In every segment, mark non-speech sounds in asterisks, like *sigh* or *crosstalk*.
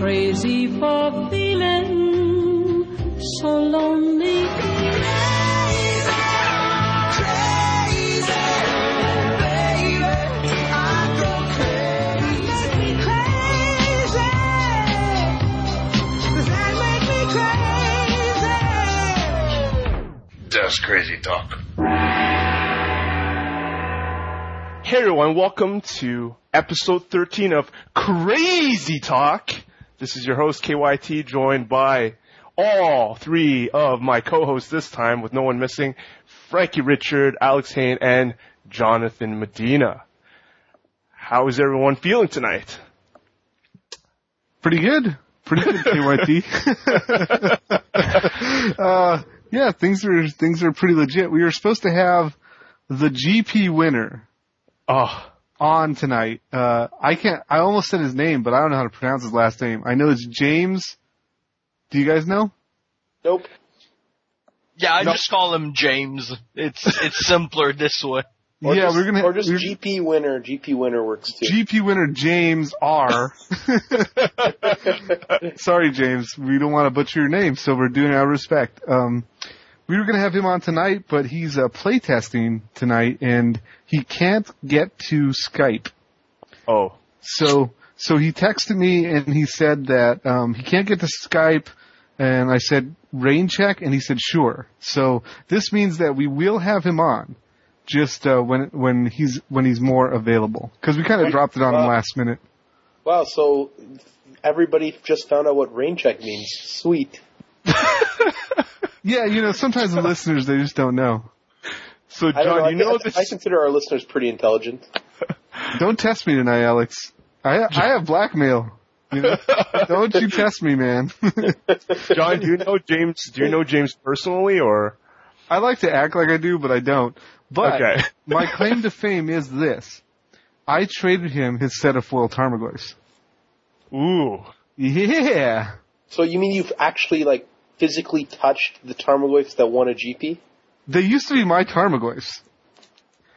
crazy for feeling so lonely. That's crazy talk. Hey everyone, welcome to episode 13 of Crazy Talk. This is your host KYT joined by all three of my co-hosts this time with no one missing, Frankie Richard, Alex Hain, and Jonathan Medina. How is everyone feeling tonight? Pretty good. Pretty good, *laughs* KYT. *laughs* *laughs* uh, yeah, things are things are pretty legit. We were supposed to have the GP winner Oh, on tonight. Uh, I can't. I almost said his name, but I don't know how to pronounce his last name. I know it's James. Do you guys know? Nope. Yeah, I No. just call him James. It's it's simpler this way. Or yeah, just, we're gonna. or just we're- GP winner. GP winner works too. GP winner James R. *laughs* Sorry, James. We don't want to butcher your name, so we're doing it out of respect. Um, we were going to have him on tonight, but he's uh, playtesting tonight, and he can't get to Skype. oh, So, so he texted me and he said that um, he can't get to Skype, and I said rain check, and he said sure. So this means that we will have him on, just uh, when when he's when he's more available, because we kind of dropped it on him last minute. Wow, so everybody just found out what rain check means. Sweet. *laughs* Yeah, you know, sometimes the listeners they just don't know. so I don't John, know. you know I, this? I consider our listeners pretty intelligent. *laughs* Don't test me tonight, Alex. I I have blackmail. You know? *laughs* don't you test me, man. John, do you know James? Do you know James personally, or I like to act like I do, but I don't. But okay? my claim to fame is this: I traded him his set of foil Tarmogoyfs. Ooh, Yeah. So you mean you've actually like physically touched the Tarmogoyfs that won a GP? They used to be my Tarmogoyfs.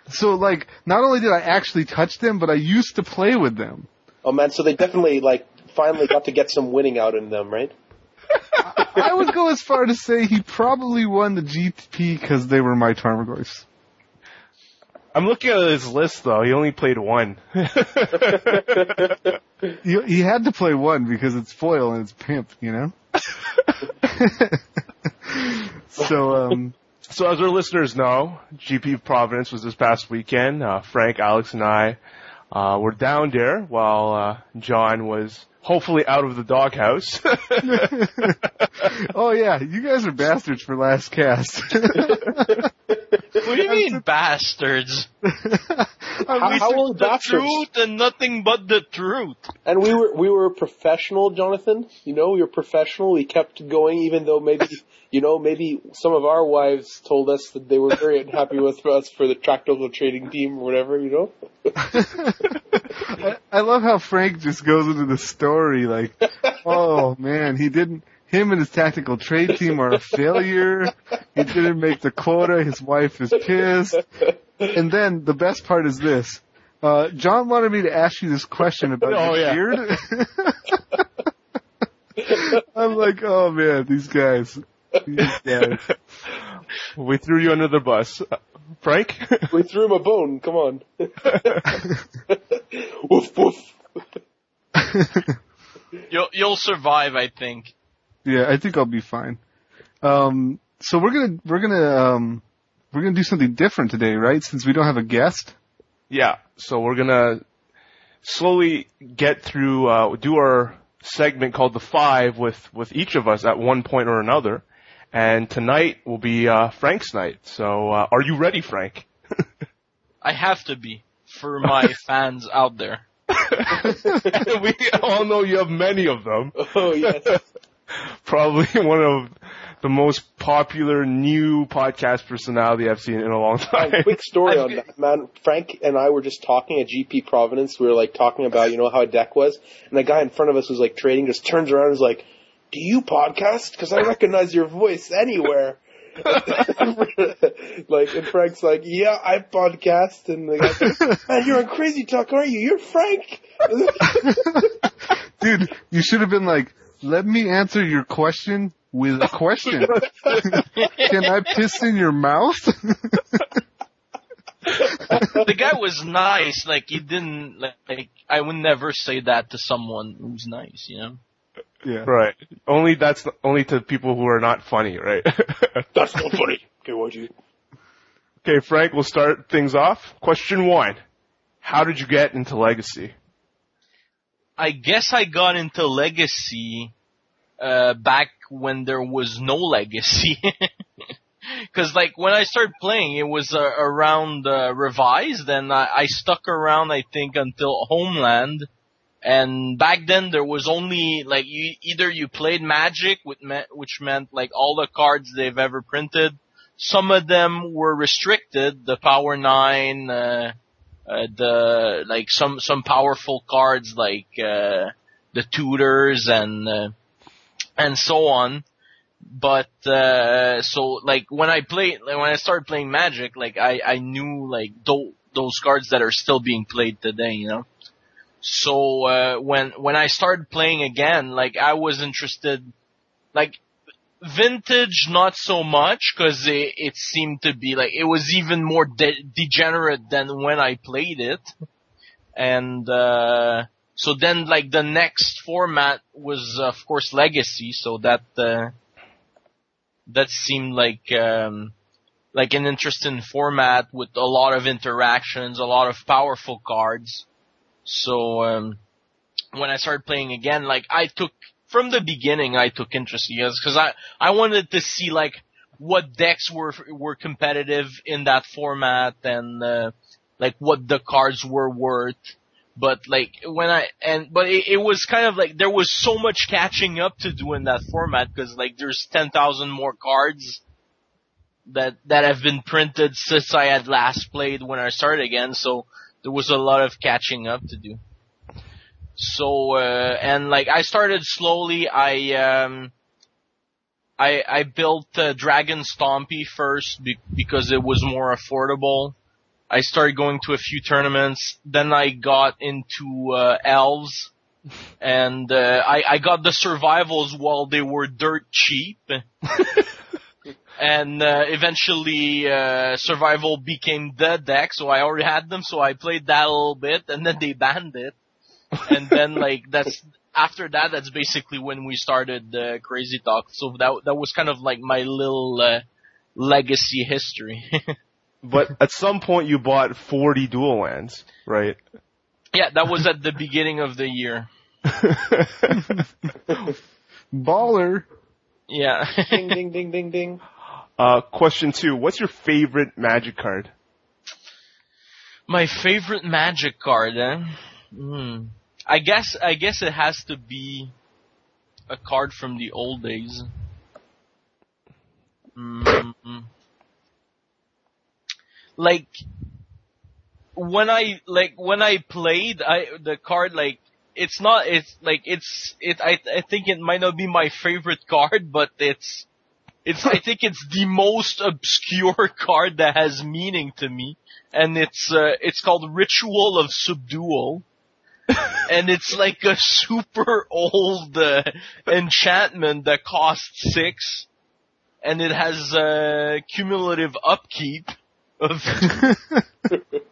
So like, not only did I actually touch them, but I used to play with them. Oh man, so they definitely like finally got to get some winning out in them, right? I would go as far to say he probably won the GP because they were my Tarmogoyfs. I'm looking at his list though. He only played one. *laughs* He, he had to play one because it's foil and it's pimp, you know? So, um, So as our listeners know, GP Providence was this past weekend. Uh, Frank, Alex, and I uh, were down there while uh, John was hopefully out of the doghouse. *laughs* oh yeah, you guys are bastards for last cast. *laughs* What do you mean bastards? How, We how said will the bastards? *laughs* truth and nothing but the truth. And we were we were professional, Jonathan. You know, we were professional. We kept going, even though maybe you know maybe some of our wives told us that they were very unhappy with us for the tractable trading team or whatever. You know. *laughs* I, I love how Frank just goes into the story like, oh man, he didn't. Him and his tactical trade team are a failure. He didn't make the quota. His wife is pissed. And then the best part is this. Uh, John wanted me to ask you this question about Oh, your yeah. beard. *laughs* I'm like, oh man, these guys. These guys. we threw you under the bus. Frank? We threw him a bone. Come on. *laughs* woof woof. You'll you'll survive, I think. Yeah, I think I'll be fine. Um, so we're gonna we're gonna um, we're gonna do something different today, right? Since we don't have a guest. yeah. So we're gonna slowly get through, uh, do our segment called the five with, with each of us at one point or another. And tonight will be, uh, Frank's night. So, uh, are you ready, Frank? *laughs* I have to be for my *laughs* fans out there. *laughs* we all know you have many of them. Oh yes. *laughs* Probably *laughs* one of the most popular new podcast personality I've seen in a long time. And quick story on that, man. Frank and I were just talking at GP Providence. We were like talking about, you know, how a deck was. And the guy in front of us was like trading, just turns around and is like, do you podcast? Because I recognize your voice anywhere. *laughs* like, and Frank's like, yeah, I podcast. And the guy's like, man, you're on Crazy Talk, aren't you? You're Frank. Dude, you should have been like, let me answer your question with a question. *laughs* Can I piss in your mouth? *laughs* the guy was nice. Like he didn't like, like. I would never say that to someone who's nice. You know. yeah. Right. Only that's only to people who are not funny, right? *laughs* That's not funny. Okay, why'd you? okay, Frank, we'll start things off. Question one. How did you get into Legacy? I guess I got into Legacy uh, back when there was no Legacy. *laughs* Cause like when I started playing, it was uh, around uh, revised, and I, I stuck around I think until Homeland. And back then there was only like you either you played Magic, which meant, which meant like all the cards they've ever printed. Some of them were restricted, the Power Nine, uh, uh, the like some some powerful cards like uh, the Tutors and uh, and so on but uh so like when I played like, when I started playing Magic, like I I knew like tho- those cards that are still being played today, you know. So uh when when I started playing again, like I was interested, like vintage not so much because it it seemed to be like it was even more de- degenerate than when I played it, and uh so then like the next format was of course Legacy, so that. uh that seemed like um like an interesting format with a lot of interactions, a lot of powerful cards. So um when I started playing again, like I took from the beginning, I took interest in this because I I wanted to see like what decks were were competitive in that format and uh, like what the cards were worth. But like when I and but it, it was kind of like there was so much catching up to do in that format because like there's ten thousand more cards that that have been printed since I had last played when I started again. So there was a lot of catching up to do. So uh, and like I started slowly. I um I I built uh, Dragon Stompy first be- because it was more affordable. I started going to a few tournaments. Then I got into uh, elves, and uh, I I got the survivals while they were dirt cheap. *laughs* and uh, eventually, uh, survival became the deck, so I already had them. So I played that a little bit, and then they banned it. And then like that's after that, that's basically when we started uh, Crazy Talk. So that that was kind of like my little uh, legacy history. *laughs* But at some point you bought 40 dual lands, right? yeah, that was at the beginning of the year. *laughs* Baller. Yeah. Ding, ding, ding, ding, ding. uh, question two. What's your favorite magic card? My favorite magic card, eh? Hmm. I guess I guess it has to be a card from the old days. Mm. Like when I like when I played, I the card like it's not it's like it's it I I think it might not be my favorite *laughs* card, but it's it's I think it's the most obscure *laughs* card that has meaning to me, and it's uh, it's called Ritual of Subdual, and it's like a super old uh, enchantment that costs six, and it has uh, cumulative upkeep of *laughs* *laughs*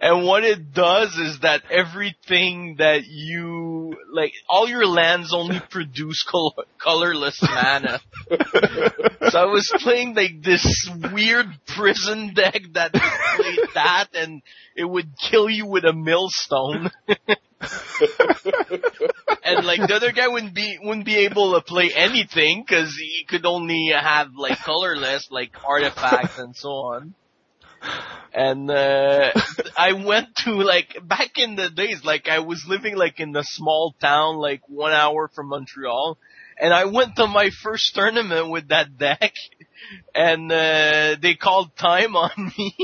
and what it does is that everything that you like, all your lands only *laughs* produce col- colorless mana. so I was playing like this weird prison deck that played that, and it would kill you with a millstone. *laughs* and like the other guy wouldn't be wouldn't be able to play anything because he could only have like colorless, like artifacts and so on and uh I went to like back in the days like I was living like in a small town like 1 hour from Montreal. And I went to my first tournament with that deck. And uh they called time on me.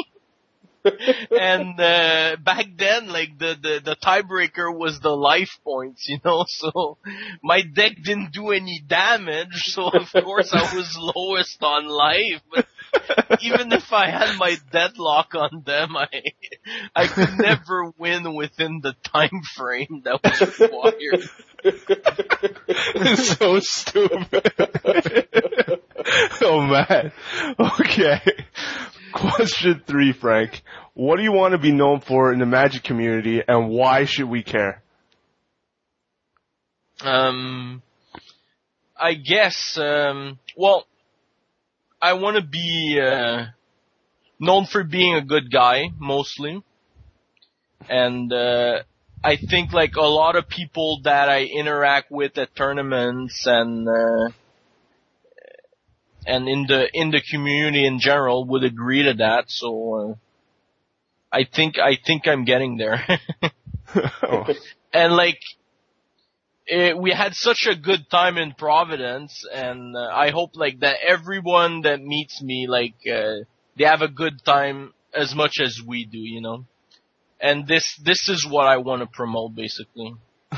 *laughs* And uh back then like the the the tiebreaker was the life points you know? So my deck didn't do any damage. So of course I was *laughs* lowest on life. But *laughs* even if I had my deadlock on them, I I could *laughs* never win within the time frame that was required. It's so stupid. oh man. Okay. Question three, Frank. What do you want to be known for in the magic community and why should we care? Um, I guess. Um, well, I want to be uh, known for being a good guy mostly, and uh, I think like a lot of people that I interact with at tournaments and uh, and in the in the community in general would agree to that. So uh, I think I think I'm getting there. *laughs* *laughs* Oh, and like it, we had such a good time in Providence, and uh, I hope like that everyone that meets me like uh, they have a good time as much as we do, you know. And this this is what I want to promote basically. *laughs*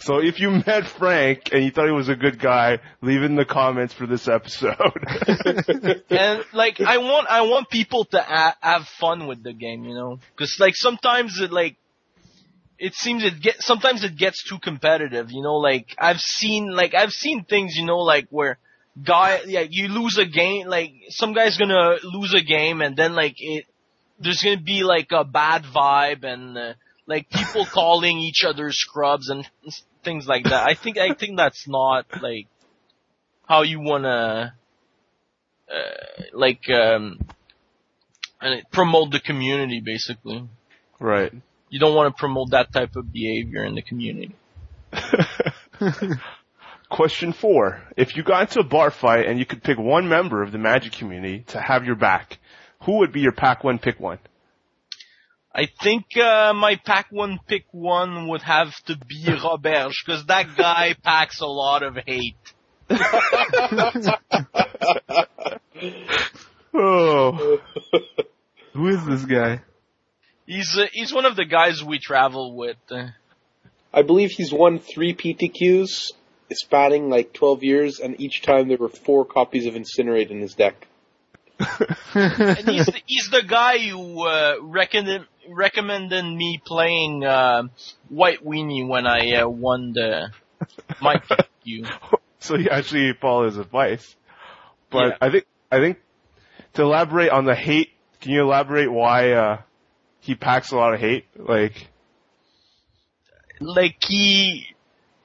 so if you met Frank and you thought he was a good guy, leave it in the comments for this episode. *laughs* and like I want I want people to a- have fun with the game, you know, because like sometimes it like it seems it get sometimes it gets too competitive, you know. Like I've seen like I've seen things, you know, like where guy yeah you lose a game, like some guy's gonna lose a game and then like it there's gonna be like a bad vibe and uh, like people *laughs* calling each other scrubs and *laughs* things like that. I think I think that's not like how you wanna uh, like um and promote the community basically. right. You don't want to promote that type of behavior in the community. *laughs* Question four. If you got into a bar fight and you could pick one member of the magic community to have your back, who would be your pack one pick one? I think uh, my pack one pick one would have to be *laughs* Robert because that guy packs a lot of hate. *laughs* Oh. Who is this guy? He's uh, he's one of the guys we travel with. Uh, I believe he's won three PTQs, spanning like 12 years, and each time there were four copies of Incinerate in his deck. *laughs* and he's the, he's the guy who uh, recommended recommended me playing uh, White Weenie when I uh, won the my *laughs* PQ. so he actually followed his advice. But Yeah. I think I think to elaborate on the hate, can you elaborate why uh he packs a lot of hate? Like like he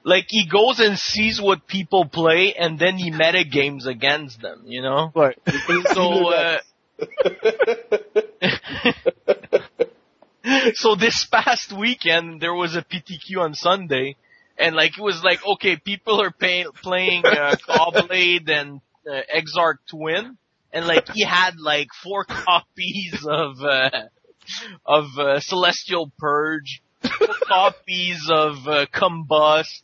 like he goes and sees what people play and then he meta games against them, you know? *laughs* what? *laughs* So uh *laughs* so this past weekend there was a PTQ on Sunday and like it was like okay people are pay, playing uh, Caw-Blade and uh, Exarch Twin and like he had like four copies of uh of uh, Celestial Purge four *laughs* copies of uh, Combust,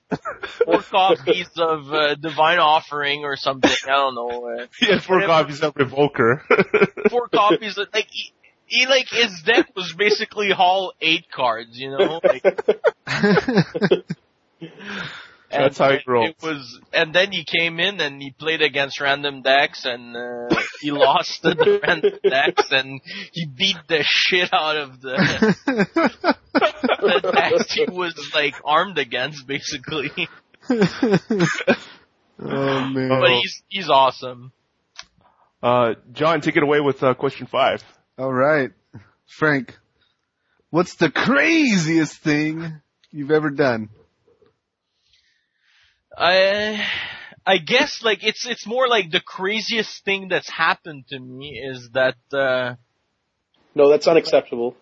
four copies of uh, Divine Offering or something. I don't know. Uh, he four Whatever. copies of Revoker. four copies of like he, he like his deck was basically all eight cards. You know, like, *laughs* and That's how it- rolls. It was, and then he came in and he played against random decks and uh, he lost to the *laughs* random decks and he beat the shit out of the, the decks he was like armed against, basically. *laughs* oh man. But he's he's awesome. uh John, take it away with uh, question five. All right, Frank. What's the craziest thing you've ever done? I I guess like it's it's more like the craziest thing that's happened to me is that uh no, that's unacceptable.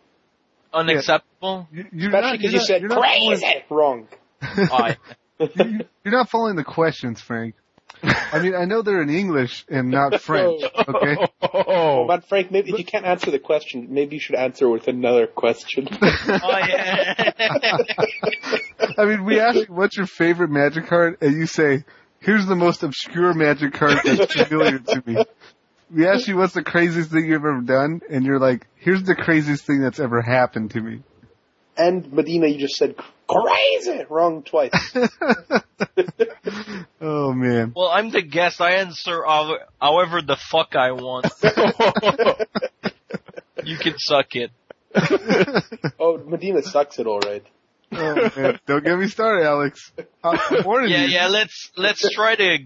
unacceptable. You- You're Especially because you're said not- you're not following- crazy. Wrong. *laughs* I, you- You're not following the questions, Frank. I mean, I know they're in English and not *laughs* French. Okay. Oh, Oh, but Frank, maybe if you can't answer the question, maybe you should answer with another question. *laughs* oh yeah. I mean, we ask you what's your favorite magic card, and you say, "Here's the most obscure magic card that's familiar to me." We ask you what's the craziest thing you've ever done, and you're like, "Here's the craziest thing that's ever happened to me." and Medina, you just said crazy. Wrong twice. *laughs* oh man. well, I'm the guest. I answer however, however the fuck I want. *laughs* You can suck it. *laughs* oh, Medina sucks it all right. Oh, man. Don't get me started, Alex. I'm warning Yeah, you. yeah. Let's let's try to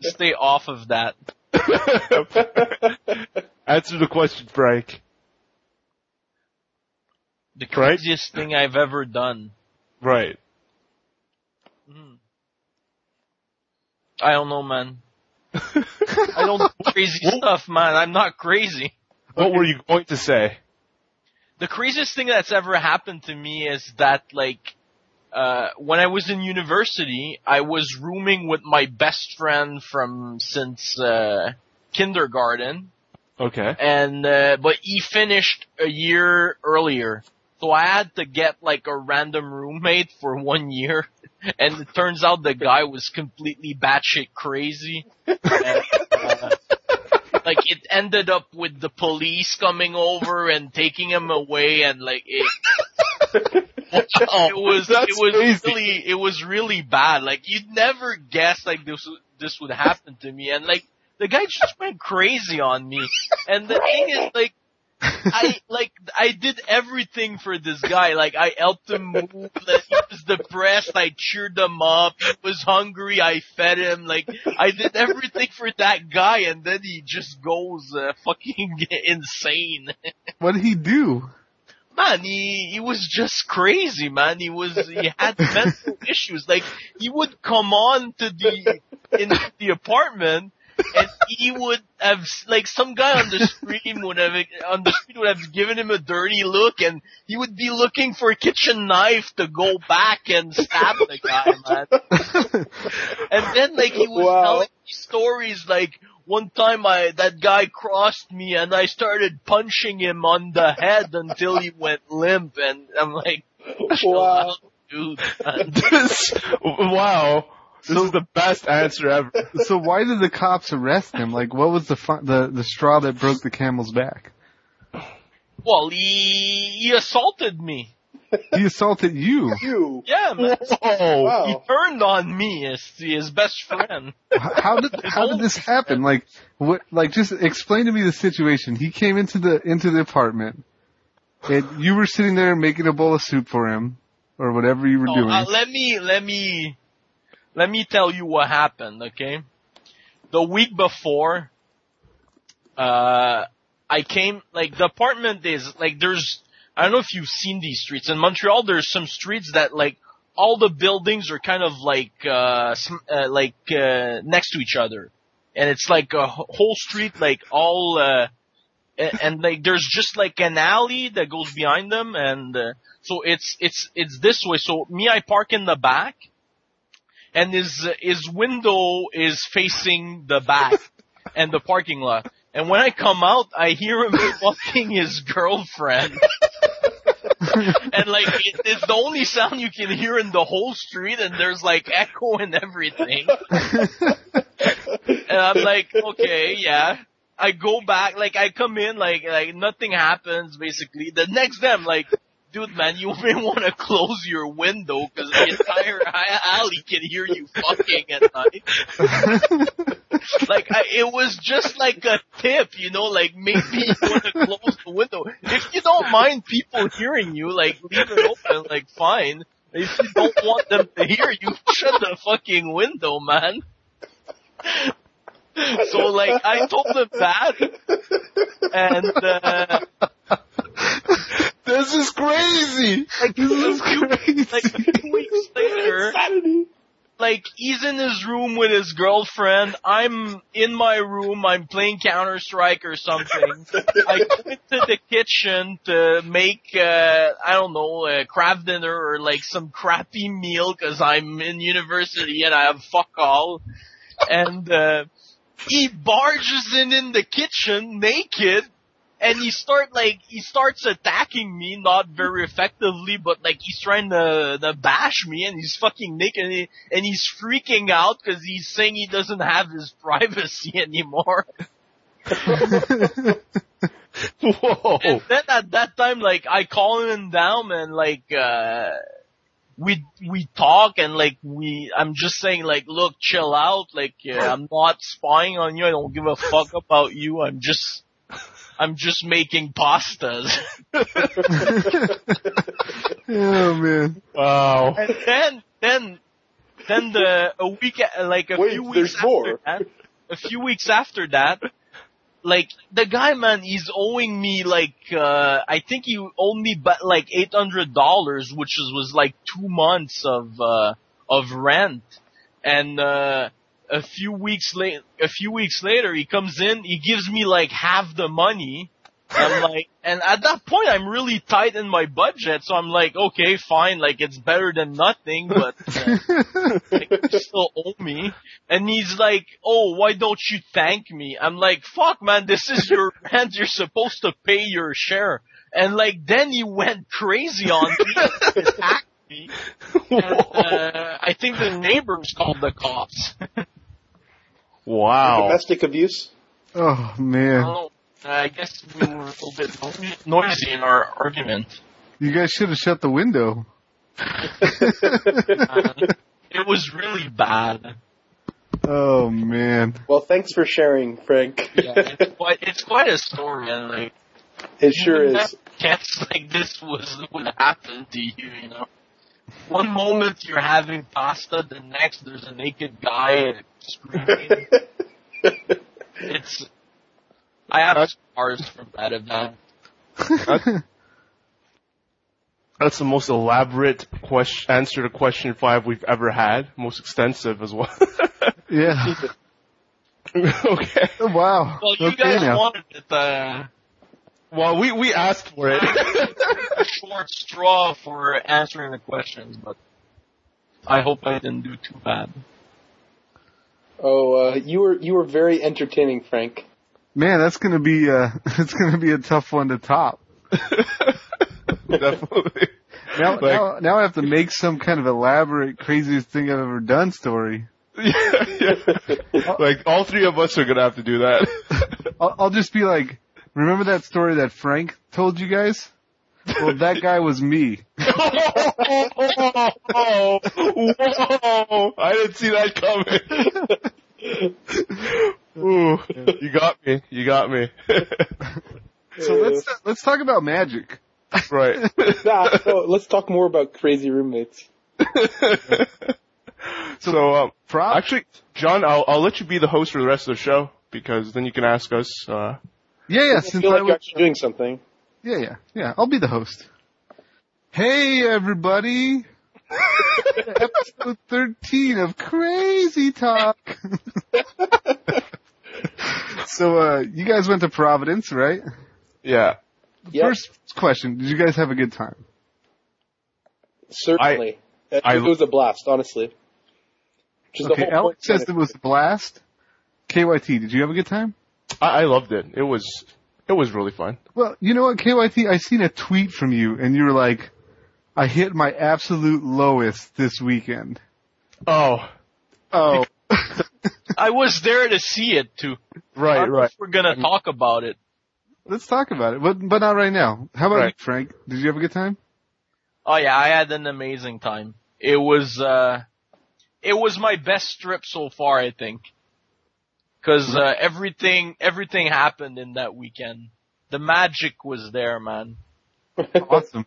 stay off of that. Answer the question, Frank. The Right. craziest thing I've ever done. Right. Hmm. I don't know, man. I don't do *laughs* crazy stuff, man. I'm not crazy. What were you going to say? The craziest thing that's ever happened to me is that, like, uh, when I was in university, I was rooming with my best friend from since uh, kindergarten, Okay. and uh, but he finished a year earlier, so I had to get like a random roommate for one year, *laughs* and it turns out the guy was completely batshit crazy. And, uh, like it ended up with the police coming over and taking him away, and like it. it was *laughs* That's it was crazy. really it was really bad. Like you'd never guess like this this would happen to me, and like the guy just went crazy on me. And the thing is, like, I like I did everything for this guy. Like I helped him move. Like, he was depressed. I cheered him up. He was hungry. I fed him. Like I did everything for that guy, and then he just goes uh, fucking *laughs* insane. What did he do? Man, he he was just crazy, man. He was he had mental issues. Like he would come on to the in the apartment and he would have like some guy on the street would have on the street would have given him a dirty look and he would be looking for a kitchen knife to go back and stab the guy, *laughs* man. And then like he was Wow. telling me stories like one time I that guy crossed me and I started punching him on the head until he went limp and I'm like, Wow. out, dude. *laughs* This, wow. This is the best answer ever. *laughs* So why did the cops arrest him? Like, what was the fu- the the straw that broke the camel's back? Well, he he assaulted me. He assaulted you. You. Yeah, man. Oh, Wow. He turned on me as his best friend. How did how did this happen? Like, what? Like, just explain to me the situation. He came into the into the apartment, and you were sitting there making a bowl of soup for him, or whatever you were Oh, doing. uh, let me let me let me tell you what happened. Okay, the week before, uh, I came like the apartment is like there's I don't know if you've seen these streets in Montreal. There's some streets that like all the buildings are kind of like uh, uh like uh, next to each other, and it's like a whole street like all. uh and, and like there's just like an alley that goes behind them and uh, so it's it's it's this way so me i park in the back and his his window is facing the back *laughs* and the parking lot. And when i come out i hear him *laughs* fucking his girlfriend. *laughs* And like it, it's the only sound you can hear in the whole street and there's like echo and everything. And i'm like okay yeah. I go back, like I come in, like like nothing happens. Basically, the next day I'm like, dude, man, you *laughs* may want to close your window because the entire *laughs* alley can hear you fucking at night. *laughs* like I, it was just like a tip, you know, like maybe you want to close the window. If you don't mind people hearing you, like leave it open, like fine. If you don't want them to hear you, shut the fucking window, man. So like I told them that, and uh, this is crazy. like this is crazy. like a few weeks later, like he's in his room with his girlfriend. I'm in my room. I'm playing Counter Strike or something. I go *laughs* into the kitchen to make uh I don't know a Kraft Dinner or like some crappy meal because I'm in university and I have fuck all. And uh he barges in in the kitchen naked and he start like he starts attacking me not very effectively but like he's trying to, to bash me and he's fucking naked and, he, and he's freaking out because he's saying he doesn't have his *laughs* privacy anymore. Whoa. and then at that time like i call him down and like uh we we talk and like we I'm just saying like look chill out. Like uh, I'm not spying on you. I don't give a fuck about you. I'm just *laughs* I'm just making pastas Oh man. Wow. And then, then, then the a week, like a Wait, few weeks after more. that, a few weeks after that, like the guy, man, he's owing me like, uh, I think he owed me but like eight hundred dollars, which was, was like two months of uh of rent, and uh a few weeks late, a few weeks later, he comes in, he gives me like half the money. I'm *laughs* like, and at that point, I'm really tight in my budget, so I'm like, okay, fine, like it's better than nothing, but *laughs* uh, like, you still owe me. And he's like, oh, why don't you thank me? I'm like, fuck, man, this is your *laughs* rent. You're supposed to pay your share. And like, then he went crazy on me, attacked me. And, uh, I think the neighbors called the cops. Wow. Domestic abuse. Oh man. don't. I guess we were a little bit noisy in our argument. You guys should have shut the window. *laughs* Uh, it was really bad. Oh man. Well, thanks for sharing, Frank. Yeah, it's quite, it's quite a story, and like, it sure is. never Guess like this was what happened to you, you know. One moment you're having pasta, the next there's a naked guy screaming. *laughs* it's. I have scars from that event. *laughs* That's the most elaborate question, answer to question five we've ever had. Most extensive as well. Yeah. *laughs* okay. Wow. Well, you okay guys now. wanted it, uh, Well, we, we asked for it. a short straw for answering the questions, but I hope I didn't do too bad. Oh, uh, you were you were very entertaining, Frank. Man, that's gonna be uh *laughs* it's gonna be a tough one to top. *laughs* Definitely. Now, Like- now, now I have to make some kind of elaborate, craziest thing I've ever done story. *laughs* yeah, yeah. Like all three of us are gonna have to do that. I'll, I'll just be like, remember that story that Frank told you guys? Well, that guy was me. oh, whoa! I didn't see that coming. Ooh, you got me. You got me. So let's let's talk about magic. right. *laughs* Nah, so let's talk more about crazy roommates. *laughs* so, um, Prop. actually, John, I'll I'll let you be the host for the rest of the show because then you can ask us. Uh, Yeah, yeah. Since feel I like you're was, actually doing something. yeah, yeah, yeah. I'll be the host. Hey, everybody. *laughs* Episode 13 of Crazy Talk. *laughs* so, uh, you guys went to Providence, right? yeah. Yep. First question, did you guys have a good time? Certainly. It- I- it was a blast, honestly. Which is the Okay, whole Alex point says it was a blast. KYT, did you have a good time? I, I loved it. It was it was really fun. Well, you know what, KYT, I seen a tweet from you and you were like, I hit my absolute lowest this weekend. Oh, Oh. *laughs* I was there to see it too. Right, don't right. We're gonna talk about it. Let's talk about it, but, but not right now. How about Right. you, Frank? Did you have a good time? Oh yeah, I had an amazing time. It was uh it was my best trip so far, I think. Cuz uh, everything everything happened in that weekend. The magic was there, man. *laughs* Awesome.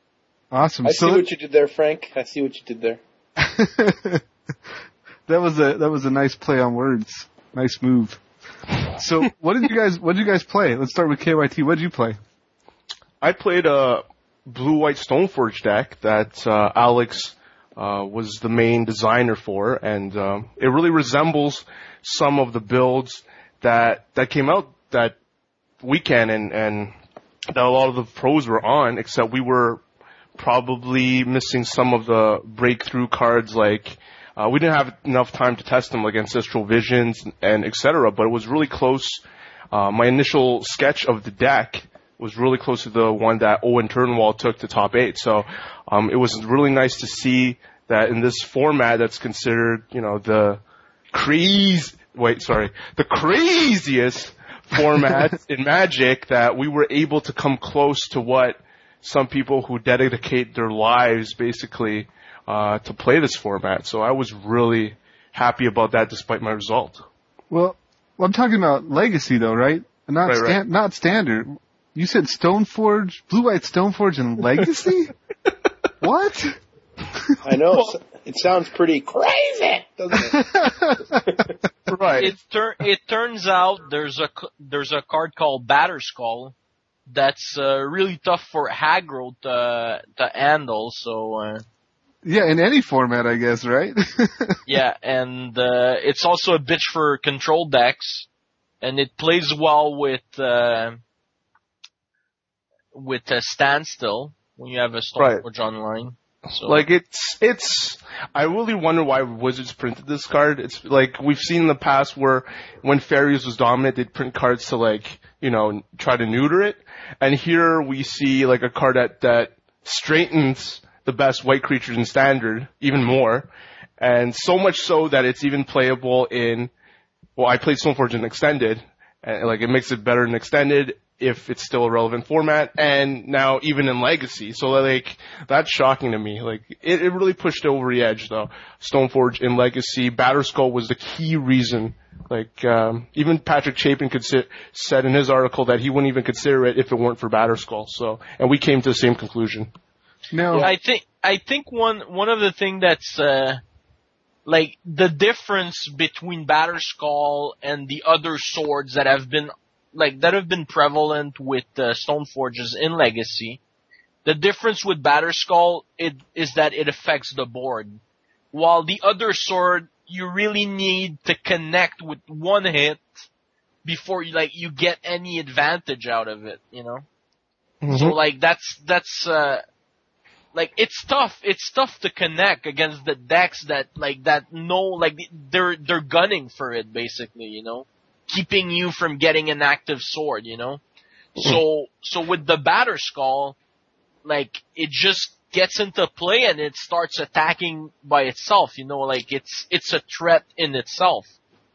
Awesome. I so see what you did there, Frank. I see what you did there. *laughs* that was a that was a nice play on words. Nice move. So *laughs* what did you guys what did you guys play? Let's start with KYT. What did you play? I played a blue white Stoneforge deck that uh, Alex uh, was the main designer for, and um, it really resembles some of the builds that that came out that weekend, and and that a lot of the pros were on, except we were probably missing some of the breakthrough cards like. Uh, we didn't have enough time to test them like Ancestral Visions and etc. But it was really close. Uh, my initial sketch of the deck was really close to the one that Owen Turtenwald took to top eight. So um, it was really nice to see that in this format that's considered, you know, the crazy, wait, sorry, the craziest format *laughs* in Magic that we were able to come close to what some people who dedicate their lives basically uh, to play this format. So I was really happy about that despite my result. Well, well I'm talking about legacy though, right? Not Right, stan- right. not standard. You said Stoneforge, Blue White Stoneforge and Legacy? *laughs* what? I know it's- it sounds pretty crazy, doesn't it? *laughs* Right. It tur- it turns out there's a c- there's a card called Batterskull that's uh, really tough for aggro to to handle. So uh, Yeah, in any format, I guess, right? *laughs* yeah, and uh, it's also a bitch for control decks, and it plays well with uh, with a standstill when you have a Right. Stoneforge online. So Like it's it's I really wonder why Wizards printed this card. It's like we've seen in the past where when fairies was dominant, they'd print cards to like you know try to neuter it, and here we see like a card that that straightens the best white creatures in standard even more, and so much so that it's even playable in. Well, I played Stoneforge in extended, and like it makes it better in extended if it's still a relevant format, and now even in legacy. So like that's shocking to me. Like it, it really pushed over the edge though. Stoneforge in legacy, Batterskull was the key reason. Like um, even Patrick Chapin could sit, said in his article that he wouldn't even consider it if it weren't for Batterskull. So and we came to the same conclusion. now, I think I think one one of the thing that's uh, like the difference between Batterskull and the other swords that have been like that have been prevalent with uh, Stoneforges in Legacy. The difference with Batterskull it is that it affects the board, while the other sword you really need to connect with one hit before you like you get any advantage out of it. You know. So like that's that's uh like it's tough. It's tough to connect against the decks that like that know like they're they're gunning for it basically, you know, keeping you from getting an active sword, you know. Hmm. So so with the Batterskull, like it just gets into play and it starts attacking by itself, you know, like it's it's a threat in itself.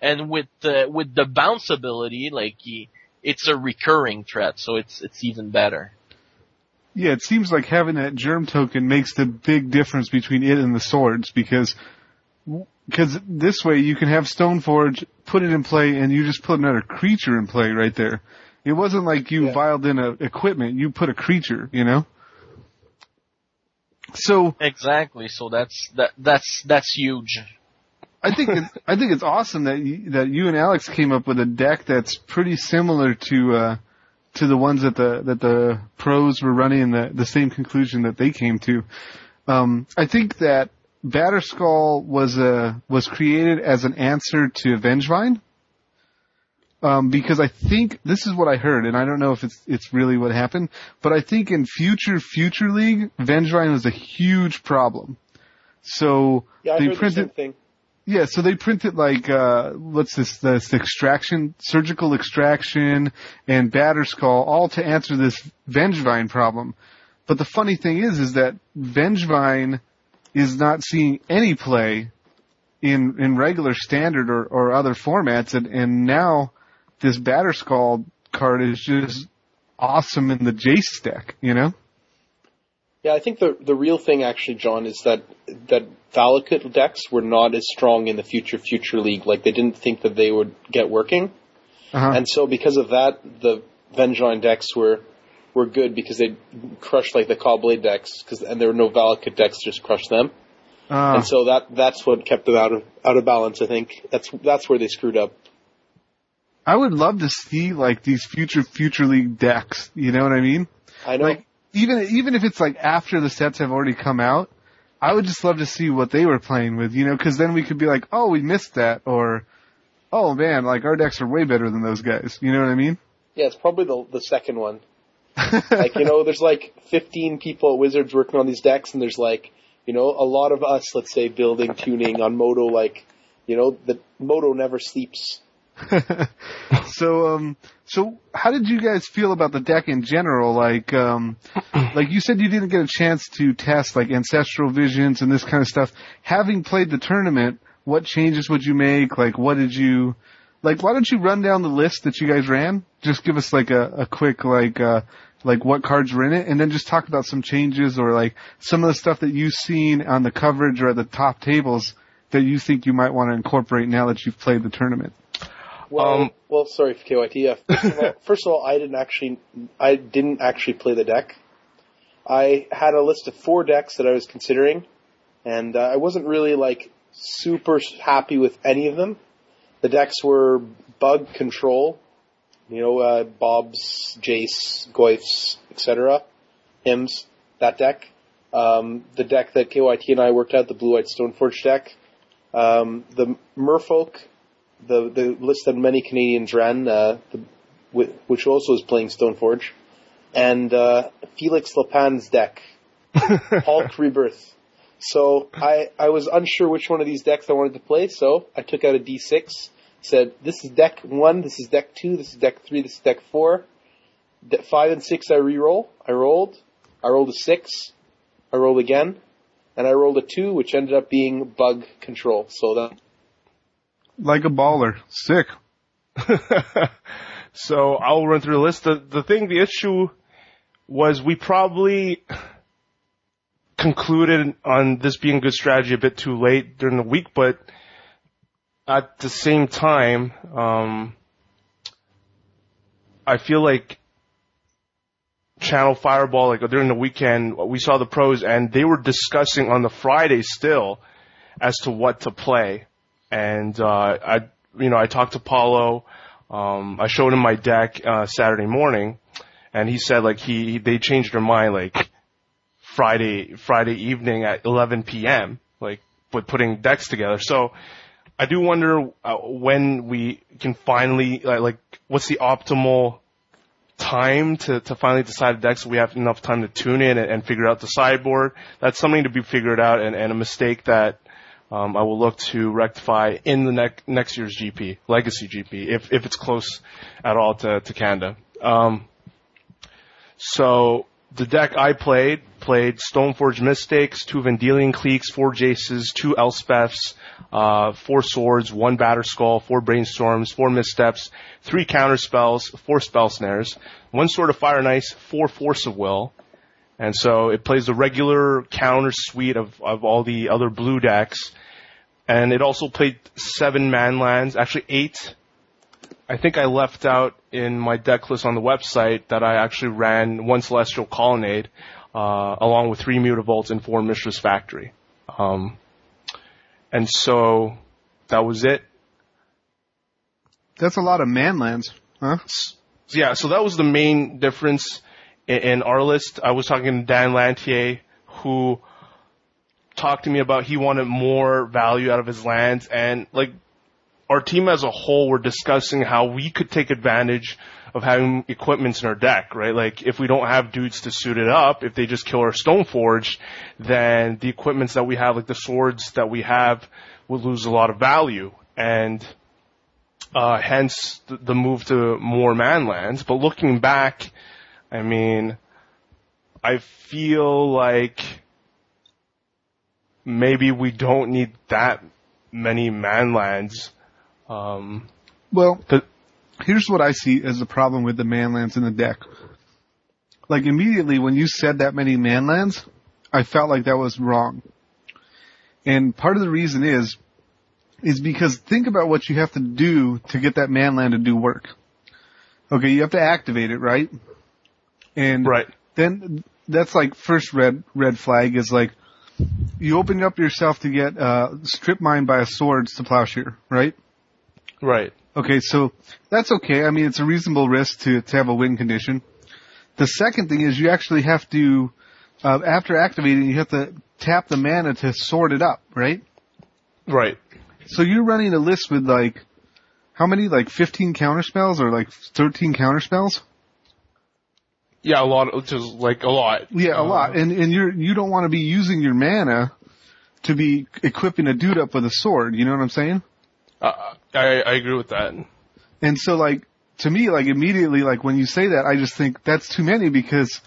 And with the with the bounce ability, like it's a recurring threat, so it's it's even better. yeah, it seems like having that germ token makes the big difference between it and the swords because because this way you can have Stoneforge, put it in play, and you just put another creature in play right there. It wasn't like you Yeah. vialed in a equipment; you put a creature, you know. So Exactly. So that's that that's that's huge. I think it's, I think it's awesome that you, that you and Alex came up with a deck that's pretty similar to uh, to the ones that the that the pros were running and the the same conclusion that they came to. Um, I think that Batterskull was a was created as an answer to Vengevine. Um, because I think this is what I heard, and I don't know if it's it's really what happened, but I think in future Future League, Vengevine was a huge problem. So Yeah, they the printed thing. yeah, so they printed like uh what's this this extraction surgical extraction and Batterskull all to answer this Vengevine problem. But the funny thing is is that Vengevine is not seeing any play in in regular standard or, or other formats and, and now this Batterskull card is just awesome in the Jace deck, you know? Yeah, I think the the real thing actually, John, is that that Valakut decks were not as strong in the future Future League. Like they didn't think that they would get working, Uh-huh. and so because of that, the Vengevine decks were were good because they crushed like the Caw-Blade decks, cause, and there were no Valakut decks just crushed them, Uh, and so that that's what kept them out of out of balance. I think that's that's where they screwed up. I would love to see like these future Future League decks, you know what I mean? I know. like even even if it's like after the sets have already come out, I would just love to see what they were playing with, you know, because then we could be like, oh, we missed that, or oh man, like our decks are way better than those guys. You know what I mean? yeah, it's probably the the second one. *laughs* like you know there's like 15 people at wizards working on these decks and there's like you know a lot of us let's say building tuning on MODO like you know the MODO never sleeps. *laughs* So um so how did you guys feel about the deck in general? Like um like you said you didn't get a chance to test like ancestral visions and this kind of stuff. Having played the tournament what changes would you make? Like what did you like why don't you run down the list that you guys ran? Just give us like a, a quick like uh like what cards were in it and then just talk about some changes or like some of the stuff that you've seen on the coverage or at the top tables that you think you might want to incorporate now that you've played the tournament. Well Um, well sorry for KYT first, of all, *laughs* first of all I didn't actually I didn't actually play the deck. I had a list of four decks that I was considering, and uh, I wasn't really like super happy with any of them. The decks were Bug Control, you know, uh, Bob's, Jace, Goyf's, etc. Hymns, that deck. Um, the deck that KYT and I worked out, the Blue White Stoneforge deck. Um, the Merfolk, the the list that many Canadians ran, uh, the, which also is playing Stoneforge, and uh, Felix Lapin's deck, *laughs* Hulk Rebirth. So I I was unsure which one of these decks I wanted to play, so I took out a D6, said this is deck one, this is deck two, this is deck three, this is deck four. De- five and six I re-roll. I rolled. I rolled a six. I rolled again, and I rolled a two, which ended up being bug control. So that Like a baller. Sick. *laughs* so I'll run through the list. The, the thing, the issue was we probably concluded on this being a good strategy a bit too late during the week, but at the same time, um, I feel like Channel Fireball, like during the weekend, we saw the pros and they were discussing on the Friday still as to what to play. And, uh, I, you know, I talked to Paulo, um, I showed him my deck, uh, Saturday morning and he said like he, they changed their mind like Friday, Friday evening at 11 p.m., like with putting decks together. So I do wonder uh, when we can finally, like, what's the optimal time to, to finally decide a deck so we have enough time to tune in and, and figure out the sideboard. That's something to be figured out and, and a mistake that um, I will look to rectify in the ne- next year's GP, Legacy GP, if, if it's close at all to, to Canada. Um, so the deck I played played Stoneforge Mystics, two Vendilion Cliques, four Jaces, two Elspeths, uh, four Swords, one Batterskull, four Brainstorms, four Missteps, three Counter Spells, four Spell Snares, one Sword of Fire and Ice, four Force of Will. And so it plays the regular counter suite of, of all the other blue decks. And it also played seven man lands, actually eight I think I left out in my deck list on the website that I actually ran one Celestial Colonnade, uh, along with three Mutavaults and four Mishra's Factory. Um, and so that was it. That's a lot of manlands, huh? Yeah, so that was the main difference in, in our list. I was talking to Dan Lantier, who talked to me about he wanted more value out of his lands, and like our team as a whole were discussing how we could take advantage of having equipments in our deck, right? Like if we don't have dudes to suit it up, if they just kill our Stoneforge, then the equipments that we have, like the swords that we have, would lose a lot of value. And uh, hence the, the move to more manlands. But looking back, I mean, I feel like maybe we don't need that many manlands. Um, Well, here's what I see as the problem with the manlands in the deck. Like immediately when you said that many manlands, I felt like that was wrong. And part of the reason is, is because think about what you have to do to get that manland to do work. Okay, you have to activate it, right? And right, then that's like first red red flag is like you open up yourself to get uh strip mined by a swords to plowshare, right? right, Okay, so that's okay. I mean, it's a reasonable risk to, to have a win condition. The second thing is you actually have to, uh, after activating, you have to tap the mana to sort it up, right? right. So you're running a list with like, how many? Like 15 counter spells or like 13 counter spells? Yeah, a lot, which is like a lot. Yeah, a lot. And, and you're, you don't want to be using your mana to be equipping a dude up with a sword. You know what I'm saying? Uh, I, I agree with that. And so like, to me, like immediately, like when you say that, I just think that's too many because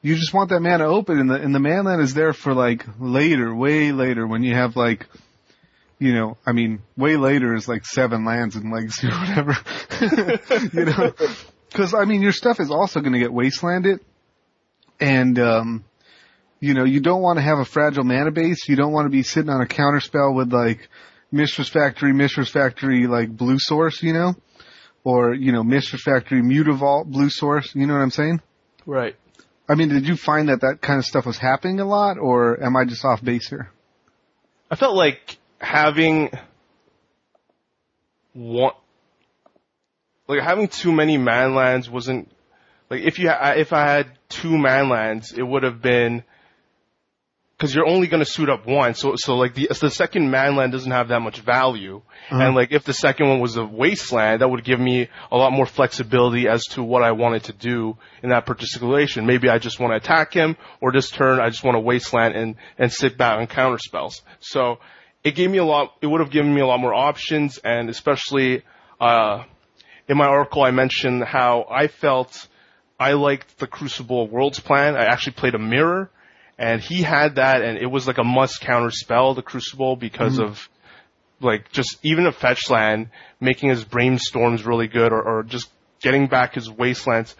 you just want that mana open and the, and the mana is there for like later, way later when you have like, you know, I mean, way later is like seven lands in Legacy or whatever. *laughs* you know? Cause I mean, your stuff is also gonna get wastelanded and, um, you know, you don't want to have a fragile mana base. You don't want to be sitting on a counter spell with like Mishra's Factory, Mishra's Factory, like blue source, you know? Or, you know, Mishra's Factory, Mutavault, blue source, you know what I'm saying? Right. I mean, did you find that that kind of stuff was happening a lot, or am I just off base here? I felt like having one, like having too many manlands wasn't like if you if I had two manlands, it would have been because you're only going to suit up one. So so like the the second manland doesn't have that much value, and like if the second one was a wasteland, that would give me a lot more flexibility as to what I wanted to do in that particular situation. Maybe I just want to attack him, or this turn I just want to wasteland and and sit back and counter spells. So it gave me a lot. It would have given me a lot more options, and especially uh, in my article, I mentioned how I felt I liked the Crucible Worlds plan. I actually played a mirror, and he had that, and it was like a must counter spell, the Crucible, because mm-hmm. of like just even a fetch land, making his brainstorms really good, or, or just getting back his wastelands,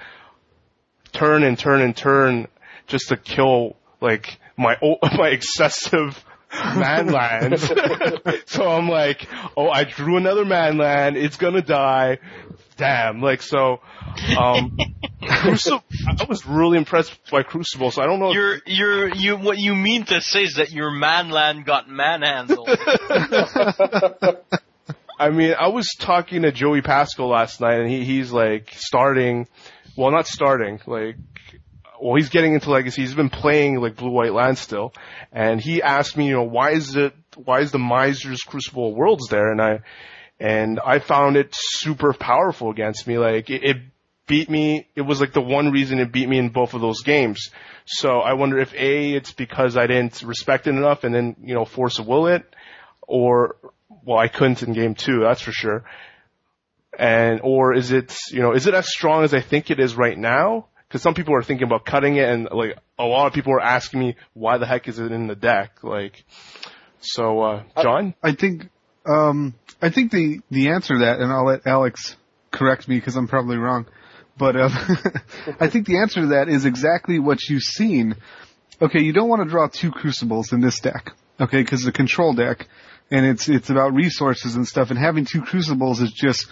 turn and turn and turn, just to kill like my o- *laughs* my excessive manlands. *laughs* *laughs* so I'm like, oh, I drew another manland. It's gonna die. Damn. Like so. Um, *laughs* Crucible. I was really impressed by Crucible. So I don't know. You're, you're, you, what you mean to say is that your manland got manhandled. *laughs* I mean, I was talking to Joey Pascal last night, and he, he's like starting, well, not starting, like, well, he's getting into legacy. He's been playing like Blue White Land still, and he asked me, you know, why is it, why is the Miser's Crucible Worlds there? And I, and I found it super powerful against me. Like it, it beat me. It was like the one reason it beat me in both of those games. So I wonder if a it's because I didn't respect it enough, and then you know force a will it, or well, I couldn't in game two, that's for sure. And or is it you know is it as strong as I think it is right now? Because some people are thinking about cutting it, and like a lot of people are asking me why the heck is it in the deck? Like, so uh, John, I think um, I think the the answer to that, and I'll let Alex correct me because I'm probably wrong, but um, *laughs* I think the answer to that is exactly what you've seen. Okay, you don't want to draw two crucibles in this deck, okay, because a control deck, and it's it's about resources and stuff, and having two crucibles is just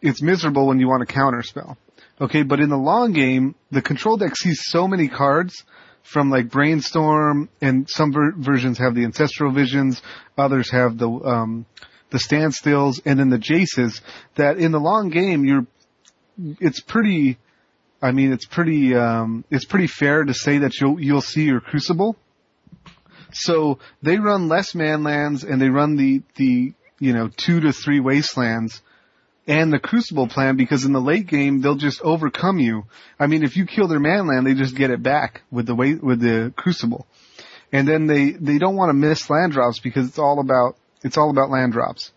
it's miserable when you want to counter spell. Okay, but in the long game, the control deck sees so many cards from like Brainstorm, and some ver- versions have the Ancestral Visions, others have the um, the standstills, and then the Jaces. That in the long game, you're it's pretty. I mean, it's pretty um, it's pretty fair to say that you'll you'll see your Crucible. So they run less manlands, and they run the the you know two to three wastelands and the Crucible plan because in the late game they'll just overcome you. I mean, if you kill their manland, they just get it back with the way with the Crucible, and then they they don't want to miss land drops because it's all about it's all about land drops.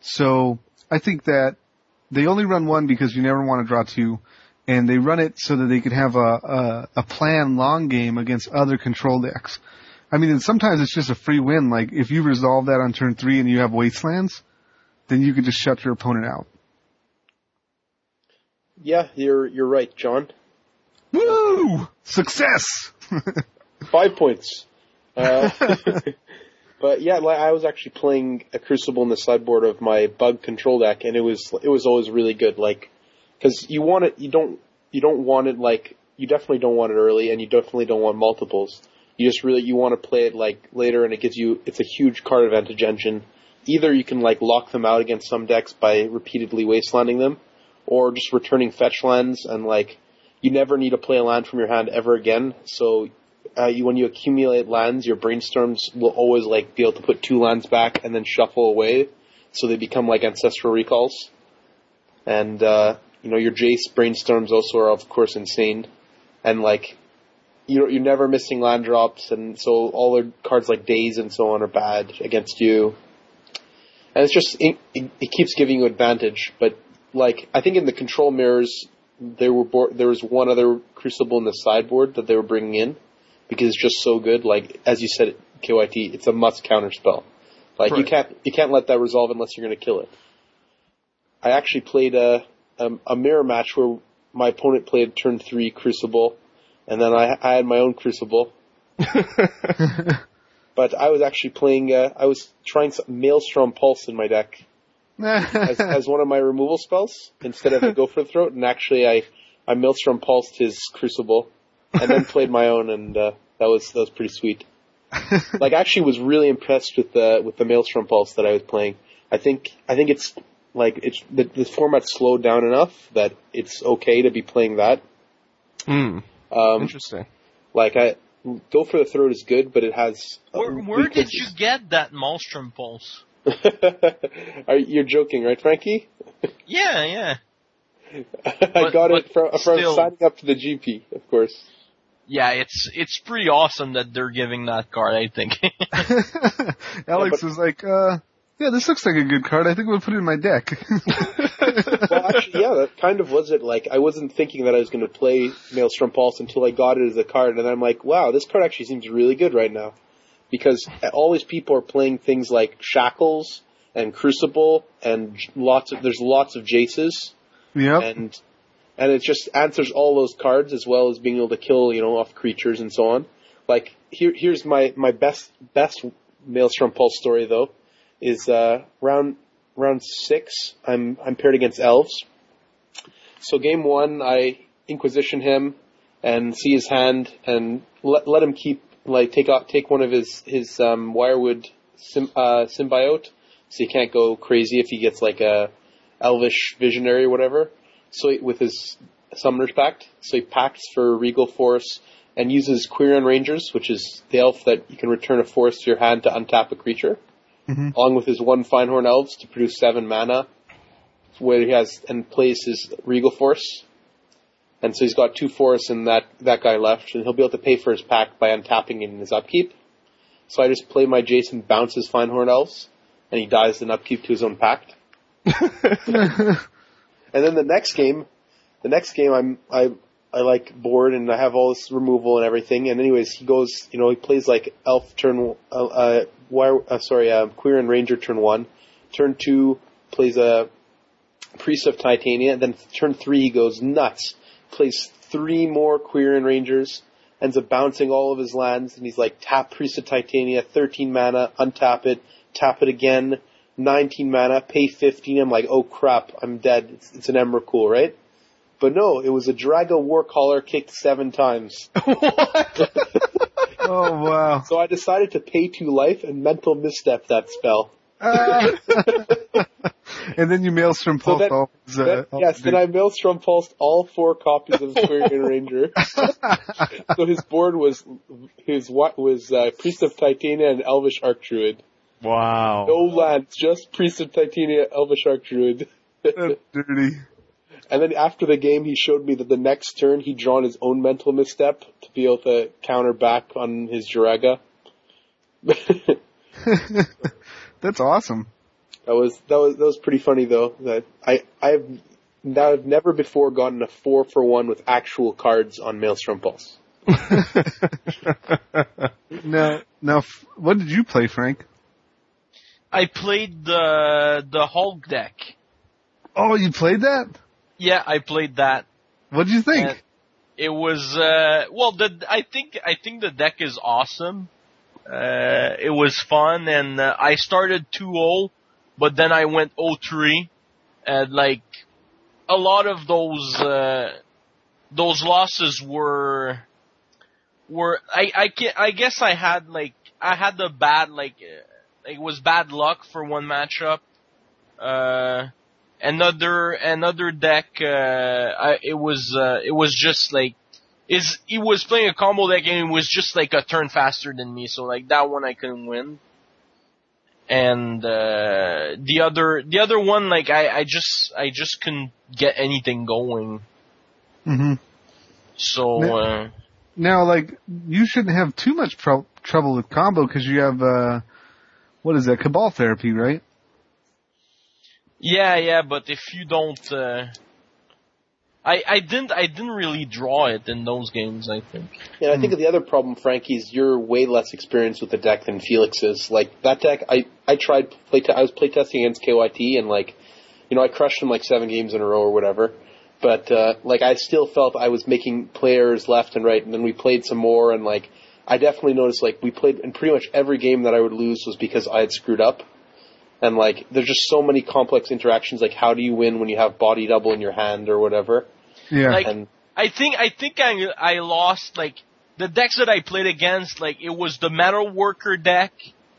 So I think that they only run one because you never want to draw two, and they run it so that they could have a a, a plan long game against other control decks. I mean, sometimes it's just a free win. Like if you resolve that on turn three and you have wastelands, then you could just shut your opponent out. Yeah, you're you're right, John. Woo! Success! *laughs* Five points. Uh, *laughs* but yeah, I was actually playing a Crucible in the sideboard of my bug control deck, and it was it was always really good. Like, because you want it, you don't you don't want it like you definitely don't want it early, and you definitely don't want multiples. You just really you want to play it like later, and it gives you it's a huge card advantage engine. Either you can like lock them out against some decks by repeatedly wastelanding them, or just returning fetch lands and like you never need to play a land from your hand ever again. So uh, you, when you accumulate lands, your brainstorms will always like be able to put two lands back and then shuffle away, so they become like ancestral recalls. And uh, you know your Jace brainstorms also are of course insane, and like you're you're never missing land drops, and so all their cards like Days and so on are bad against you. And it's just it, it, it keeps giving you advantage, but like I think in the control mirrors there were bo- there was one other crucible in the sideboard that they were bringing in because it's just so good. Like as you said, KYT, it's a must counter spell. Like you can't you can't let that resolve unless you're going to kill it. I actually played a, a a mirror match where my opponent played turn three crucible, and then I I had my own crucible. *laughs* But I was actually playing. Uh, I was trying some Maelstrom Pulse in my deck as, as one of my removal spells instead of a Go for the Throat, and actually I I Maelstrom pulsed his Crucible, and then played my own, and uh, that was that was pretty sweet. *laughs* like, I actually was really impressed with the with the Maelstrom Pulse that I was playing. I think I think it's like it's the, the format's slowed down enough that it's okay to be playing that. Hmm. Um, Interesting. like I go for the throat is good, but it has. Where, where did you get that Maelstrom pulse? *laughs* Are you're joking, right, Frankie? Yeah, yeah. *laughs* I But- got it from, from still- signing up to the GP, of course. Yeah, it's it's pretty awesome that they're giving that card. I think. *laughs* Alex but- was like, uh, yeah, this looks like a good card. I think we'll put it in my deck. Well, actually, yeah, that kind of was it. Like, I wasn't thinking that I was going to play Maelstrom Pulse until I got it as a card, and I'm like, wow, this card actually seems really good right now. Because all these people are playing things like Shackles and Crucible, and lots of, there's lots of Jaces, yep. and, and it just answers all those cards as well as being able to kill, you know, off creatures and so on. Like, here, here's my, my best, best Maelstrom Pulse story though, is, uh, round, round six, I'm, I'm paired against elves. So game one, I Inquisition him and see his hand and let, let him keep, like, take out, take one of his, his, um, Wirewood uh, symbiote, so he can't go crazy if he gets like a elvish visionary or whatever. So he, with his summoner's pact, so he pacts for Regal Force and uses Quirion Rangers, which is the elf that you can return a force to your hand to untap a creature, Mhm. along with his one Fyndhorn Elves to produce seven mana, where he has and plays his Regal Force. And so he's got two forests and that, that guy left, and he'll be able to pay for his pack by untapping it in his upkeep. So I just play my Jason bounces Fyndhorn Elves, and he dies in upkeep to his own pact. *laughs* And then the next game, the next game, I'm I I like bored and I have all this removal and everything. And anyways, he goes, you know, he plays like Elf turn, uh, uh, wire, uh sorry, uh, Quirion Ranger turn one, turn two plays a Priest of Titania. And then turn three, he goes nuts, plays three more Quirion Rangers, ends up bouncing all of his lands, and he's like tap Priest of Titania, 13 mana, untap it, tap it again, 19 mana, pay 15. I'm like, oh crap, I'm dead. It's, it's an Emrakul, right? But no, it was a Joraga Warcaller kicked seven times. *laughs* *laughs* oh wow. So I decided to pay two life and mental misstep that spell. *laughs* And then you maelstrom So pulse then- all his, uh, Then- all yes, then I Maelstrom pulsed all four copies of Quirion Ranger. *laughs* so his board was his what was uh, Priest of Titania and Elvish Archdruid. Wow. No lands, just Priest of Titania, Elvish Archdruid. That's dirty. And then after the game, he showed me that the next turn he'd drawn his own mental misstep to be able to counter back on his Joraga. *laughs* that That's awesome. That was that was that was pretty funny though. That I I've now I've never before gotten a four for one with actual cards on Maelstrom Pulse. *laughs* Now, now, what did you play, Frank? I played the the Hulk deck. Oh, you played that? Yeah, I played that. What did you think? And it was uh well the I think I think the deck is awesome. Uh it was fun and uh, I started 2-0 but then I went 0-3 and like a lot of those uh those losses were were I I can I guess I had like I had the bad like uh, it was bad luck for one matchup. Uh another another deck uh I, it was uh it was just like is he was playing a combo deck and it was just like a turn faster than me so like that one I couldn't win. And uh the other the other one like I I just I just couldn't get anything going. Hmm so Ne- uh Now, like, you shouldn't have too much tro- trouble with combo because you have, uh, what is that, Cabal Therapy, right? yeah yeah but if you don't uh I I didn't I didn't really draw it in those games I think And I think the other problem, Frankie, is you're way less experienced with the deck than Felix is. Like that deck, I I tried play. I was playtesting against KYT, and like, you know, I crushed him like seven games in a row or whatever. But uh, like, I still felt I was making players left and right, and then we played some more, and like, I definitely noticed like we played, and pretty much every game that I would lose was because I had screwed up. And like, there's just so many complex interactions. Like, how do you win when you have body double in your hand or whatever? Yeah. Like- And I think I think I I lost like the decks that I played against. Like it was the Metal Worker deck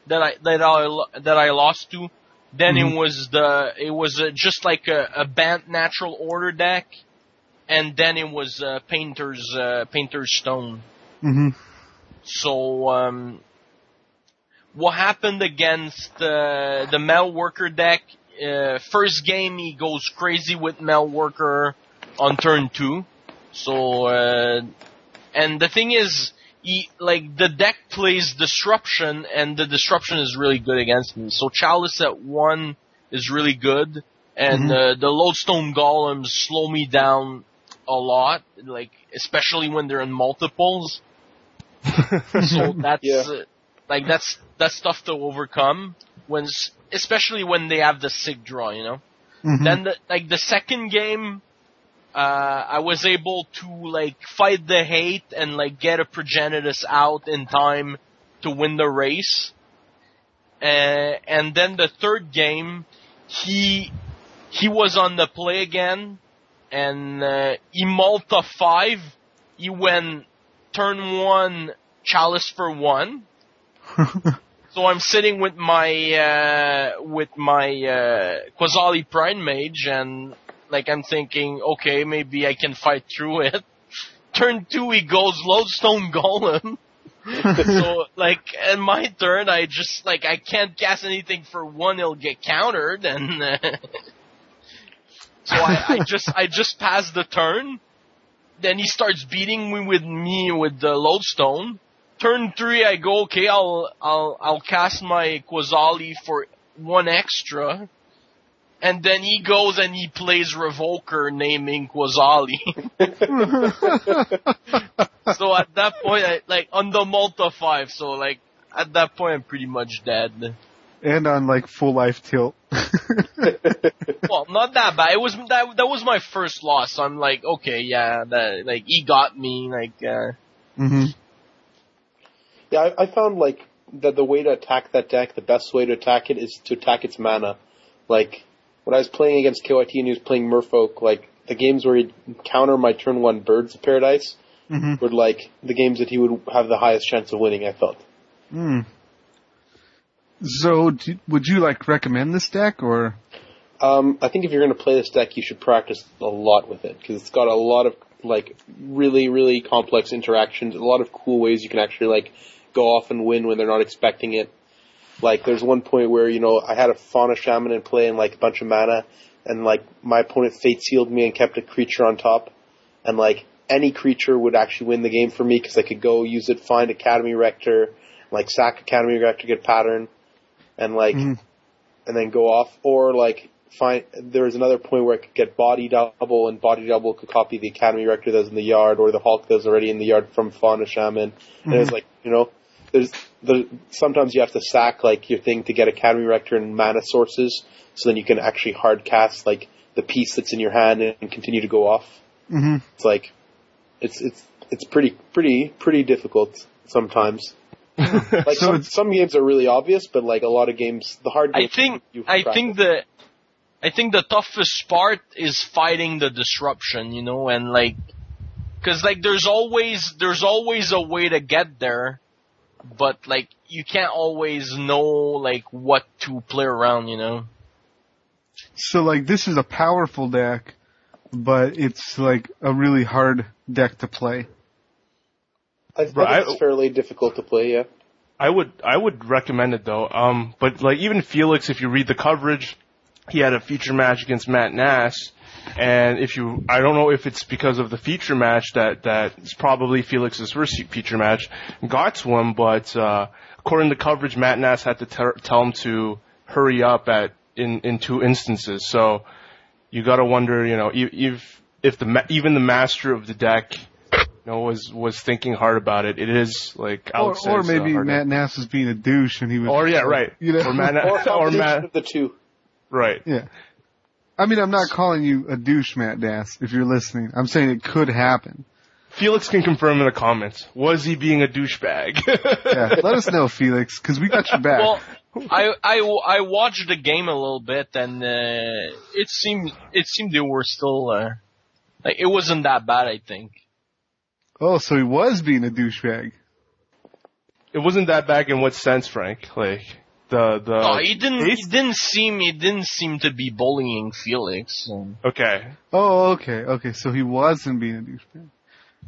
that I that I that I lost to. Then Mhm. it was the it was uh, just like a, a Bant Natural Order deck, and then it was uh, Painter's uh, Painter's Stone. hmm So um, what happened against uh, the Metal Worker deck? Uh, first game he goes crazy with Metal Worker on turn two. So uh, and the thing is, he like the deck plays disruption, and the disruption is really good against me. So Chalice at one is really good, and Mhm. uh, the Lodestone Golems slow me down a lot, like especially when they're in multiples. *laughs* So that's Yeah. uh, like that's that's tough to overcome when, especially when they have the sick draw, you know. hmm Then the, like the second game, uh, I was able to like fight the hate and like get a progenitus out in time to win the race. Uh, and then the third game, he he was on the play again, and uh, he Malta five. He went turn one chalice for one. *laughs* So I'm sitting with my uh with my uh Qasali Pridemage and like I'm thinking, okay, maybe I can fight through it. *laughs* Turn two he goes Lodestone Golem. *laughs* so like in my turn I just like I can't cast anything for one it'll get countered and uh, *laughs* so I, I just I just pass the turn. Then he starts beating me with me with the lodestone. Turn three, I go okay. I'll I'll I'll cast my Qasali for one extra, and then he goes and he plays Revoker, naming Qasali. *laughs* so at that point, I, like on the Malta five, so like at that point, I'm pretty much dead. and on like full life tilt. *laughs* *laughs* well, not that bad. It was that that was my first loss. So I'm like, okay, yeah, that like he got me. Like, uh, mm-hmm. Yeah, I, I found like that the way to attack that deck, the best way to attack it is to attack its mana. Like when I was playing against KYT and he was playing Merfolk, like the games where he'd counter my turn one Birds of Paradise hmm were like the games that he would have the highest chance of winning. I felt. Mm. So, do, would you like recommend this deck or? Um, I think if you're going to play this deck, you should practice a lot with it because it's got a lot of like really, really complex interactions. A lot of cool ways you can actually like go off and win when they're not expecting it. Like there's one point where you know I had a fauna shaman in play and like a bunch of mana, and like my opponent fate sealed me and kept a creature on top, and like any creature would actually win the game for me because I could go use it, find Academy Rector, like sack Academy Rector, get pattern, and like Mhm. and then go off, or like find there was another point where I could get body double, and body double could copy the Academy Rector that's in the yard, or the Hulk that's already in the yard from Fauna Shaman, and it was like you know, there's the sometimes you have to sack like your thing to get Academy Rector and mana sources, so then you can actually hard cast like the piece that's in your hand and, and continue to go off. hmm It's like it's it's it's pretty pretty pretty difficult sometimes. *laughs* Like So some, some games are really obvious, but like a lot of games, the hard I think you I practice. think the I think the toughest part is fighting the disruption, you know, and like, cause like there's always there's always a way to get there, but like you can't always know like what to play around, you know. So, like, this is a powerful deck, but it's like a really hard deck to play. I think Right. it's fairly difficult to play. Yeah. I would I would recommend it though. Um, but like even Felix, if you read the coverage, he had a feature match against Matt Nass, and if you I don't know if it's because of the feature match that that is probably Felix's first feature match got to him, but uh, according to coverage, Matt Nass had to ter- tell him to hurry up at in in two instances. So you got to wonder, you know, if if, if the ma- even the master of the deck. You know, was was thinking hard about it. It is like I Or, would say or maybe hard Matt Nass is being a douche and he was. or yeah, right. You know? or Matt, *laughs* Or, or, Matt, of the two. right. Yeah. I mean, I'm not calling you a douche, Matt Nass, if you're listening. I'm saying it could happen. Felix can confirm in the comments. Was he being a douchebag? *laughs* Yeah, let us know, Felix, because we got your back. Well, I I I watched the game a little bit, and uh, it seemed it seemed they were still uh, Like it wasn't that bad, I think. Oh, so he was being a douchebag. It wasn't that bad in what sense, Frank? Like the the. no, he didn't. He didn't seem. He didn't seem to be bullying Felix. so. Okay. Oh, okay, okay. So he wasn't being a douchebag.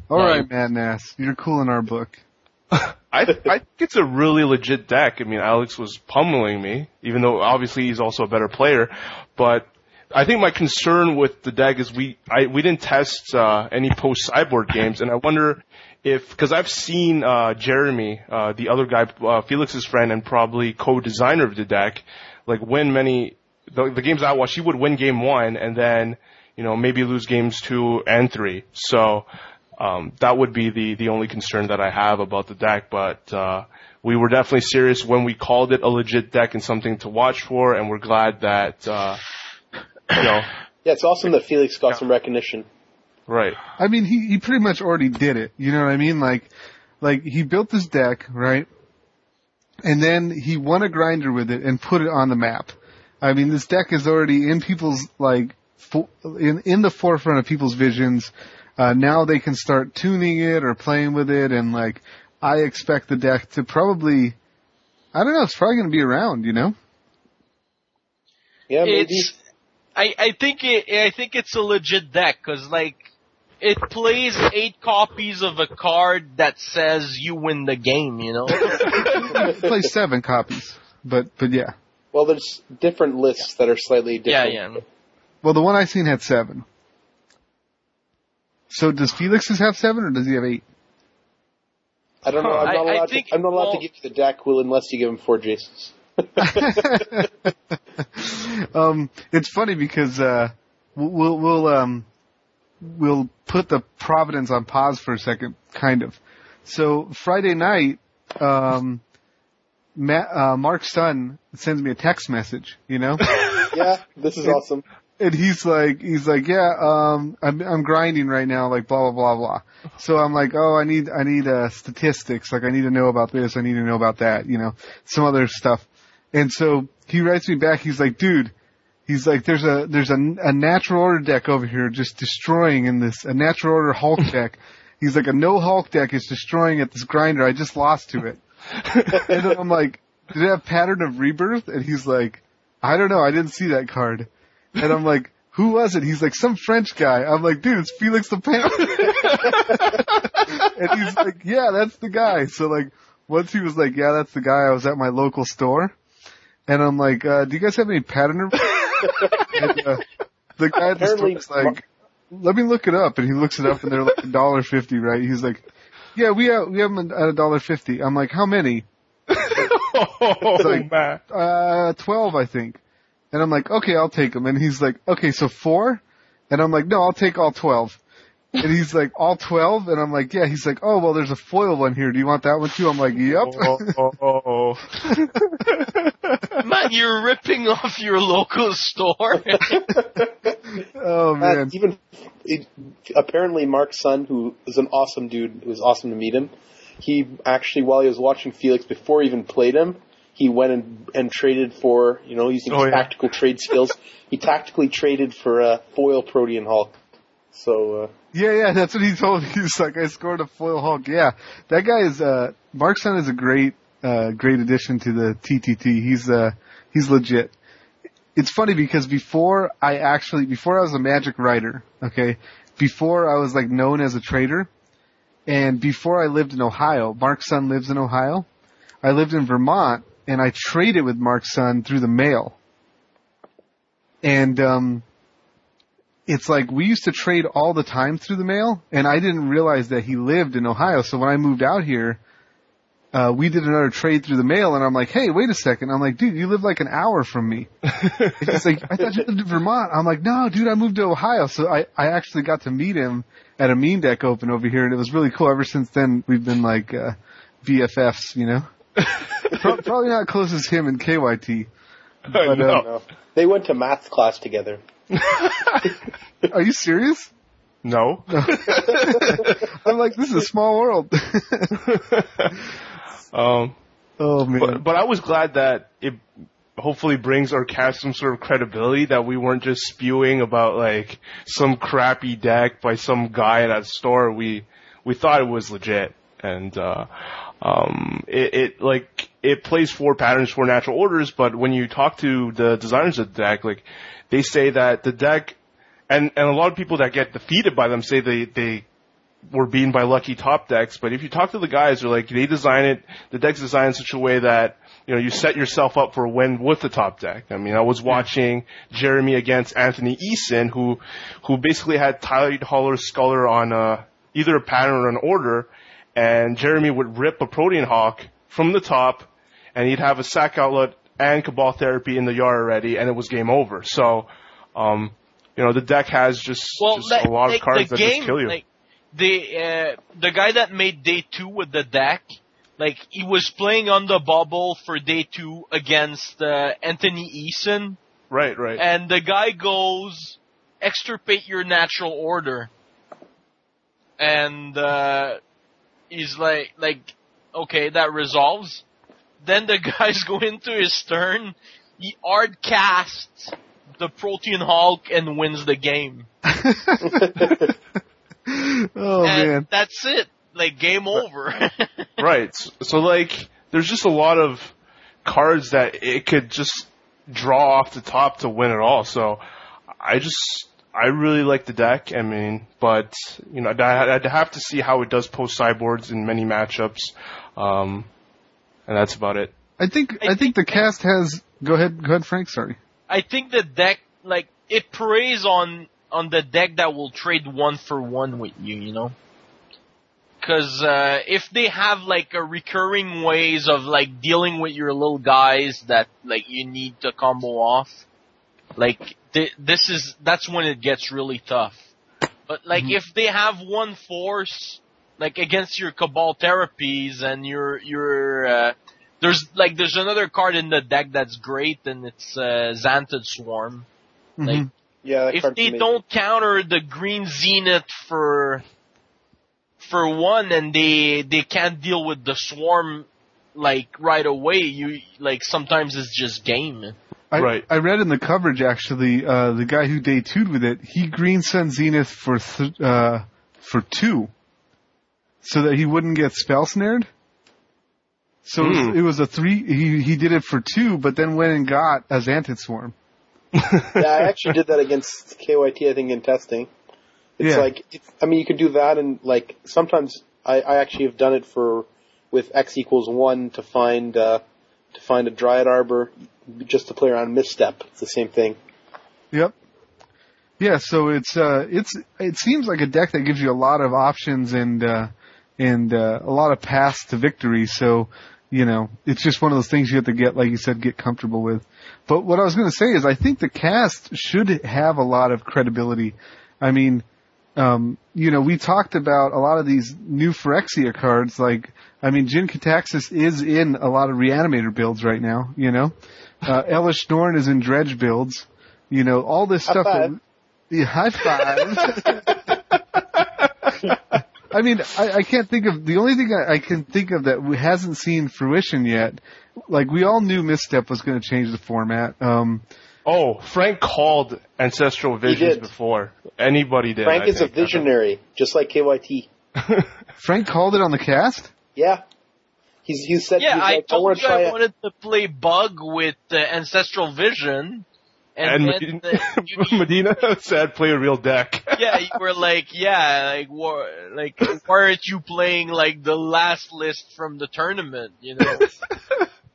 All No. right, Matt Nass, you're cool in our book. *laughs* I I think it's a really legit deck. I mean, Alex was pummeling me, even though obviously he's also a better player. But I think my concern with the deck is we I we didn't test uh, any post sideboard games, and I wonder if because I've seen uh, Jeremy, uh, the other guy, uh, Felix's friend, and probably co-designer of the deck, like win many the, the games I watched. He would win game one, and then you know maybe lose games two and three. So um, that would be the the only concern that I have about the deck. But uh, we were definitely serious when we called it a legit deck and something to watch for, and we're glad that uh, you know Yeah, it's awesome that Felix got some recognition. Right. I mean, he he pretty much already did it. You know what I mean? Like, like he built this deck, right? And then he won a grinder with it and put it on the map. I mean, this deck is already in people's like fo- in in the forefront of people's visions. Uh, now they can start tuning it or playing with it, and like I expect the deck to probably, I don't know, it's probably going to be around. You know? Yeah, maybe. It's. I I think it. I think it's a legit deck because like. It plays eight copies of a card that says you win the game, you know? *laughs* It plays seven copies, but but yeah. Well, there's different lists that are slightly different. yeah. Yeah. Well, the one I seen had seven. So does Felix's have seven or does he have eight? I don't know. I'm not I allowed, think- to, I'm not allowed well- to give you the deck, Will, unless you give him four Jaces. *laughs* um, it's funny because uh, we'll we'll um, we'll put the Providence on pause for a second, kind of. So Friday night, um, Matt, uh, Mark's son sends me a text message, you know, *laughs* Yeah, this is awesome. and he's like, he's like, yeah, um, I'm I'm grinding right now, like blah blah blah blah. So I'm like, oh, I need I need uh, statistics, like I need to know about this, I need to know about that, you know, some other stuff. And so he writes me back. He's like, dude, he's like, there's a there's a, a natural order deck over here just destroying in this a natural order Hulk *laughs* deck. He's like, a no Hulk deck is destroying at this grinder. I just lost to it. and I'm like, did it have pattern of rebirth? And he's like, I don't know. I didn't see that card. And I'm like, who was it? He's like, some French guy. I'm like, dude, it's Felix the Panther. *laughs* and he's like, yeah, that's the guy. So like, once he was like, yeah, that's the guy, I was at my local store. And I'm like, uh, do you guys have any pattern of and, uh, the guy at the store Apparently- was like, let me look it up. And he looks it up and they're like a dollar fifty, right? He's like, yeah, we have, we have them at a dollar fifty. I'm like, how many? *laughs* oh like- man. Uh, 12, I think. And I'm like, okay, I'll take them. And he's like, okay, so four? And I'm like, no, I'll take all 12. And he's like, all 12? And I'm like, yeah. He's like, oh, well, there's a foil one here. Do you want that one too? I'm like, yep. oh, oh, oh. *laughs* Man, you're ripping off your local store. *laughs* oh, Uh, man. even it, apparently, Mark's son, who is an awesome dude, it was awesome to meet him. He actually, while he was watching Felix before he even played him, he went and, and traded for, you know, using Oh, his yeah. tactical trade skills. He tactically traded for a foil Protean Hulk. So, uh, Yeah, yeah, *laughs* that's what he told me. He was like, I scored a foil Hulk. Yeah, that guy is, uh, Mark Son is a great, uh, great addition to the TTT. He's, uh, he's legit. It's funny because before I actually, before I was a magic writer, okay, before I was like known as a trader, and before I lived in Ohio, Mark's son lives in Ohio. I lived in Vermont, and I traded with Mark's son through the mail. And, um, it's like we used to trade all the time through the mail, and I didn't realize that he lived in Ohio. So when I moved out here, uh, we did another trade through the mail, and I'm like, hey, wait a second. I'm like, dude, you live like an hour from me. And *laughs* he's like, I thought you lived in Vermont. I'm like, no, dude, I moved to Ohio. So I, I actually got to meet him at a mean deck open over here, and it was really cool. Ever since then, we've been like, uh, BFFs, you know? *laughs* Probably not close as him and KYT. But, No. uh. They went to math class together. *laughs* are you serious? No. *laughs* I'm like, this is a small world. *laughs* um, oh man. but but I was glad that it hopefully brings our cast some sort of credibility that we weren't just spewing about like some crappy deck by some guy at a store. We we thought it was legit, and uh, um, it, it like it plays four patterns, four natural orders. But when you talk to the designers of the deck, like they say that the deck, and and a lot of people that get defeated by them say they they were beaten by lucky top decks. But if you talk to the guys, they're like they design it. The deck's designed in such a way that you know you set yourself up for a win with the top deck. I mean, I was watching Jeremy against Anthony Eason, who who basically had Tyler Holler Sculler on uh, either a pattern or an order, and Jeremy would rip a Protean Hulk from the top, and he'd have a sack outlet and Cabal Therapy in the yard already, and it was game over. So. Um, you know, the deck has just, Well, just like, a lot like, of cards that game, just kill you. like the uh, the guy that made day two with the deck, like he was playing on the bubble for day two against uh, Anthony Eason, right, right. and the guy goes extirpate your natural order, and uh, he's like like okay that resolves. Then the *laughs* guys go into his turn. He hard casts the Protean Hulk and wins the game. *laughs* oh and man. that's it. Like game over. *laughs* Right. So, so like, there's just a lot of cards that it could just draw off the top to win it all. So I just, I really like the deck. I mean, but you know, I'd, I'd have to see how it does post sideboards in many matchups. Um, and that's about it. I think I think the cast has. Go ahead, go ahead, Frank. Sorry. I think the deck, like, it preys on on the deck that will trade one for one with you. You know. Because uh, if they have like a recurring ways of like dealing with your little guys that like you need to combo off, like th- this is that's when it gets really tough. But like if they have one force, like against your cabal therapies and your your uh, there's like there's another card in the deck that's great and it's uh, Xanthid Swarm. Like Mhm. Yeah, if they amazing. don't counter the green zenith for for one and they they can't deal with the swarm like right away you like sometimes it's just game I, Right. I read in the coverage actually, uh, the guy who day two'd with it, he green sun zenith for th- uh, for two, so that he wouldn't get spell snared. So it, was, Hmm. it was a three. He he did it for two, but then went and got a Xanthid swarm. *laughs* yeah, I actually did that against KYT, I think, in testing. It's Yeah. like, it's, I mean, you could do that, and like sometimes I, I actually have done it for with X equals one to find uh, to find a Dryad Arbor just to play around misstep. It's the same thing. Yep. Yeah, so it's uh it's it seems like a deck that gives you a lot of options and uh and uh, a lot of paths to victory. So, you know, it's just one of those things you have to get like you said get comfortable with. But what I was going to say is I think the cast should have a lot of credibility. I mean, um, you know, we talked about a lot of these new Phyrexia cards. Like, I mean, Jin-Gitaxias is in a lot of Reanimator builds right now. You know, uh, *laughs* Elesh Norn is in Dredge builds. You know, all this High stuff. five. That, *laughs* yeah, high five. *laughs* I mean, I, I can't think of the only thing I, I can think of that we- hasn't seen fruition yet. Like we all knew Misstep was going to change the format. Um, Oh, Frank called Ancestral Visions before. Anybody did. Frank I is a visionary, just like KYT. *laughs* Frank called it on the cast. Yeah, he's he said yeah he's i like, I told want you i it. wanted to play bug with uh, ancestral vision And, and, then uh, *laughs* you, Medina said play a real deck. *laughs* yeah you were like yeah like wha- like why aren't you playing like the last list from the tournament you know *laughs*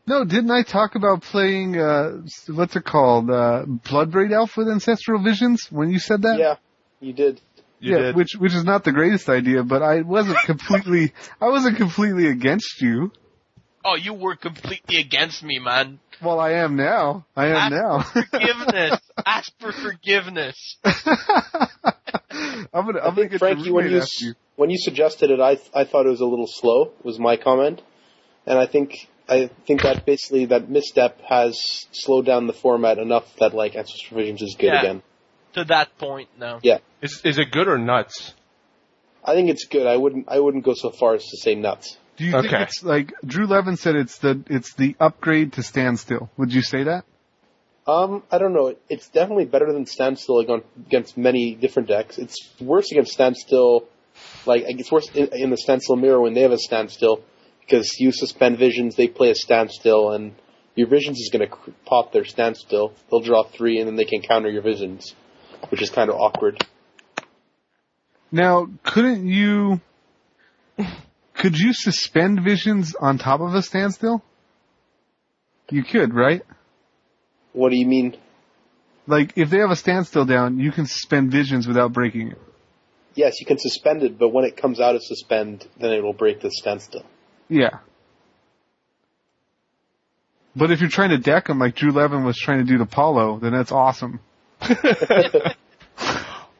No, didn't I talk about playing uh what's it called? Uh Bloodbraid Elf with Ancestral Visions when you said that? Yeah, you did. You yeah, did. which which is not the greatest idea, but I wasn't completely I wasn't completely against you. Oh you were completely against me man Well, I am now. I am now. forgiveness ask for forgiveness *laughs* I'm gonna I I'm gonna think get Frankie, your when you after you. when you suggested it, I I thought it was a little slow. Was my comment, and I think I think that basically that misstep has slowed down the format enough that like Ancestral Visions is good Yeah. again. to that point now Yeah. Is is it good or nuts? I think it's good. I wouldn't I wouldn't go so far as to say nuts. Do you think it's like Drew Levin said it's the it's the upgrade to standstill? Would you say that? Um, I don't know. It's definitely better than standstill ag- against many different decks. It's worse against standstill. Like it's worse in, in the standstill mirror when they have a standstill because you suspend visions, they play a standstill, and your visions is going to pop their standstill. They'll draw three, and then they can counter your visions, which is kind of awkward. Now, couldn't you could you suspend visions on top of a standstill? You could, right? What do you mean? Like if they have a standstill down, you can suspend visions without breaking it. Yes, you can suspend it, but when it comes out of suspend, then it will break the standstill. Yeah. But if you're trying to deck them like Drew Levin was trying to do to Paulo, then that's awesome. *laughs*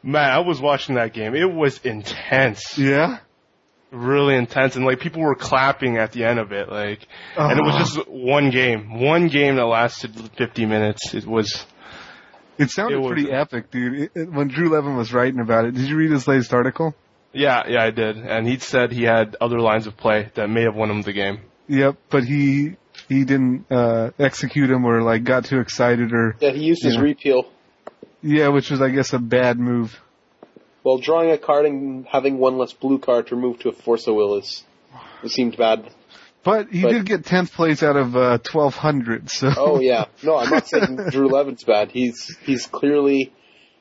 Man, I was watching that game. It was intense. Yeah. Really intense. And like people were clapping at the end of it. Like, and it was just one game. One game that lasted 50 minutes. It was, It sounded It was- pretty epic, dude. It, it, when Drew Levin was writing about it, did you read his latest article? yeah, yeah, I did. And he said he had other lines of play that may have won him the game. Yep, but he he didn't uh execute him or like got too excited or Yeah, he used his Yeah. repeal. yeah, which was I guess a bad move. Well, drawing a card and having one less blue card to remove to a Force of Will is it seemed bad. But he But- did get tenth place out of uh twelve hundred. So Oh yeah, *laughs* no, I'm not saying Drew Levin's bad. He's he's clearly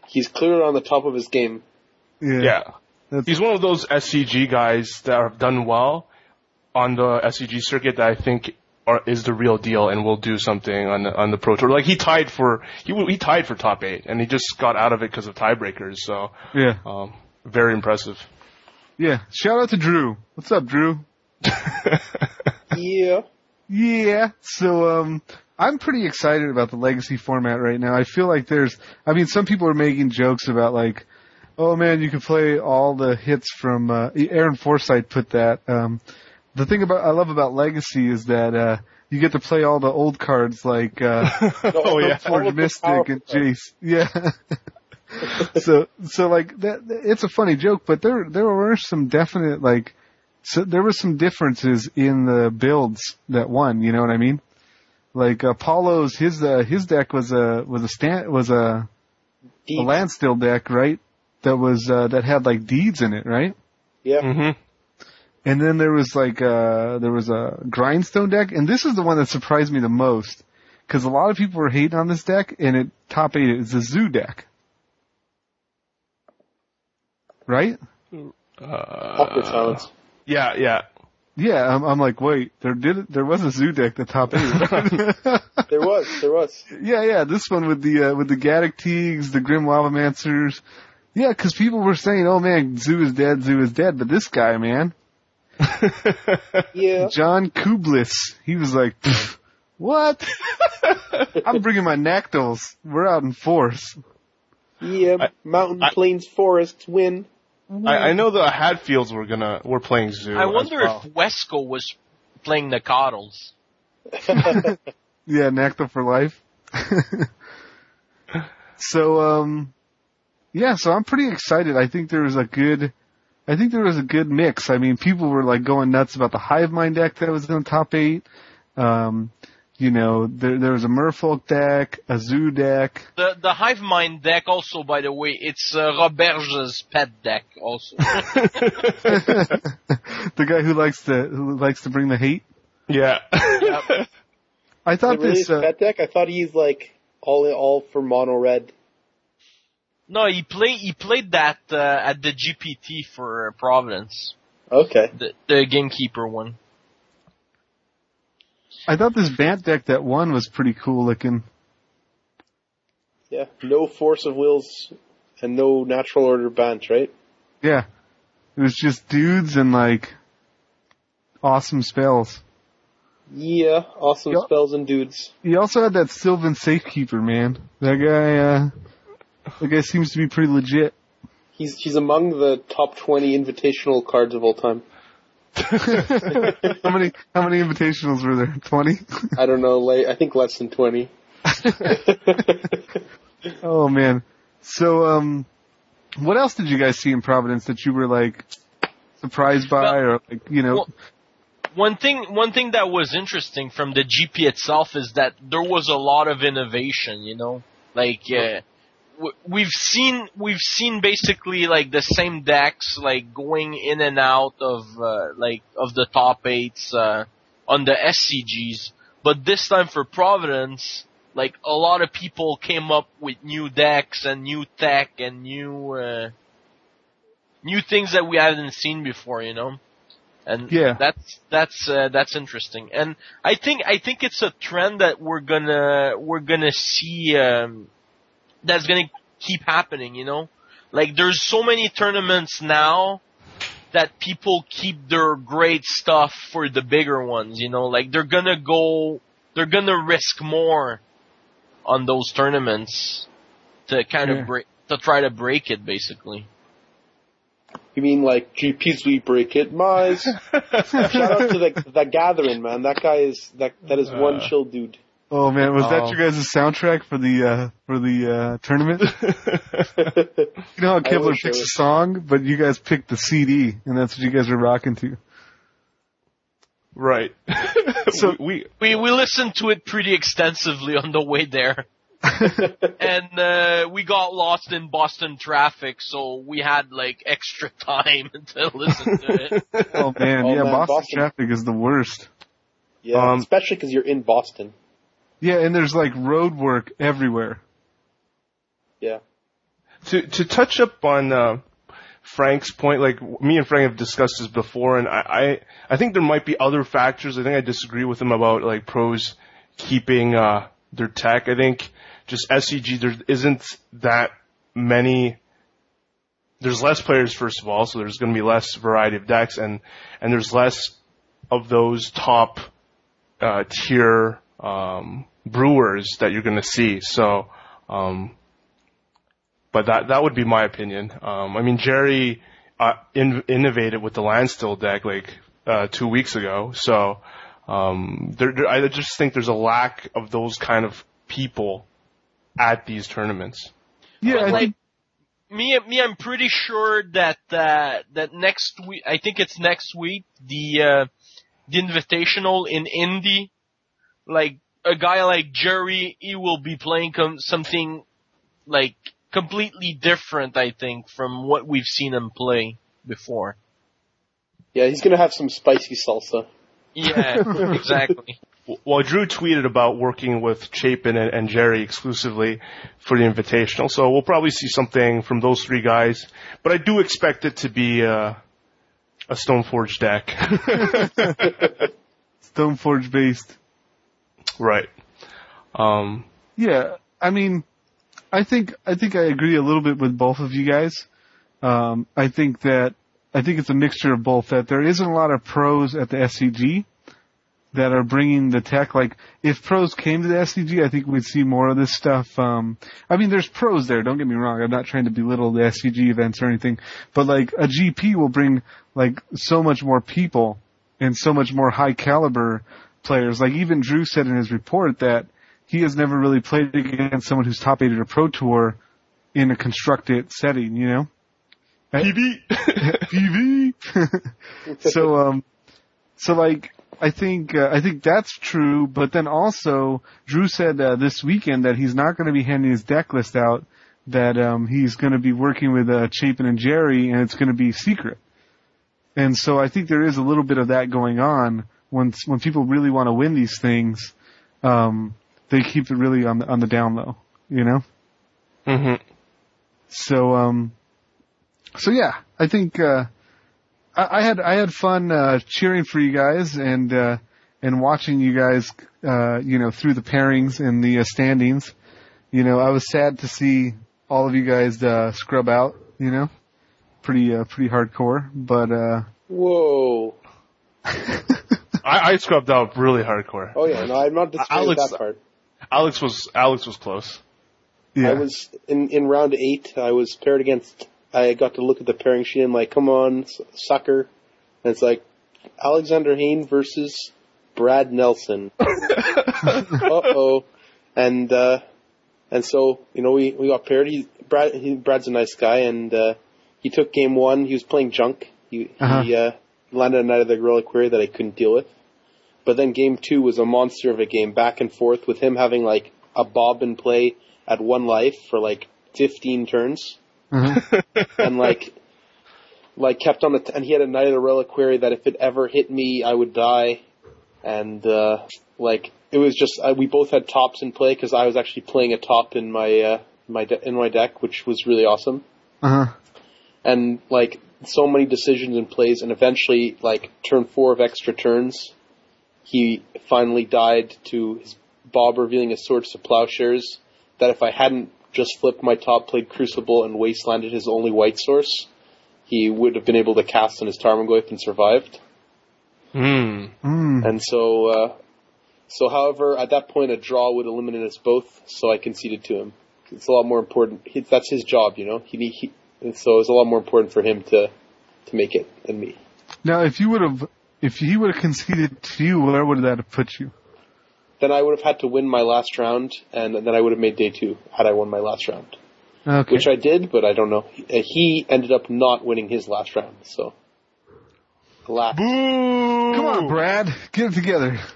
he's clearly on the top of his game. yeah, Yeah. That's- He's one of those SCG guys that have done well on the SCG circuit that I think are, is the real deal and will do something on the, on the pro tour. Like he tied for he he tied for top eight and he just got out of it because of tiebreakers. So yeah, um, very impressive. yeah. Shout out to Drew. What's up, Drew? *laughs* Yeah, Yeah. So um I'm pretty excited about the legacy format right now. I feel like there's I mean some people are making jokes about like oh man, you can play all the hits from uh Aaron Forsythe put that um the thing about I love about legacy is that uh you get to play all the old cards like uh *laughs* oh yeah. all Forge Mystic and Jace. Yeah. *laughs* so so like that it's a funny joke, but there there were some definite like so there were some differences in the builds that won, you know what I mean? Like Apollo's his uh, his deck was a was a stand was a, a Deeds. landstill deck, right? That was uh, that had like deeds in it, right? Yeah, hmm And then there was like uh there was a grindstone deck, and this is the one that surprised me the most because a lot of people were hating on this deck, and it top eight is a zoo deck, right? Uh, yeah, yeah. Yeah, I'm, I'm like, wait, there did there was a zoo deck that top eight. right? *laughs* There was, there was. yeah, yeah, this one with the uh, with the Gaddock Teegs, the Grim Lavamancers. Yeah, because people were saying, oh man, zoo is dead, zoo is dead, but this guy, man, *laughs* Yeah, John Kublis, he was like, what? I'm bringing my Nacatls. We're out in force. yeah. I- Mountain, I- plains, forests win. I, I know the Hadfields were gonna were playing zoo. I wonder well. if Wesco was playing the Coddles. *laughs* Yeah, Nacatl for life. *laughs* so, um, yeah, so I'm pretty excited. I think there was a good, I think there was a good mix. I mean, people were like going nuts about the Hive Mind deck that was in the top eight. Um, you know, there, there was a Merfolk deck, a Zoo deck. The the Hive Mind deck also, by the way, it's uh, Roberge's pet deck also. *laughs* *laughs* the guy who likes to, who likes to bring the hate. yeah. I thought it really this, his uh, pet deck? I thought he's like all all for mono red. No, he play he played that uh, at the GPT for uh, Providence, Okay. the the gamekeeper one. I thought this Bant deck that won was pretty cool looking. Yeah. No force of wills and no natural order bans, right? Yeah. It was just dudes and like awesome spells. Yeah. Awesome Yup. spells and dudes. He also had that Sylvan Safekeeper, man. That guy, uh, that guy seems to be pretty legit. He's he's among the top twenty invitational cards of all time. how many, how many invitationals were there? 20? I don't know, like I think less than twenty. *laughs* oh man. So, um, what else did you guys see in Providence that you were like surprised by Well- or like, you know, well- one thing one thing that was interesting from the GP itself is that there was a lot of innovation. You know, like uh, w- we've seen we've seen basically like the same decks like going in and out of uh, like of the top eights uh, on the SCGs, but this time for Providence, like a lot of people came up with new decks and new tech and new uh, new things that we hadn't seen before. You know. And Yeah. that's that's uh, that's interesting, and I think I think it's a trend that we're gonna we're gonna see um, that's gonna keep happening. You know, like there's so many tournaments now that people keep their great stuff for the bigger ones. You know, like they're gonna go, they're gonna risk more on those tournaments to kind Yeah. of break to try to break it, basically. You mean like GPs we break it, Mize? *laughs* Shout out to the the Gathering man. That guy is that that is one Uh. chill dude. Oh man, was that Oh. your guys' soundtrack for the uh for the uh tournament? *laughs* You know how Kibler picks a song, but you guys picked the CD, and that's what you guys are rocking to. right. *laughs* So- we, We we listened to it pretty extensively on the way there. *laughs* and uh, we got lost in Boston traffic, so we had like extra time to listen to it. Oh man, Oh, yeah, man, Boston, Boston. traffic is the worst. Yeah, Um, especially because you're in Boston. Yeah, and there's like road work everywhere. Yeah. to to touch up on uh, Frank's point, like me and Frank have discussed this before, and I, I I think there might be other factors. I think I disagree with him about like pros keeping uh, their tech. I think just SCG there isn't that many. There's less players first of all, so there's going to be less variety of decks, and and there's less of those top uh, tier um, brewers that you're going to see. So. Um, but that that would be my opinion. Um, I mean, Jerry uh, in, innovated with the Landstill deck like uh, two weeks ago, so um, there, there, I just think there's a lack of those kind of people at these tournaments. Yeah, I like, think me, me, I'm pretty sure that uh, that next week, I think it's next week, the uh, the invitational in Indy, like a guy like Jerry, he will be playing com- something like completely different. I think from what we've seen him play before. Yeah, he's gonna have some spicy salsa. Yeah, *laughs* exactly. Well, Drew tweeted about working with Chapin and, and Jerry exclusively for the Invitational, so we'll probably see something from those three guys. But I do expect it to be uh, a Stoneforge deck. *laughs* Stoneforge based. Right. Um, Yeah, I mean, I think I think I agree a little bit with both of you guys. Um, I think that I think it's a mixture of both. That there isn't a lot of pros at the SCG that are bringing the tech. Like if pros came to the SCG, I think we'd see more of this stuff. Um, I mean, there's pros there. Don't get me wrong. I'm not trying to belittle the SCG events or anything, but like a GP will bring like so much more people and so much more high caliber players. Like even Drew said in his report that he has never really played against someone who's top eight at a pro tour in a constructed setting, you know? PB. PV. *laughs* *laughs* so, um, so like, I think, uh, I think that's true, but then also, Drew said, uh, this weekend that he's not gonna be handing his deck list out, that, um, he's gonna be working with, uh, Chapin and Jerry, and it's gonna be secret. And so I think there is a little bit of that going on when, when people really want to win these things, um, they keep it really on the, on the down low, you know? hmm So um so yeah, I think uh I, I had I had fun uh cheering for you guys and uh and watching you guys uh you know through the pairings and the uh, standings. You know, I was sad to see all of you guys uh scrub out, you know. Pretty uh pretty hardcore, but uh Whoa. *laughs* I, I scrubbed out really hardcore. Oh yeah, no, I'm not disputing Alex- that part. Alex was Alex was close. yeah. I was in in round eight. I was paired against. I got to look at the pairing sheet and like, come on, s- sucker. And it's like Alexander Hain versus Brad Nelson. *laughs* uh oh. And uh and so you know we we got paired. He Brad he, Brad's a nice guy, and uh he took game one. He was playing junk. He Uh-huh. he uh landed a Knight of the Reliquary that I couldn't deal with. But then game two was a monster of a game, back and forth, with him having like a bob in play at one life for like 15 turns. *laughs* and like, like kept on the, t- and he had a Knight of the Reliquary that if it ever hit me, I would die. And, uh, like, it was just, uh, we both had tops in play because I was actually playing a top in my, uh, my, de- in my deck, which was really awesome Uh huh. and like so many decisions and plays, and eventually, like turn four of extra turns, he finally died to his Bob revealing his swords to plowshares. That if I hadn't just flipped my top, played Crucible, and wastelanded his only white source, he would have been able to cast on his Tarmogoyf and survived. Hmm. Mm. And so, uh, so however, at that point, a draw would eliminate us both. So I conceded to him. It's a lot more important. He, that's his job, you know. He, he and so it's a lot more important for him to to make it than me. Now, if you would have, if he would have conceded to you, where would that have put you? Then I would have had to win my last round, and then I would have made day two had I won my last round, Okay. which I did, but I don't know. He, he ended up not winning his last round, so. Alas. Boo! Come on, Brad, get it together. *laughs*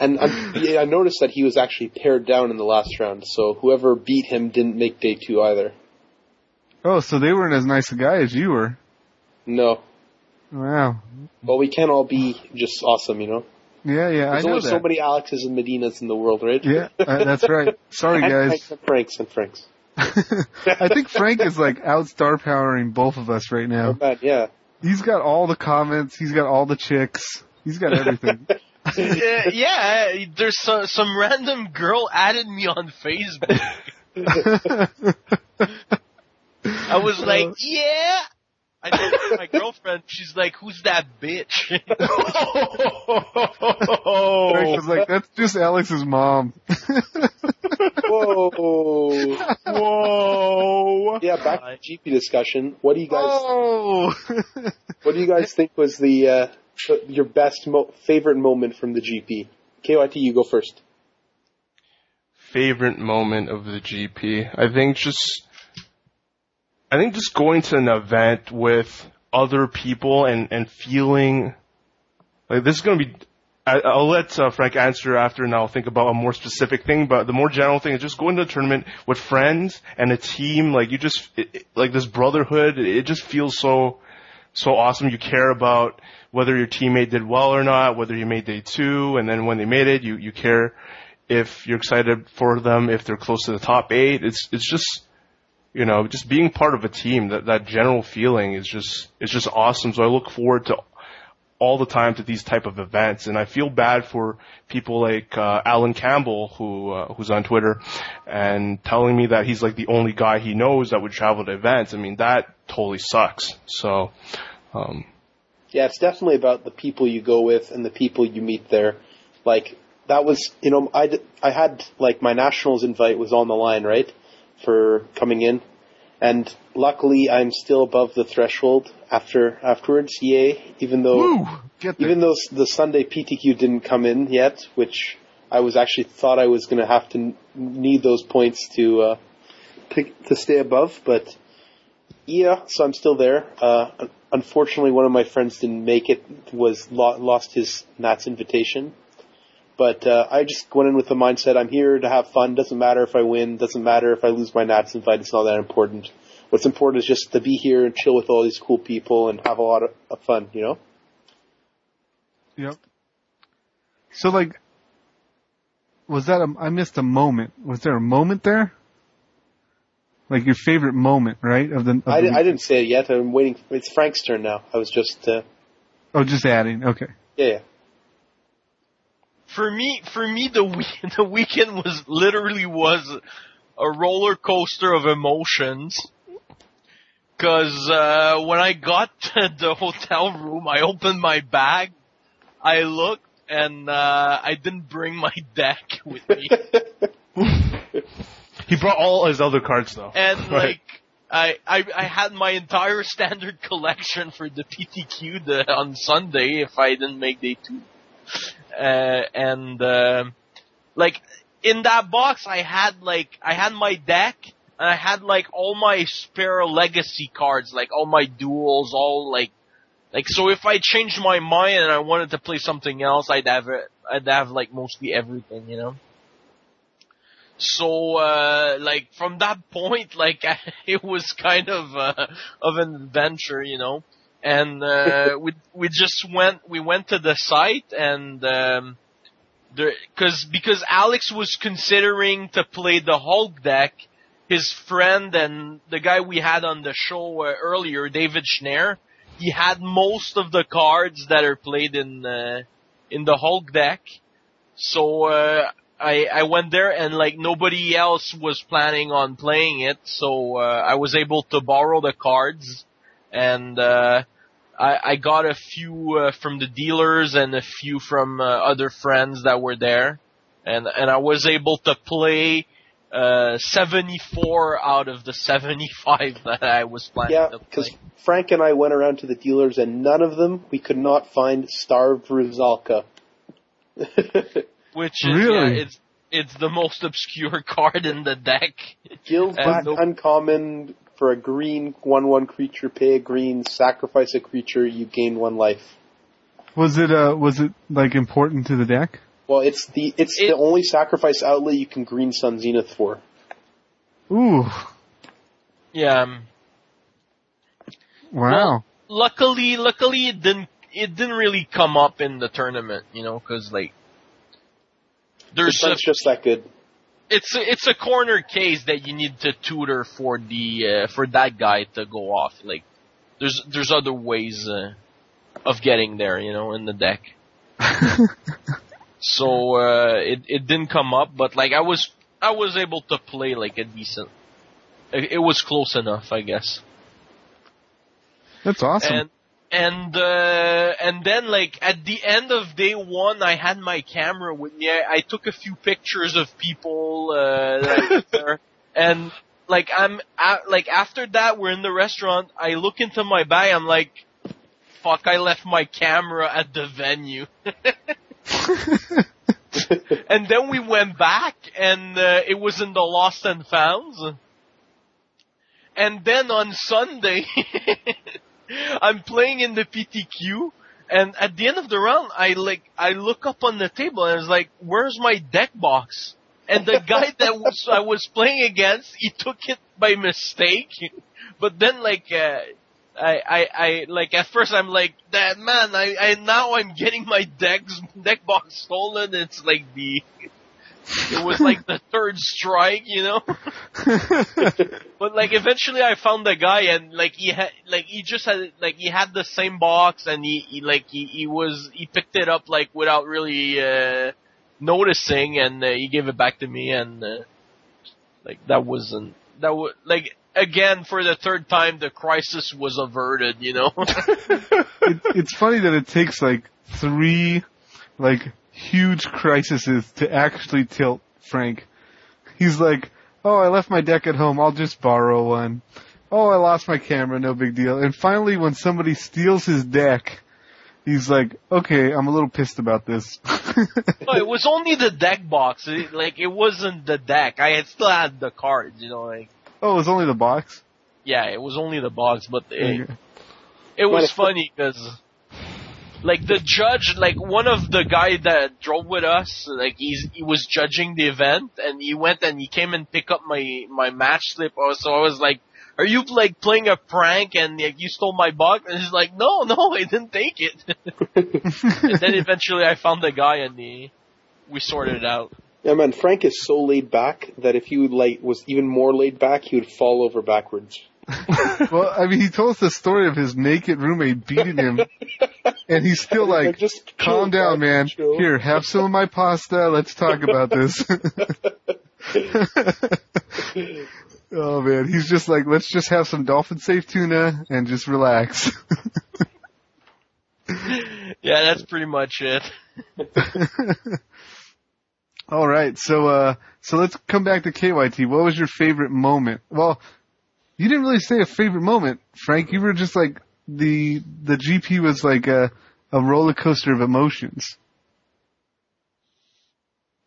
And uh, I, I noticed that he was actually pared down in the last round, so whoever beat him didn't make day two either. Oh, so they weren't as nice a guy as you were. No. Wow. Well, we can't all be just awesome, you know. Yeah, yeah, There's I know only that. so many Alexes and Medinas in the world, right? Yeah, uh, that's right. Sorry, *laughs* and guys. Franks and Franks and Franks. *laughs* I think Frank is like out star powering both of us right Oh, now. man, yeah. He's got all the comments. He's got all the chicks. He's got everything. *laughs* Uh, yeah, there's so, some random girl added me on Facebook. I was like, yeah. I told my *laughs* girlfriend, she's like, who's that bitch? *laughs* *laughs* Frank was like, "That's just Alex's mom." Whoa. Whoa! Yeah, back to GP discussion. What do you guys oh. What do you guys think was the uh, your best mo- favorite moment from the GP? KYT, you go first. Favorite moment of the GP? I think just, I think just going to an event with other people and and feeling like this is going to be. I, I'll let uh, Frank answer after, and I'll think about a more specific thing. But the more general thing is just going to a tournament with friends and a team. Like you just it, it- like this brotherhood. It just feels so so awesome. You care about whether your teammate did well or not, whether you made day two, and then when they made it, you you care if you're excited for them, if they're close to the top eight. It's it's just you know just being part of a team. That that general feeling is just it's just awesome. So I look forward to all the time to these type of events, and I feel bad for people like uh, Alan Campbell, who uh, who's on Twitter, and telling me that he's like the only guy he knows that would travel to events. I mean, that totally sucks. So, um, Yeah, it's definitely about the people you go with and the people you meet there. Like that was, you know, I I had like my nationals invite was on the line, right, for coming in, and luckily I'm still above the threshold after afterwards. Yay! Even though Woo! Even though the Sunday PTQ didn't come in yet, which I was actually thought I was going to have to need those points to uh, to to stay above, but yeah, so I'm still there. Uh, unfortunately, one of my friends didn't make it; was lo- lost his Nats invitation. But uh, I just went in with the mindset: I'm here to have fun. Doesn't matter if I win. Doesn't matter if I lose my Nats invite. It's not that important. What's important is just to be here and chill with all these cool people and have a lot of, of fun. You know. Yep. So like, was that a, I missed a moment. Was there a moment there? Like your favorite moment, right? Of the, of I, the I didn't say it yet. I'm waiting. It's Frank's turn now. I was just, uh, Oh, just adding. Okay. yeah, yeah. For me, for me, the week, *laughs* the weekend was literally was a roller coaster of emotions. Cause, uh, when I got *laughs* to the hotel room, I opened my bag, I looked, and, uh, I didn't bring my *laughs* deck with me. he brought all his other cards though. And like, I, I, I had my entire standard collection for the PTQ the, on Sunday if I didn't make day two. Uh, and, um like, in that box I had like, I had my deck, and I had like all my spare legacy cards, like all my duels, all like, Like so, if I changed my mind and I wanted to play something else, I'd have it. I'd have like mostly everything, you know. So, uh, like from that *laughs* point, like *laughs* it was kind of uh, of an adventure, you know. And uh, *laughs* we we just went we went to the site and um, there because because Alex was considering to play the Hulk deck. His friend and the guy we had on the show uh, earlier, David Schneer, he had most of the cards that are played in uh, in the Hulk deck. So uh, I I went there and like nobody else was planning on playing it, so uh, I was able to borrow the cards and uh, I I got a few uh, from the dealers and a few from uh, other friends that were there, and and I was able to play. Uh, 74 out of the *laughs* 75 that I was planning Yeah, because Frank and I went around to the dealers, and none of them we could not find Starved Rusalka. *laughs* Which is, Really? yeah, it's, it's the most obscure *laughs* card in the deck. Gills And back no- uncommon for a green one-one creature. Pay a green, sacrifice a creature. You gain one life. Was it uh was it like important to the deck? Well, it's the it's It- the only sacrifice outlet you can Green Sun's Zenith for. Ooh, Yeah. um, wow. luckily, luckily it didn't it didn't really come up in the tournament, you know, because like The there's a, just that good. It's a, it's a corner case that you need to tutor for the uh, for that guy to go off. Like there's there's other ways uh, of getting there, you know, in the deck. *laughs* So uh, it it didn't come up, but like I was I was able to play like a decent. It, it was close enough, I guess. That's awesome. And and uh, and then like at the end of day one, I had my camera with me. I, I took a few pictures of people uh, that there, *laughs* and like I'm a like after that, we're in the restaurant. I look into my bag. I'm like, fuck! I left my camera at the venue. *laughs* and then we went back, and uh, it was in the Lost and Founds. And then on Sunday, *laughs* *laughs* I'm playing in the PTQ, and at the end of the round, I like I look up on the table and it's like, "Where's my deck box?" And the guy *laughs* that was, I was playing against, he took it by mistake. *laughs* But then, like, uh, I, I, I, like, at first I'm like, that man, I, I, now I'm getting my decks, deck box stolen. It's like the, it was like the third strike, you know? *laughs* But like eventually I found the guy and like he had like he just had like he had the same box and he, he like he, he was he picked it up like without really uh noticing and uh, he gave it back to me and uh, like that wasn't that was like again for the third time the crisis was averted, you know. *laughs* it, it's funny that it takes like three like huge crises to actually tilt Frank. He's like, "Oh, I left my deck at home. I'll just borrow one." Oh, I lost my camera. No big deal. And finally, when somebody steals his deck, he's like, "Okay, I'm a little pissed about this." *laughs* no, it was only the deck box. It, like it wasn't the deck. I had still had the cards, you know, like oh, it was only the box. yeah, it was only the box, but it, Okay. It was Well, funny because, like, the judge, like, one of the guy that drove with us, like, he's, he was judging the event, and he went and he came and picked up my, my match slip, Oh, so I was like, are you, like, playing a prank and, like, you stole my box? And he's like, no, no, I didn't take it. *laughs* and then eventually I found the guy and he, we sorted it out. Yeah, man, Frank is so laid back that if he would like was even more laid back, he would fall over backwards. *laughs* well, I mean, he told us the story of his naked roommate beating him, *laughs* and he's still like, just "Calm down, man. chill." Here, have some of my pasta. Let's talk about this." *laughs* oh man, he's just like, "Let's just have some dolphin safe tuna and just relax." Yeah, that's pretty much it. All right, so uh, so let's come back to KYT. What was your favorite moment? Well, you didn't really say a favorite moment, Frank. You were just like the the GP was like a a roller coaster of emotions.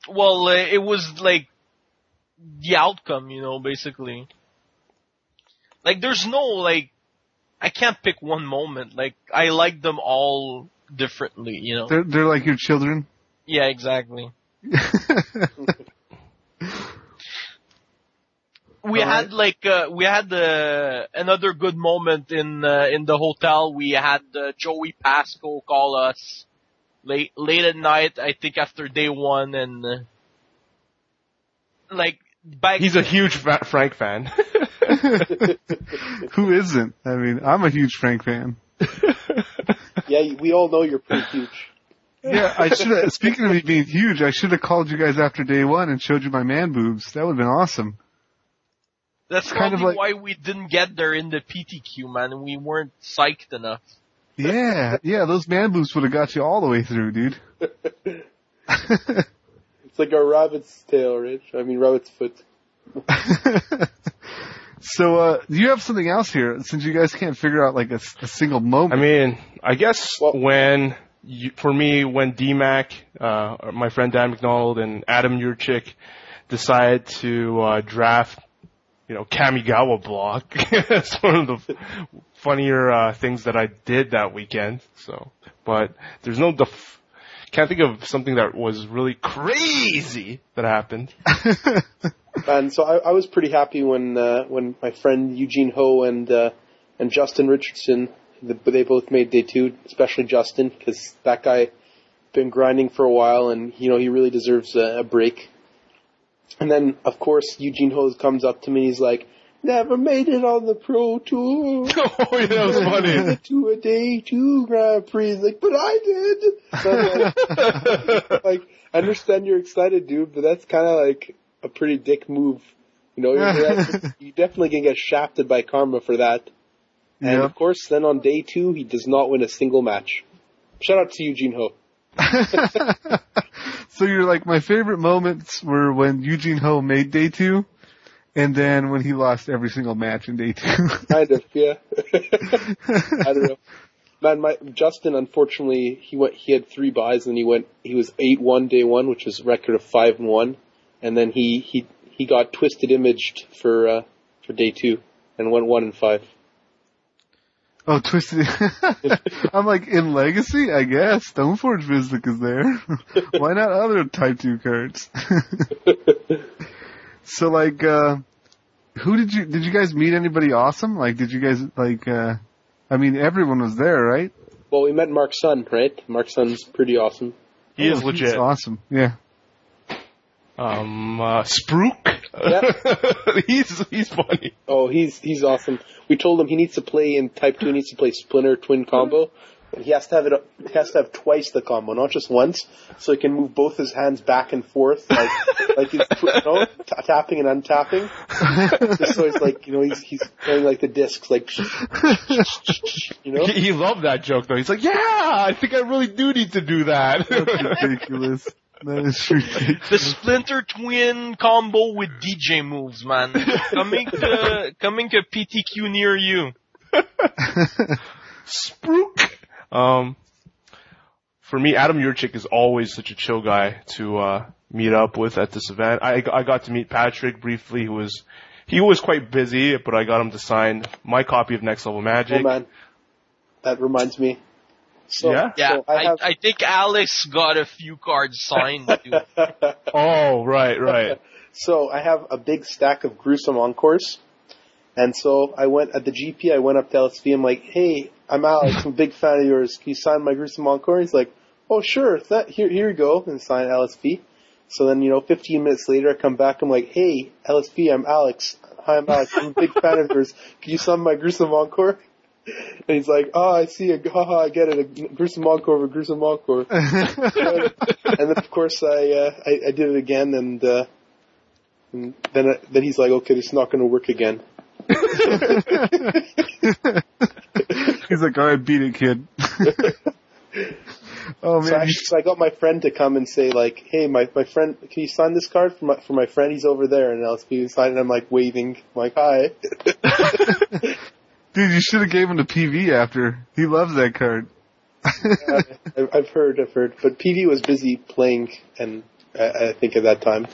Well, uh, it was like the outcome, you know, basically. Like, there's no like I can't pick one moment. Like I like them all differently. You know. They're they're like your children. Yeah, exactly. *laughs* we All had like uh, we had uh, another good moment in uh, in the hotel. We had uh, Joey Pasco call us late late at night. I think after day one, and uh, like back. He's a huge Fa- Frank fan. *laughs* Who isn't? I mean, I'm a huge Frank fan. *laughs* Yeah, we all know you're pretty huge. Yeah, I should have, speaking of me being huge, I should have called you guys after day one and showed you my man boobs. That would have been awesome. That's kind of like- why we didn't get there in the PTQ, man. We weren't psyched enough. Yeah, yeah, those man boobs would have got you all the way through, dude. *laughs* *laughs* It's like a rabbit's tail, Rich. I mean, rabbit's foot. *laughs* so, uh, do you have something else here? Since you guys can't figure out like a single moment. I mean, I guess Well- when you, for me, when DMAC, uh, my friend Dan McDonald and Adam Yurchick decided to uh, draft, you know, Kamigawa block. *laughs* it's one of the funnier uh, things that I did that weekend. So, but there's no def- can't think of something that was really crazy that happened. *laughs* And so I, I was pretty happy when uh, when my friend Eugene Ho and uh, and Justin Richardson, the, they both made day two, especially Justin, because that guy been grinding for a while, and you know he really deserves a, a break. And then of course Eugene Ho comes up to me, he's like, "Never made it on the pro tour." *laughs* oh, yeah, that was funny. to a day two Grand Prix. He's like, but I did. Like, *laughs* like, I understand you're excited, dude, but that's kind of like a pretty dick move. You know, you're, *laughs* you definitely can get shafted by karma for that. And of course, then on day two, he does not win a single match. Shout out to Eugene Ho. So you're like, my favorite moments were when Eugene Ho made day two, and then when he lost every single match in day two. *laughs* Kind of, yeah. *laughs* I don't know. Man, my Justin, unfortunately, he went. He had three buys, and he went. He was eight one day one, which was a record of five and one, and then he he he got twisted imaged for uh, for day two, and went one and five. Oh, twisted. *laughs* I'm like in Legacy, I guess. Stoneforge Vislic is there. *laughs* Why not other Type Two cards? *laughs* so like, uh, who did you did you guys meet anybody awesome? Like, did you guys like? uh I mean, everyone was there, right? Well, we met Mark Sun, right? Mark Sun's pretty awesome. He is Oh, he's legit. awesome. Yeah. Um, uh, Spruik. Yeah. *laughs* he's he's funny. Oh, he's he's awesome. We told him he needs to play in Type Two. He needs to play Splinter Twin combo. And he has to have it. He has to have twice the combo, not just once, so he can move both his hands back and forth, like *laughs* like he's you know, t- tapping and untapping. Just so he's like you know he's he's playing like the discs, like *laughs* you know. He, he loved that joke though. He's like, yeah, I think I really do need to do that. That's ridiculous. That is ridiculous. The Splinter Twin combo with DJ moves, man. *laughs* coming to coming to PTQ near you. *laughs* Spruik. Um, for me, Adam Yurchick is always such a chill guy to uh, meet up with at this event. I I got to meet Patrick briefly, who was he was quite busy, but I got him to sign my copy of Next Level Magic. Oh Magic. man, that reminds me. So, Yeah? Yeah, so I I, have. I think Alex got a few cards signed. *laughs* Oh, right, right. So I have a big stack of gruesome encores. And so I went at the GP, I went up to LSV, I'm like, hey, I'm Alex, I'm a big fan of yours. Can you sign my gruesome encore? He's like, oh sure, that, here, here you go, and sign LSV. So then, you know, 15 minutes later, I come back, I'm like, hey, LSV, I'm Alex. Hi, I'm Alex, I'm a big fan of yours. Can you sign my gruesome encore? And he's like, oh, I see, a, haha, I get it, a gruesome encore a gruesome encore. *laughs* and then of course I, uh, I, I did it again and, uh, and then, uh, then he's like, okay, this is not going to work again. *laughs* He's like, all right, beat it, kid. *laughs* oh So man, I, so I got my friend to come and say like, hey, my, my friend, can you sign this card for my, for my friend? He's over there. And LSV signed and I'm like waving, I'm like, hi. Dude, you should have gave him the PV after. He loves that card. I- I've heard, I've heard. But PV was busy playing and I, I think at that time.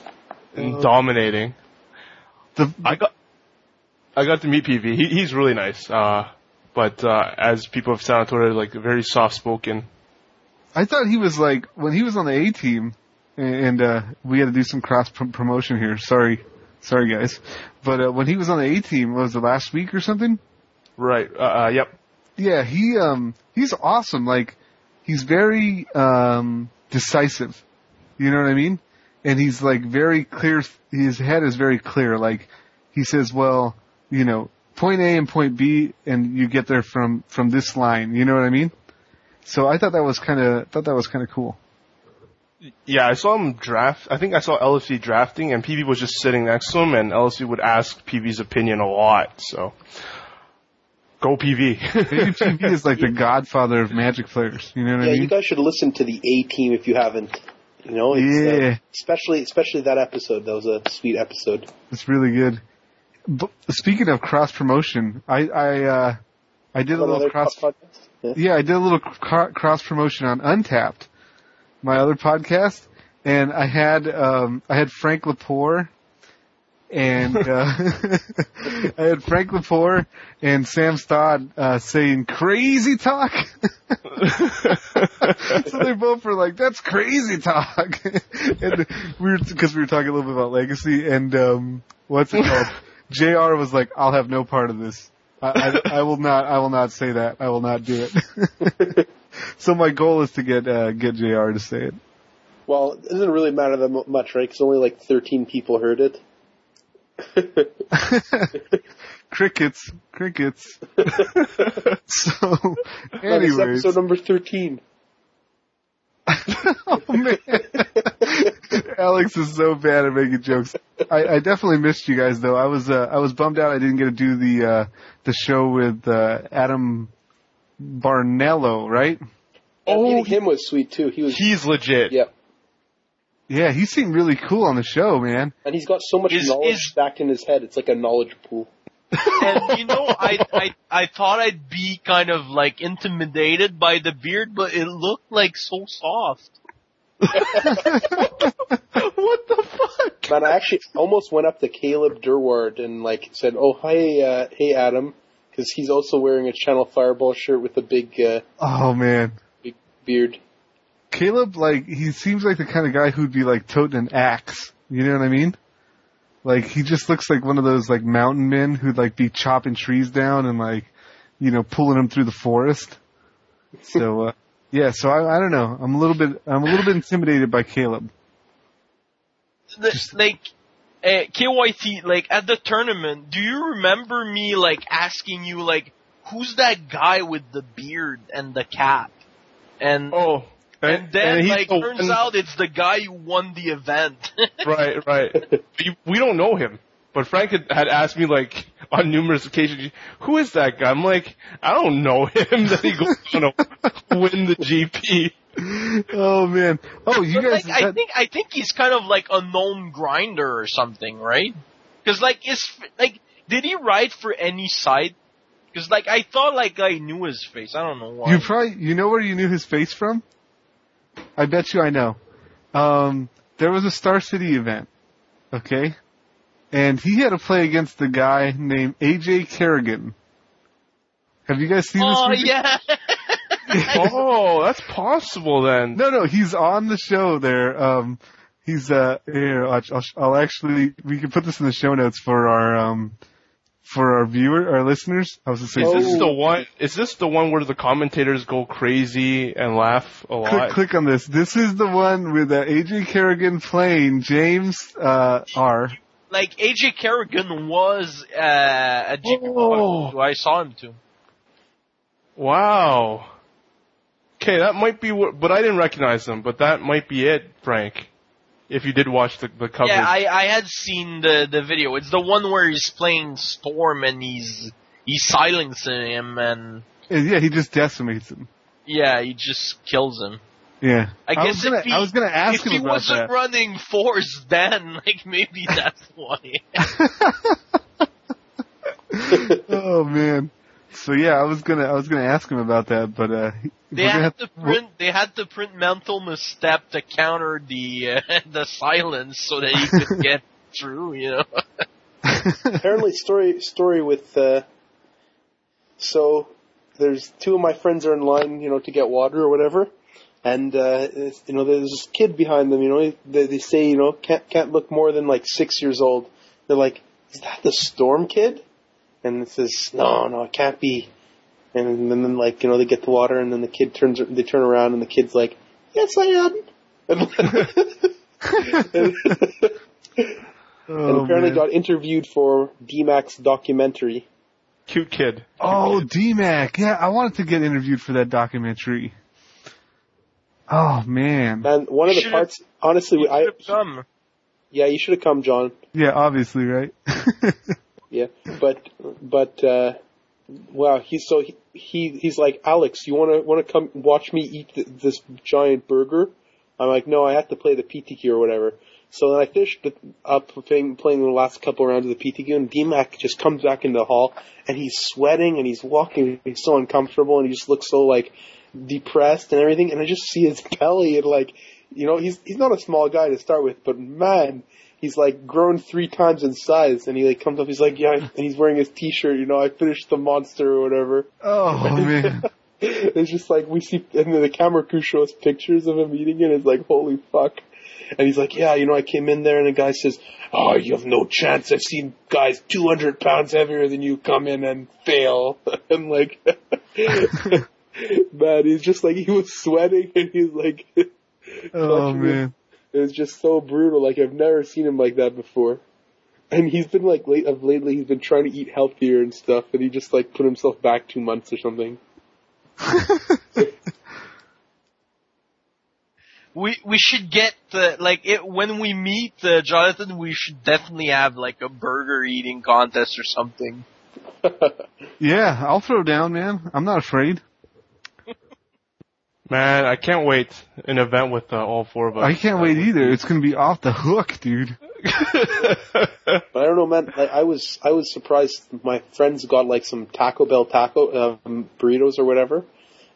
And dominating. The, I got I got to meet PV. He, he's really nice. Uh, but uh, as people of San Antonio, like very soft spoken. I thought he was like when he was on the A team, and uh, we had to do some cross pr- promotion here. Sorry, sorry guys, but uh, when he was on the A team, was the last week or something? Right. Uh, uh, yep. Yeah, he um he's awesome. Like he's very um decisive. You know what I mean? And he's like very clear. His head is very clear. Like he says, well, you know, point A and point B, and you get there from from this line. You know what I mean? So I thought that was kind of thought that was kind of cool. Yeah, I saw him draft. I think I saw LSV drafting, and PV was just sitting next to him, and LSV would ask PV's opinion a lot. So, go PV. Maybe PV is like the godfather of Magic players. You know what Yeah, I mean? you guys should listen to the A team if you haven't. You know, it's, uh, Yeah. especially especially that episode. That was a sweet episode. It's really good. But speaking of cross promotion, I I uh, I did a little cross. Yeah. Yeah, I did a little cr- cross promotion on Untapped, my other podcast, and I had um, I had Frank Lepore, and uh, *laughs* I had Frank Lepore and Sam Stodd uh, saying crazy talk. *laughs* so they both were like, "That's crazy talk," *laughs* and we were because we were talking a little bit about legacy and um, what's it called? Jr. was like, "I'll have no part of this. I, I, I will not. I will not say that. I will not do it." so my goal is to get uh, get Jr. to say it. Well, it doesn't really matter that much, right? Because only like 13 people heard it. *laughs* crickets, crickets. *laughs* so, anyways, episode number 13. *laughs* oh man, Alex is so bad at making jokes. I, I definitely missed you guys though. I was uh, I was bummed out I didn't get to do the uh, the show with uh, Adam Barnello, right? Oh, Oh, him was sweet too. He was, He's legit. yeah. Yeah, he seemed really cool on the show, man. And he's got so much Is- knowledge is- stacked in his head. It's like a knowledge pool. and you know, *laughs* I, I I thought I'd be kind of like intimidated by the beard, but it looked like so soft. *laughs* what the fuck? Man, I actually almost went up to Caleb Durward and like said, "Oh, hi, uh, hey Adam," because he's also wearing a Channel Fireball shirt with a big, uh, Oh man, big beard. Caleb, like he seems like the kind of guy who'd be like toting an axe. You know what I mean? Like he just looks like one of those like mountain men who'd like be chopping trees down and like, you know, pulling them through the forest. So uh, yeah, so I, I don't know. I'm a little bit I'm a little bit intimidated by Caleb. The, like, uh, KYT, like at the tournament, do you remember me like asking you like, who's that guy with the beard and the cap? And Oh, and then he's like the turns one- out it's the guy who won the event. *laughs* right, right. We don't know him. But Frank had, had asked me like on numerous occasions, "Who is that guy?" I'm like, "I don't know him." *laughs* That he goes on to win the GP. Oh man. Oh, you But, guys. like, I think I think he's kind of like a known grinder or something, right? Because like is like did he ride for any site? Because like I thought like I knew his face. I don't know why. You probably you know where you knew his face from? I bet you I know. Um, there was a Star City event, okay, and he had to play against the guy named AJ Kerrigan. Have you guys seen oh this? movie? yeah. *laughs* *laughs* Oh, that's possible then. No, no, he's on the show there. Um, he's uh here. I'll, I'll, I'll actually we can put this in the show notes for our um for our viewer, our listeners. I was gonna say, Is this Oh. the one? Is this the one where the commentators go crazy and laugh a lot? click, click on this. This is the one with uh, AJ Kerrigan playing James uh, R. like AJ Kerrigan was uh, a GP Oh. who I saw him too. Wow. Okay, that might be what, but I didn't recognize him. But that might be it, Frank. If you did watch the, the coverage. Yeah, I I had seen the the video. It's the one where he's playing Storm and he's he's silencing him and yeah, he just decimates him. yeah, he just kills him. Yeah. I guess was gonna, if he, I was gonna ask if he wasn't that. running force, then *laughs* like maybe that's why. *laughs* *laughs* oh man. So yeah, I was gonna I was gonna ask him about that, but uh, They had have to print. They had to print mental misstep to counter the uh, *laughs* the silence so that he could *laughs* get through. You know. *laughs* Apparently, story story with uh, so there's two of my friends are in line, you know, to get water or whatever, and uh, you know, there's this kid behind them. You know, they, they say, you know, can't can't look more than like six years old. They're like, is that the storm kid? And it says, no, no, it can't be. And then, then like, you know, they get the water, and then the kid turns, they turn around, and the kid's like, yes, I am. And, *laughs* Oh, and apparently man. got interviewed for DMAC's documentary. Cute kid. Oh, DMAC. Yeah, I wanted to get interviewed for that documentary. Oh man. And one of the parts, honestly, You I should've come. yeah, you should have come, John. Yeah, obviously, right? *laughs* Yeah, but but uh, wow, he's so he, he he's like Alex, you want to come watch me eat th- this giant burger? I'm like, no, I have to play the PTQ or whatever. So then I finished up playing, playing the last couple rounds of the PTQ, and DMAC just comes back into the hall, and he's sweating, and he's walking, he's so uncomfortable, and he just looks so like depressed and everything, and I just see his *laughs* belly, and like, you know, he's he's not a small guy to start with, but man, he's like grown three times in size, and he like comes up, he's like, yeah, and he's wearing his T-shirt, you know, I finished the monster or whatever. oh *laughs* man. it's just like we see, and then the camera crew shows pictures of him eating it. It's like holy fuck. And he's like, yeah, you know, I came in there, and the guy says, oh, you have no chance. I've seen guys 200 pounds heavier than you come in and fail. *laughs* and like, *laughs* man, he's just like he was sweating, and he's like, Oh man. It was just so brutal. Like I've never seen him like that before. And he's been like late of lately. He's been trying to eat healthier and stuff, and he just like put himself back two months or something. *laughs* We we should get the like it when we meet uh, Jonathan. We should definitely have like a burger eating contest or something. *laughs* Yeah, I'll throw down, man. I'm not afraid. Man, I can't wait an event with uh, all four of us. I can't wait either. It's gonna be off the hook, dude. *laughs* But I don't know, man. Like, I was I was surprised. My friends got like some Taco Bell taco um, burritos or whatever,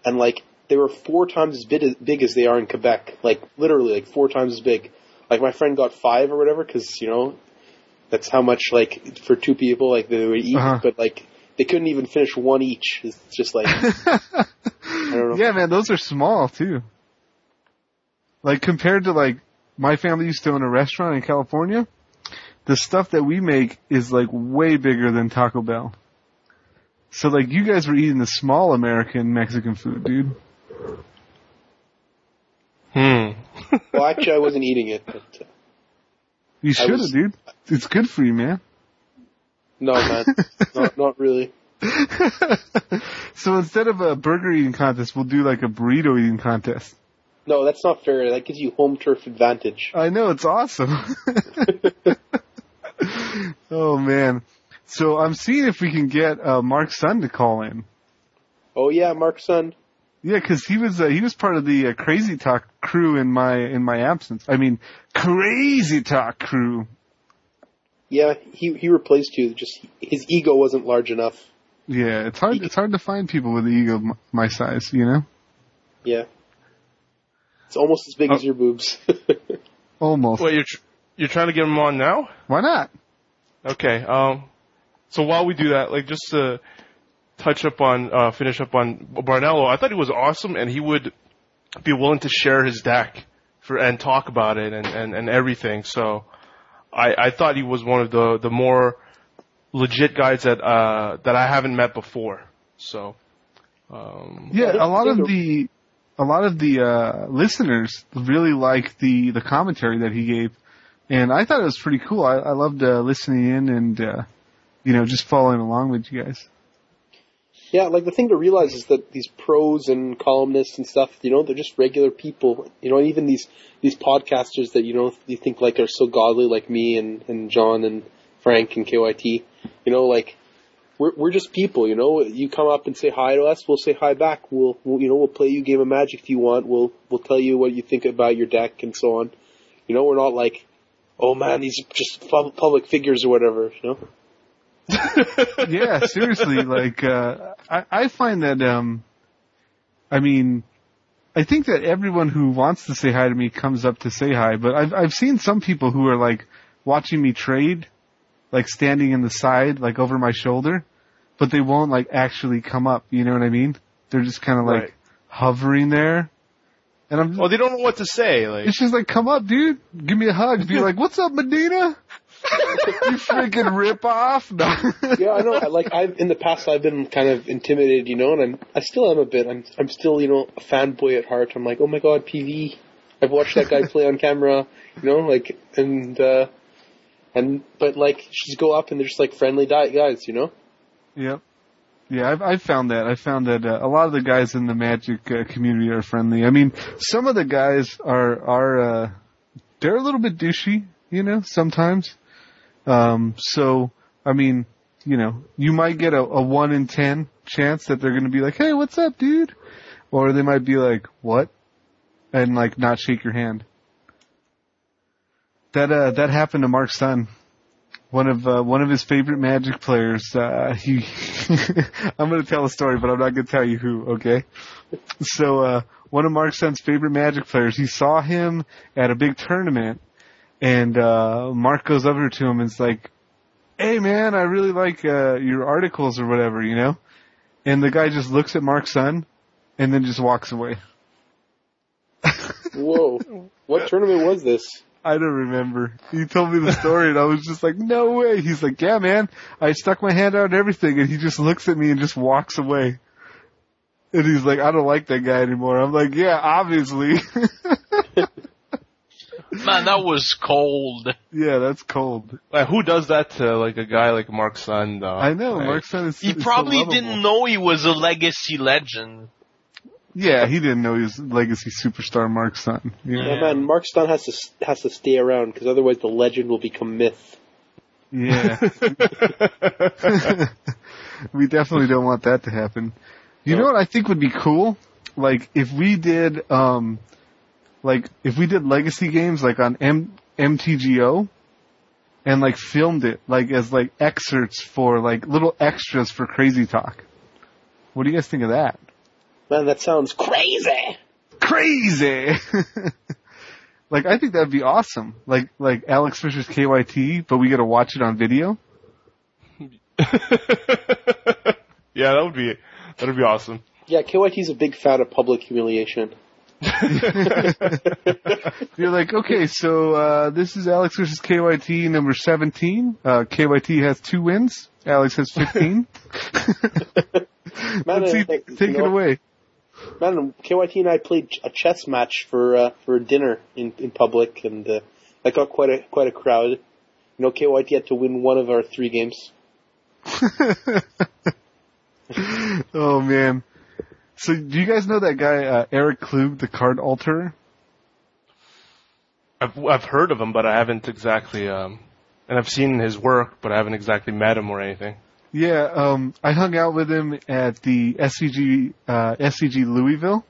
and like they were four times as big, big as they are in Quebec. Like literally, like four times as big. Like my friend got five or whatever because you know that's how much like for two people like they would eat. Uh-huh. But like they couldn't even finish one each. It's just like I don't know. Yeah, man, those are small too. Like compared to like my family used to own a restaurant in California, the stuff that we make is like way bigger than Taco Bell. So like you guys were eating the small American Mexican food, dude. Hmm. *laughs* Well, actually, I wasn't eating it. But, uh, You should have, dude. It's good for you, man. no, man, *laughs* not not really. *laughs* so instead of a burger eating contest, we'll do like a burrito eating contest. No, that's not fair. That gives you home turf advantage. I know it's awesome. *laughs* oh man. So I'm seeing if we can get uh, Mark's son to call in. Oh yeah, Mark's son. Yeah, because he was uh, he was part of the uh, Crazy Talk crew in my in my absence. I mean, Crazy Talk crew. Yeah, he he replaced you. Just his ego wasn't large enough. Yeah, it's hard it's hard to find people with an ego my size, you know. Yeah, it's almost as big Oh. as your boobs. *laughs* Almost. Wait, you're tr- you're trying to get him on now? Why not? Okay. Um. So while we do that, like just to touch up on, uh, finish up on Barnello, I thought he was awesome, and he would be willing to share his deck for and talk about it and and and everything. So I I thought he was one of the the more legit guys that uh that I haven't met before. So. Um, Yeah, Yeah, a lot of the a lot of the uh listeners really liked the the commentary that he gave, and I thought it was pretty cool. I, I loved uh, listening in and uh, you know just following along with you guys. yeah, like the thing to realize is that these pros and columnists and stuff, you know, they're just regular people. You know, even these these podcasters that you know you think like are so godly, like me and and John and Frank and KYT. You know, like we're we're just people. You know, you come up and say hi to us, we'll say hi back. We'll, we'll you know we'll play you a game of Magic if you want. We'll we'll tell you what you think about your deck and so on. You know, we're not like, oh man, these are just pub- public figures or whatever. You know. *laughs* yeah, seriously, like uh I, I find that um I mean I think that everyone who wants to say hi to me comes up to say hi, but I've I've seen some people who are like watching me trade, like standing in the side, like over my shoulder. but they won't like actually come up. You know what I mean? They're just kind of like Right. hovering there. And I'm Well, they don't know what to say. Like, it's just like, come up, dude. Give me a hug. Be like, what's up, Medina? *laughs* you freaking rip off. No. Yeah, I know. I, like I've in the past, I've been kind of intimidated, you know, and I'm I still am a bit. I'm I'm still, you know, a fanboy at heart. I'm like, oh my god, PV. I've watched that guy *laughs* play on camera, you know, like and uh and but like just go up and they're just like friendly di- guys, you know. Yep. Yeah, I've, I've found that. I found that uh, a lot of the guys in the Magic uh, community are friendly. I mean, some of the guys are are uh, they're a little bit douchey, you know, sometimes. Um, so I mean, you know, you might get a, a one in ten chance that they're going to be like, "Hey, what's up, dude?" Or they might be like, "What?" and like not shake your hand. That uh that happened to Mark's son one of uh, one of his favorite Magic players. Uh, he, *laughs* I'm going to tell a story, but I'm not going to tell you who. Okay, so uh, one of Mark's son's favorite Magic players. He saw him at a big tournament, and uh, Mark goes over to him and is like, "Hey, man, I really like uh, your articles or whatever, you know." And the guy just looks at Mark's son, and then just walks away. *laughs* Whoa, what tournament was this? I don't remember. He told me the story and I was just like, no way. He's like, yeah, man. I stuck my hand out and everything and he just looks at me and just walks away. And he's like, I don't like that guy anymore. I'm like, yeah, obviously. *laughs* Man, that was cold. yeah, that's cold. like, who does that to like a guy like Mark Sun? Though? I know. Like, Mark's son is He is so probably lovable. didn't know he was a legacy legend. Yeah, he didn't know he was legacy superstar Mark's son. Yeah, Yeah. man, Mark Sun has to has to stay around because otherwise the legend will become myth. Yeah. *laughs* *laughs* we definitely don't want that to happen. You know what I think would be cool? Like if we did um like if we did legacy games like on M MTGO and like filmed it like as like excerpts for like little extras for Crazy Talk. What do you guys think of that? Man, that sounds crazy. Crazy. *laughs* like I think that'd be awesome. Like like Alex Fisher's KYT, but we got to watch it on video. *laughs* yeah, that would be that would be awesome. Yeah, KYT's a big fan of public humiliation. *laughs* You're like, okay, so uh, this is Alex versus KYT number 17. Uh, KYT has two wins. Alex has 15. Man, Let's see, take you it know, away. Man, KYT and I played a chess match for uh, for dinner in in public, and uh, that got quite a quite a crowd. You know, KYT had to win one of our three games. *laughs* oh man. So do you guys know that guy uh, Eric Klug, the card alterer? I've I've heard of him, but I haven't exactly um, and I've seen his work, but I haven't exactly met him or anything. Yeah, um, I hung out with him at the SCG uh, SCG Louisville,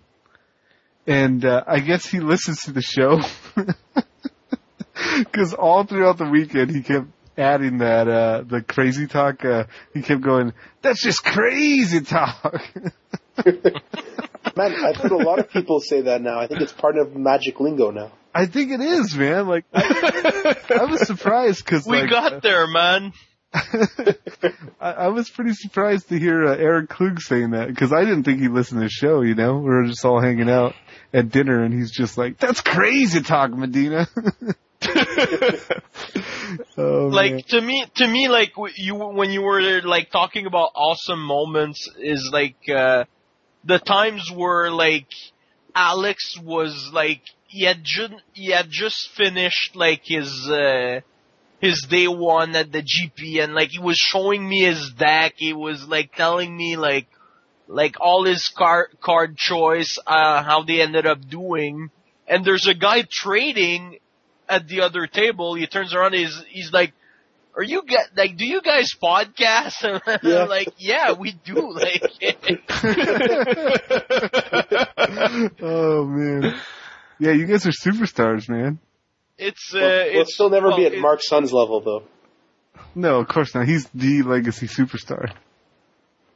and uh, I guess he listens to the show *laughs* because all throughout the weekend he kept adding that uh, the crazy talk. Uh, he kept going, "That's just crazy talk." *laughs* Man, I've heard a lot of people say that now. I think it's part of magic lingo now. I think it is, man. Like I, I was surprised because We like, got there, man. *laughs* I, I was pretty surprised to hear uh, Eric Klug saying that because I didn't think he listened to the show. You know, we were just all hanging out at dinner, and he's just like, "That's crazy talk, Medina." *laughs* oh, like man. to me to me like you when you were like talking about awesome moments is like uh the times where like Alex was like he had just he had just finished like his uh his day one at the GP and like he was showing me his deck he was like telling me like like all his card card choice uh how they ended up doing and there's a guy trading at the other table. He turns around. He's he's like, "Are you get like? Do you guys podcast?" *laughs* And I'm Yeah. like, "Yeah, we do." *laughs* Like, *laughs* oh man, yeah, you guys are superstars, man. It's uh, We'll, we'll it's still never well, be at it- Mark Sun's level, though. No, of course not. He's the legacy superstar.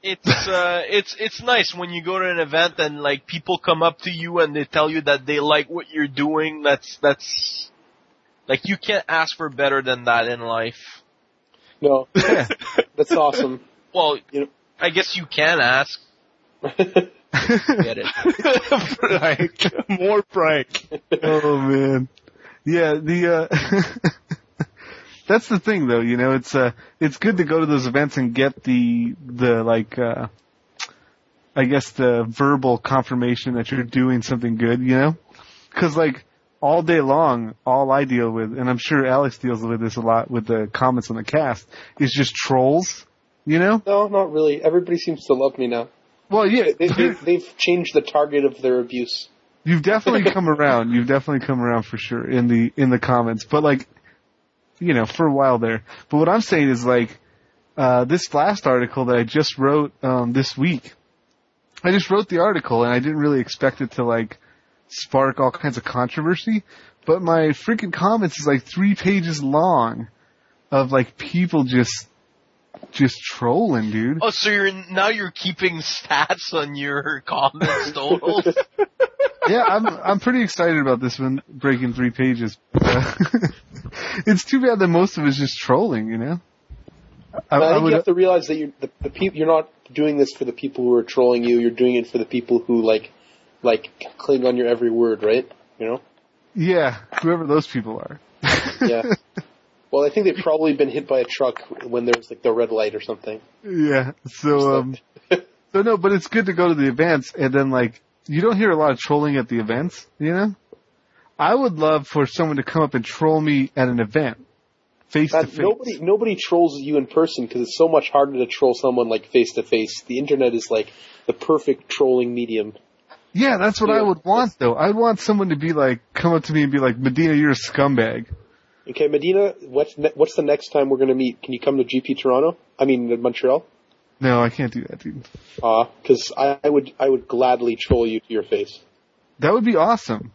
It's uh, it's it's nice when you go to an event and like people come up to you and they tell you that they like what you're doing. That's that's like you can't ask for better than that in life. No, *laughs* that's awesome. Well, You know- I guess you can ask. *laughs* Get it. *laughs* Frank. More Frank. oh man, yeah. The uh, *laughs* that's the thing though. You know, it's uh, it's good to go to those events and get the the like, uh, I guess the verbal confirmation that you're doing something good. You know, because like all day long, all I deal with, and I'm sure Alex deals with this a lot with the comments on the cast, is just trolls. You know? No, not really. Everybody seems to love me now. Well, yeah, They, they, they've changed the target of their abuse. You've definitely *laughs* come around. You've definitely come around for sure in the in the comments. But like, you know, for a while there. But what I'm saying is like, uh, this last article that I just wrote um, this week. I just wrote the article and I didn't really expect it to like spark all kinds of controversy. But my freaking comments is like three pages long of like people just just trolling, dude. Oh, so you're now you're keeping stats on your *laughs* comments totals. *laughs* yeah, I'm I'm pretty excited about this one breaking three pages. *laughs* it's too bad that most of it is just trolling, you know. I, I, I think would, you have to realize that you're the, the people. You're not doing this for the people who are trolling you. You're doing it for the people who like, like cling on your every word, right? You know. yeah, whoever those people are. *laughs* Yeah. well, I think they've probably been hit by a truck when there's like the red light or something. yeah. So um, *laughs* so no, but it's good to go to the events and then like you don't hear a lot of trolling at the events, you know. I would love for someone to come up and troll me at an event, face to face. nobody nobody trolls you in person because it's so much harder to troll someone like face to face. The internet is like the perfect trolling medium. Yeah, that's what I would want though. I'd want someone to be like, come up to me and be like, Medina, you're a scumbag. Okay, Medina, what's ne- what's the next time we're going to meet? Can you come to GP Toronto? I mean Montreal. No, I can't do that, dude. Because I, I would I would gladly troll you to your face. That would be awesome.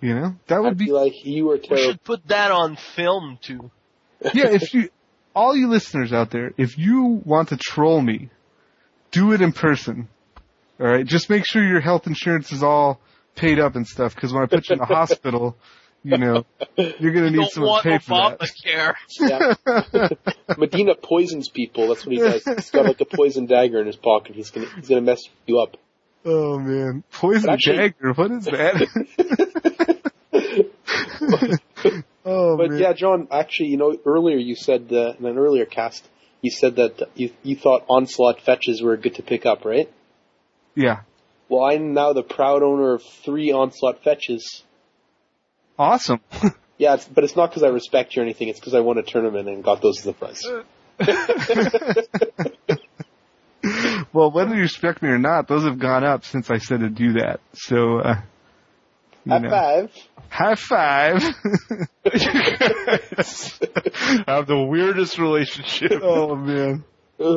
You know, that would I'd be be like, you are we terrible. should put that on film too. yeah. If *laughs* you, all you listeners out there, if you want to troll me, do it in person. All right, just make sure your health insurance is all paid up and stuff. Because when I put you in the *laughs* hospital, you know, you're gonna need Don't someone to pay for that. Obamacare. Yeah. *laughs* Medina poisons people. That's what he does. He's got like a poison dagger in his pocket. He's gonna he's gonna mess you up. Oh man, poison actually- dagger. What is that? *laughs* *laughs* oh But man. yeah, John, actually, you know, earlier you said uh, in an earlier cast, you said that you you thought onslaught fetches were good to pick up, right? yeah. Well, I'm now the proud owner of three onslaught fetches. Awesome. *laughs* Yeah, it's, but it's not because I respect you or anything. It's because I won a tournament and got those as a prize. *laughs* well, whether you respect me or not, those have gone up since I said to do that. So, uh, you High know. five. High five. *laughs* have the weirdest relationship. oh man.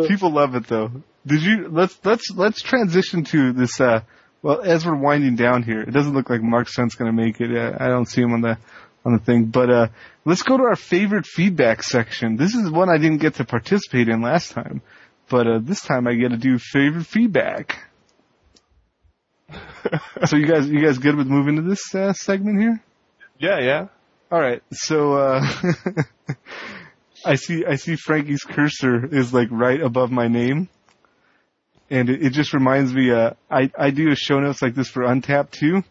People love it though. Did you, let's, let's, let's transition to this, uh, well, as we're winding down here, it doesn't look like Mark Sun's gonna make it. I don't see him on the, on the thing, but, uh, let's go to our favorite feedback section. This is one I didn't get to participate in last time, but, uh, this time I get to do favorite feedback. *laughs* so you guys, you guys good with moving to this, uh, segment here? Yeah, yeah. All right, so uh, *laughs* I see I see Frankie's cursor is like right above my name, and it, it just reminds me. Uh, I I do a show notes like this for Untapped too,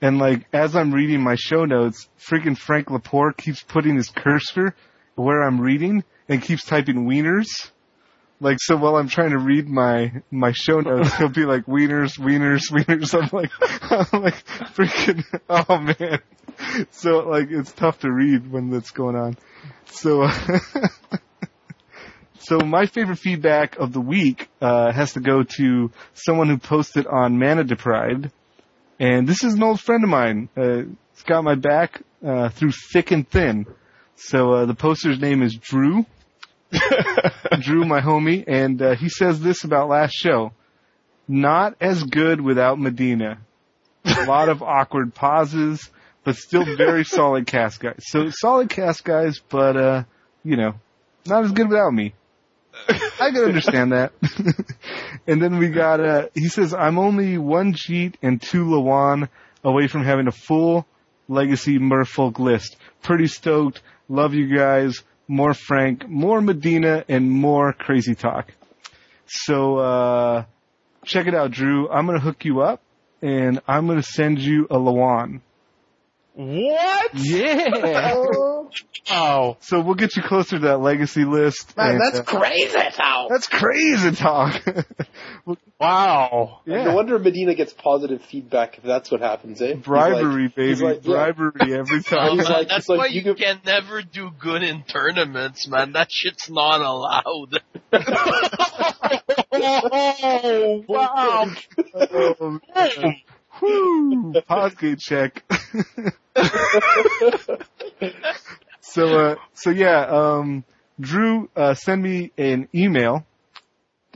and like as I'm reading my show notes, freaking Frank Laporte keeps putting his cursor where I'm reading and keeps typing wieners. Like so, while I'm trying to read my my show notes, he'll be like wieners, wieners, wieners. *laughs* I'm like, I'm like, freaking, oh man. So like, it's tough to read when that's going on. So, *laughs* so my favorite feedback of the week uh, has to go to someone who posted on Mana Deprived, and this is an old friend of mine. Uh, it's got my back uh, through thick and thin. So uh, the poster's name is Drew. *laughs* Drew, my homie, and uh, he says this about last show. Not as good without Medina. A lot of awkward pauses, but still very *laughs* solid cast guys. So solid cast guys, but uh, you know, not as good without me. *laughs* I can understand that. *laughs* and then we got uh he says I'm only one Jeet and two Lawan away from having a full legacy Merfolk list. Pretty stoked. Love you guys. More Frank, more Medina, and more crazy talk. So uh, check it out, Drew. I'm gonna hook you up, and I'm gonna send you a Lawan. What? Yeah. *laughs* Oh. so we'll get you closer to that legacy list. Man, and, that's uh, crazy, Tal. that's crazy talk. *laughs* Wow. yeah. No wonder Medina gets positive feedback if that's what happens, eh? Bribery, like- baby. he's like, yeah. Bribery every *laughs* Oh, time. He's man, like- that's he's like, why you you, could- can never do good in tournaments, man. That shit's not allowed. Oh, wow. Oh, Whew, Podgate check. *laughs* so, uh, so yeah, um, Drew, uh, send me an email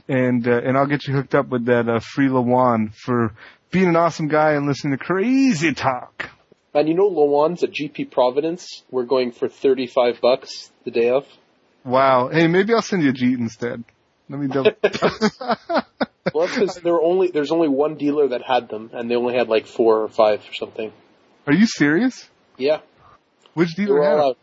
and, uh, and I'll get you hooked up with that, uh, free Lawan for being an awesome guy and listening to crazy talk. And you know Lawan's at GP Providence, we're going for 35 bucks the day of. Wow. Hey, maybe I'll send you a Jeet instead. Let me double. *laughs* Well, that's because there were only, there's only one dealer that had them, and they only had like four or five or something. Are you serious? Yeah. Which dealer had all it? out.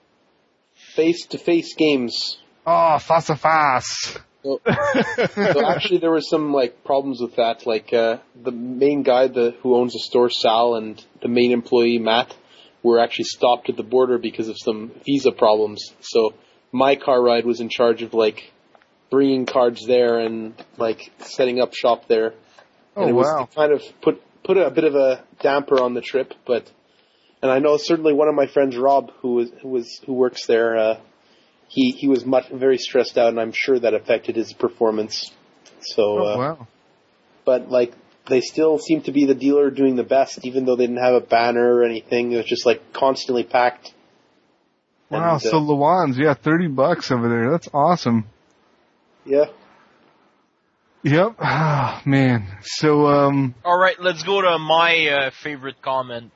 Face-to-face games. Oh, face a face. So, *laughs* so actually there was some like problems with that. Like uh, the main guy, the who owns the store, Sal, and the main employee, Matt, were actually stopped at the border because of some visa problems. So my car ride was in charge of like bringing cards there and like setting up shop there. Oh, and it was wow. it kind of put put a bit of a damper on the trip, but and I know certainly one of my friends, Rob, who was who was who works there, uh, he he was much very stressed out, and I'm sure that affected his performance. So, Oh, uh, wow. but like they still seem to be the dealer doing the best, even though they didn't have a banner or anything. It was just like constantly packed. Wow, And, uh, so Luan's, yeah, 30 bucks over there. That's awesome. Yeah, Yep. Ah, *sighs* man. So, um, Alright, let's go to my uh, favorite comment.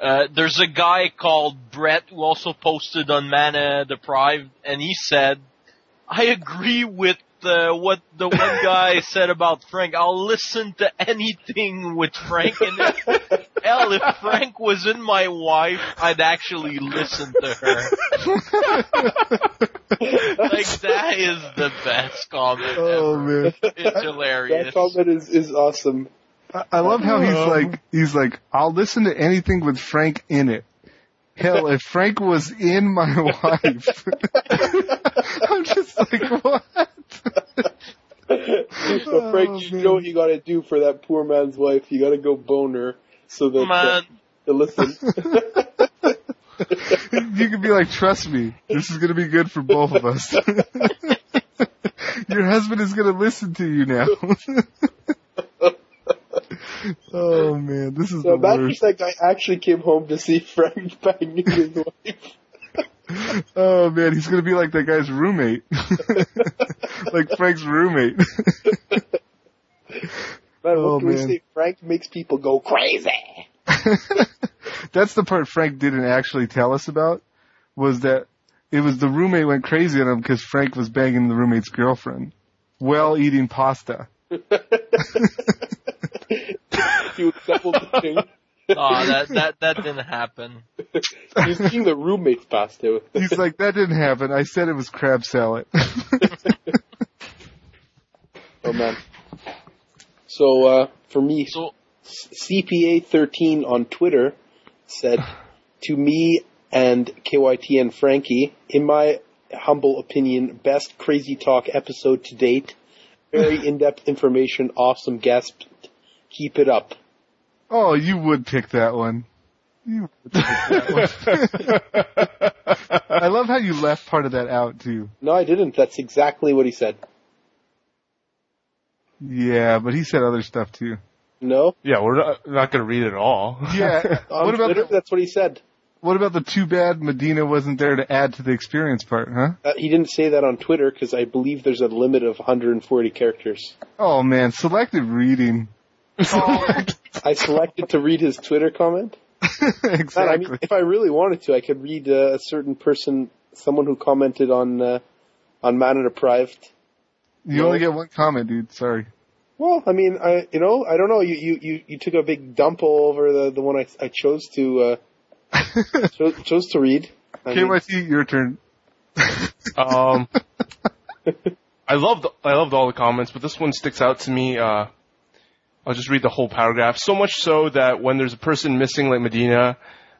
Uh, there's a guy called Brett who also posted on Mana Deprived, and he said, I agree with uh, what the one guy *laughs* said about Frank. I'll listen to anything with Frank in it. Hell, if Frank was in my wife, I'd actually listen to her. *laughs* like, that is the best comment oh ever. man. It's hilarious. that comment is is awesome. I, I love how he's like, he's like, I'll listen to anything with Frank in it. Hell, if Frank was in my *laughs* wife, I'm just like, what? So Frank, Oh, you man. know what you got to do for that poor man's wife. You got to go bone her so that uh, Man, to listen. *laughs* you could be like, trust me, this is gonna be good for both of us. *laughs* Your husband is gonna listen to you now. *laughs* oh man, this is So the imagine worst. if that guy actually came home to see Frank banging his wife. Oh man, he's gonna be like that guy's roommate. *laughs* like Frank's roommate. Man, Oh, what can we man. say? Frank makes people go crazy. *laughs* That's the part Frank didn't actually tell us about, was that it was the roommate went crazy on him because Frank was banging the roommate's girlfriend while eating pasta. *laughs* He was double dipping. Oh, that that that didn't happen. He was eating the roommate's pasta. He's like, that didn't happen. I said it was crab salad. *laughs* Oh man. So uh, for me, So CPA thirteen on Twitter said to me and KYT and Frankie, in my humble opinion, best crazy talk episode to date. Very *laughs* in-depth information, awesome guest. Keep it up. Oh, you would pick that one. You would pick that one. *laughs* I love how you left part of that out too. No, I didn't. That's exactly what he said. Yeah, but he said other stuff too. No, Yeah, we're not, not going to read it all. Yeah. *laughs* what about Twitter, the, that's what he said. what about the too bad Medina wasn't there to add to the experience part, huh? Uh, he didn't say that on Twitter because I believe there's a limit of 140 characters. Oh man, selective reading. I selected to read his Twitter comment. *laughs* Exactly. I mean, if I really wanted to, I could read uh, a certain person, someone who commented on uh, on Mana Deprived. you only get one comment, dude. Sorry. Well, I mean, I you know, I don't know. You you you, you took a big dump over the the one I I chose to uh, *laughs* chose, chose to read. I mean, your turn. *laughs* Um, I loved I loved all the comments, but this one sticks out to me. Uh, I'll just read the whole paragraph. So much so that when there's a person missing like Medina,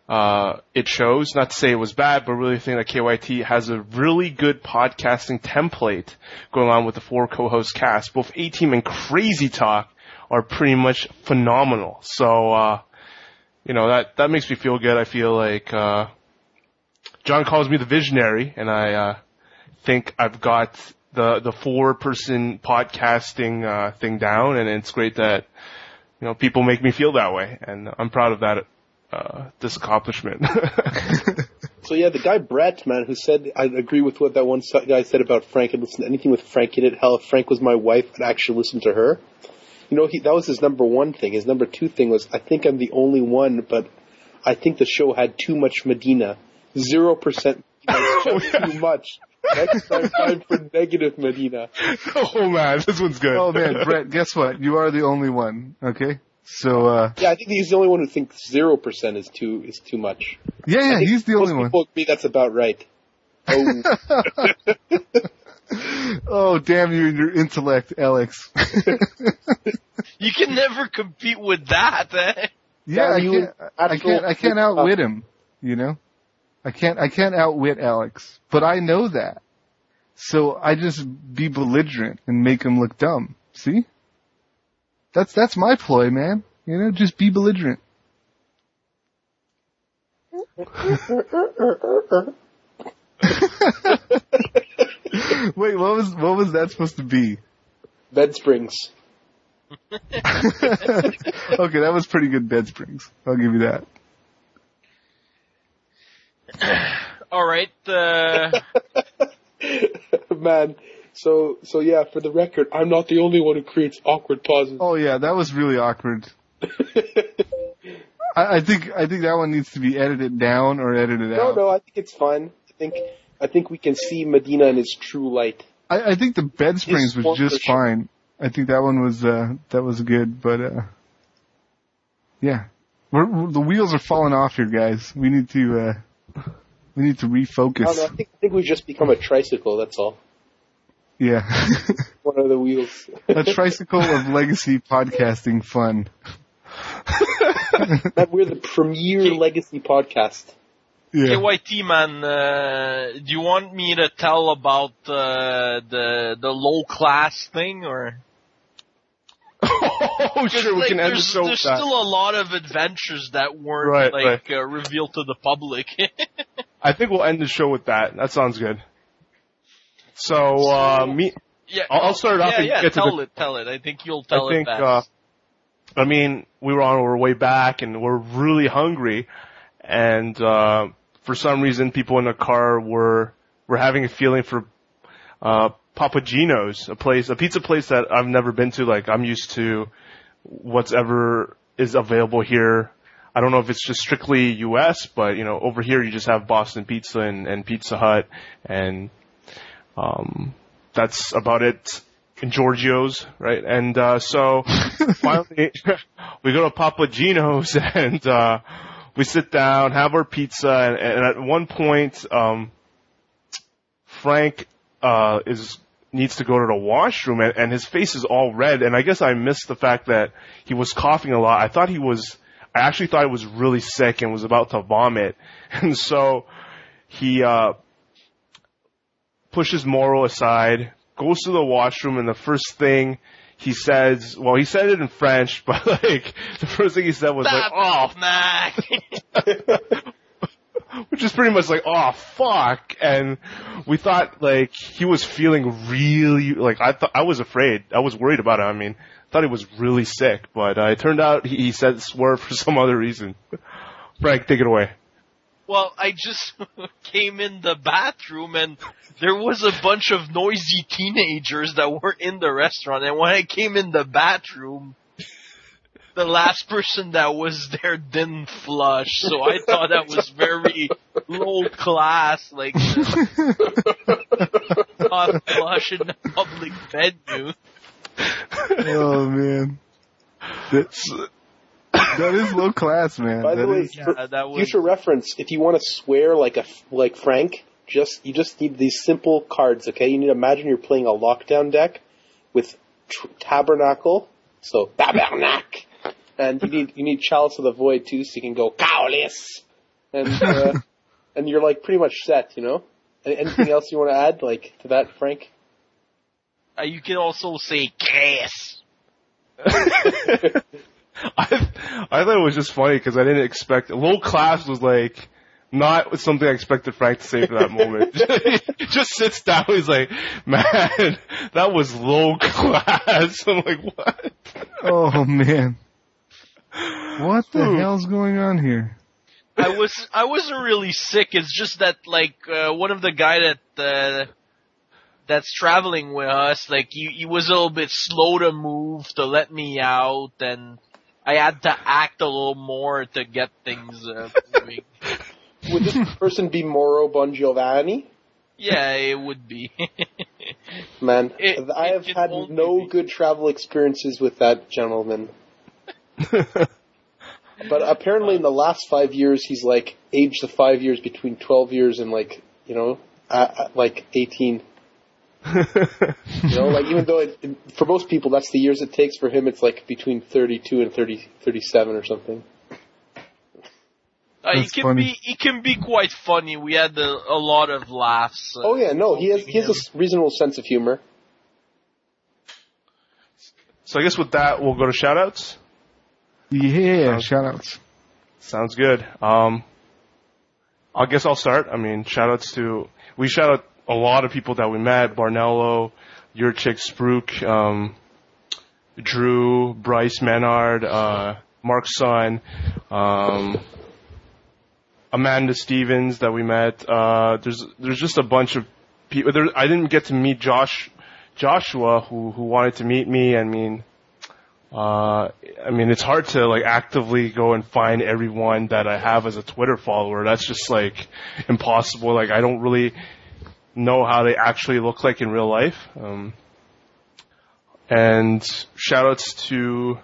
uh, it shows. Not to say it was bad, but really think that KYT has a really good podcasting template going on with the four co-host cast. Both A Team and Crazy Talk are pretty much phenomenal. So, uh, you know, that, that makes me feel good. I feel like, uh, John calls me the visionary and I, uh, think I've got the, the four person podcasting, uh, thing down and it's great that, you know, people make me feel that way and I'm proud of that, uh, this accomplishment. *laughs* So yeah, the guy Brett, man, who said I agree with what that one guy said about Frank and listen to anything with Frank in it. Hell, if Frank was my wife, I'd actually listen to her. You know, he, that was his number one thing. His number two thing was, I think I'm the only one, but I think the show had too much Medina. Zero percent. *laughs* just too much. Next time, time for negative Medina. *laughs* oh man, this one's good. Oh man, Brett, guess what? You are the only one. Okay. So uh Yeah, I think he's the only one who thinks zero percent is too is too much. yeah, yeah, he's the only one. people agree that's about right. Oh, *laughs* Oh damn you and your intellect, Alex. *laughs* You can never compete with that. Eh? yeah, I can't, I can't I can't outwit him, you know? I can't I can't outwit Alex. But I know that. So I just be belligerent and make him look dumb. See? That's that's my ploy, man. You know, just be belligerent. *laughs* Wait, what was what was that supposed to be? bed springs. *laughs* *laughs* okay, that was pretty good bed springs. I'll give you that. *coughs* All right. Uh, *laughs* Man, so so yeah. For the record, I'm not the only one who creates awkward pauses. Oh yeah, that was really awkward. *laughs* I, I think I think that one needs to be edited down or edited no, out. no, no, I think it's fine. I think I think we can see Medina in his true light. I, I think the bed springs was just sponsorship. fine. I think that one was uh that was good, but uh yeah, we're, we're- the wheels are falling off here, guys. We need to uh we need to I, don't know, I refocus. think I think we've just become a tricycle. That's all. Yeah, *laughs* One of the wheels. a tricycle of legacy podcasting fun. *laughs* Man, we're the premier legacy podcast. Yeah. KYT man, uh, do you want me to tell about uh, the the low class thing or? Oh, sure, we can end the there's show with there's that. still a lot of adventures that weren't Right, like Uh, revealed to the public. *laughs* I think we'll end the show with that. That sounds good. So, uh, me, yeah, I'll- I'll start off Yeah, and yeah, get to tell the- it, tell it. I think you'll tell it. I think, it uh. I mean, we were on our way back and we're really hungry and, uh, for some reason people in the car were, were having a feeling for, uh, Papa Gino's, a place, a pizza place that I've never been to. Like, I'm used to what's ever is available here. I don't know if it's just strictly U.S., but you know, over here you just have Boston Pizza and, and Pizza Hut, and um, that's about it. And Giorgio's, right? And uh, so *laughs* finally, *laughs* we go to Papa Gino's *laughs* and uh, we sit down, have our pizza, and, and at one point, um, Frank uh, is needs to go to the washroom, and, and his face is all red. And I guess I missed the fact that he was coughing a lot. I thought he was. I actually thought he was really sick and was about to vomit, *laughs* and so he uh, pushes Moro aside, goes to the washroom, and the first thing he says, well, he said it in French, *laughs* but like the first thing he said was like, "Oh, nah. *laughs* which is pretty much like, oh fuck. And we thought like he was feeling really like I thought I was afraid. I was worried about him. I mean, thought he was really sick, but uh, it turned out he, he said swear for *laughs* some other reason. Frank, take it away. Well, I just *laughs* came in the bathroom and there was a bunch of noisy teenagers that were in the restaurant. And when I came in the bathroom, the last person that was there didn't flush. So I thought that was very low class, like *laughs* not flush in a public venue. oh man, that's that is low class, man. By the That way, is- Yeah, that was future reference, if you want to swear like a like Frank, just you just need these simple cards. Okay, you need to imagine you're playing a lockdown deck with tr- Tabernacle, so Tabernac, and you need you need Chalice of the Void too, so you can go Cowless, and *laughs* uh, and you're like pretty much set. You know. Anything else you want to add, like to that, Frank? Uh, you can also say Chris. *laughs* I I thought it was just funny because I didn't expect low class was like not something I expected Frank to say for that moment. *laughs* he just sits down. He's like, "Man, that was low class." I'm like, "What?" Oh man. What the Ooh. hell's going on here? I was I wasn't really sick. It's just that like uh, one of the guy that uh, that's traveling with us, like he, he was a little bit slow to move to let me out, and I had to act a little more to get things uh, moving. *laughs* Would this person be Moro Bongiovanni? yeah, it would be. *laughs* Man, It- I have had no be. good travel experiences with that gentleman. *laughs* But apparently, in the last five years, he's like aged the five years between twelve years and like you know, uh, like eighteen. *laughs* You know, like even though it, for most people that's the years it takes, for him it's like between thirty-two and 30, 37 or something. Uh, he can funny. be he can be quite funny. We had a, a lot of laughs. uh, Oh yeah, no, he has he has a him. s- reasonable sense of humor. so I guess with that, we'll go to shoutouts. Yeah, shoutouts. Sounds good. Um, I guess I'll start. I mean, shoutouts to we shout out a lot of people that we met: Barnello, your chick Spruik, um, Drew, Bryce Menard, uh, Mark Sun, um, Amanda Stevens that we met. Uh, there's there's just a bunch of people. There, I didn't get to meet Josh Joshua who who wanted to meet me. I mean. Uh, I mean, it's hard to like actively go and find everyone that I have as a Twitter follower. That's just like impossible. Like I don't really know how they actually look like in real life. Um, and shout outs to,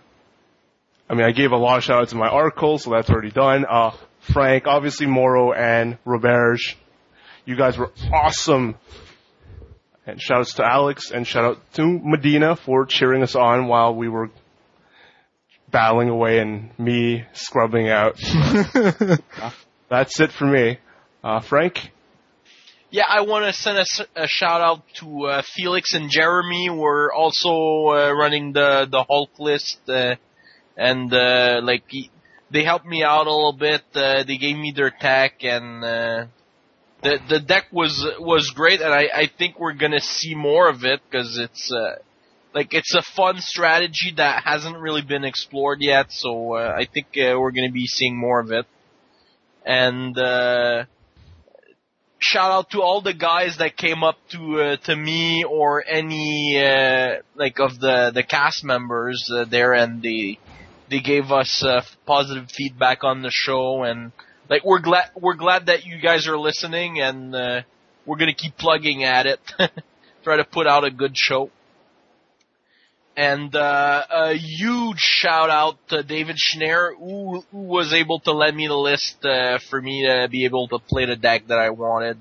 I mean, I gave a lot of shout outs in my article, so that's already done. Uh, Frank, obviously Moro and Roberge. You guys were awesome. And shout outs to Alex and shout out to Medina for cheering us on while we were battling away and me scrubbing out. *laughs* That's it for me. Uh, Frank? Yeah, I want to send a shout out to uh, Felix and Jeremy. We're also uh, running the the Hulk list, uh, and uh, like they helped me out a little bit. Uh, they gave me their tech, and uh, the the deck was was great. And I I think we're gonna see more of it because it's uh, like it's a fun strategy that hasn't really been explored yet. So uh, I think uh, we're gonna be seeing more of it. And uh, shout out to all the guys that came up to uh, to me or any uh, like of the the cast members uh, there, and they they gave us uh, positive feedback on the show, and like we're glad we're glad that you guys are listening, and uh, we're gonna keep plugging at it, *laughs* try to put out a good show. And uh, a huge shout out to David Schneer, who, who was able to lend me the list uh, for me to be able to play the deck that I wanted.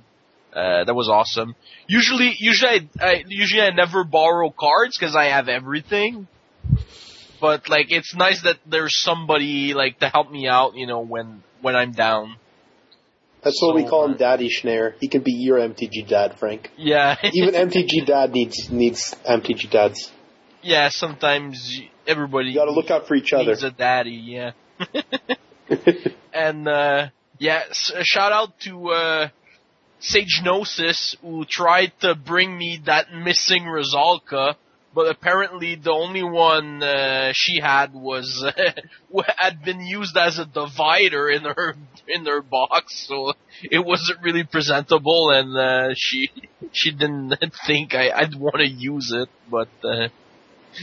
Uh, that was awesome. Usually, usually, I, I usually I never borrow cards because I have everything. But like, it's nice that there's somebody like to help me out, you know, when when I'm down. That's what we call him, Daddy Schneer. He can be your MTG dad, Frank. Yeah, Even MTG *laughs* dad needs needs MTG dads. Yeah. Sometimes everybody You got to look out for each other. needs a daddy. Yeah. *laughs* and uh yeah, s- a shout out to uh Sage Gnosis who tried to bring me that missing Rusalka, but apparently the only one uh, she had was uh, *laughs* had been used as a divider in her in her box, so it wasn't really presentable, and uh, she she didn't *laughs* think I, I'd want to use it. But uh,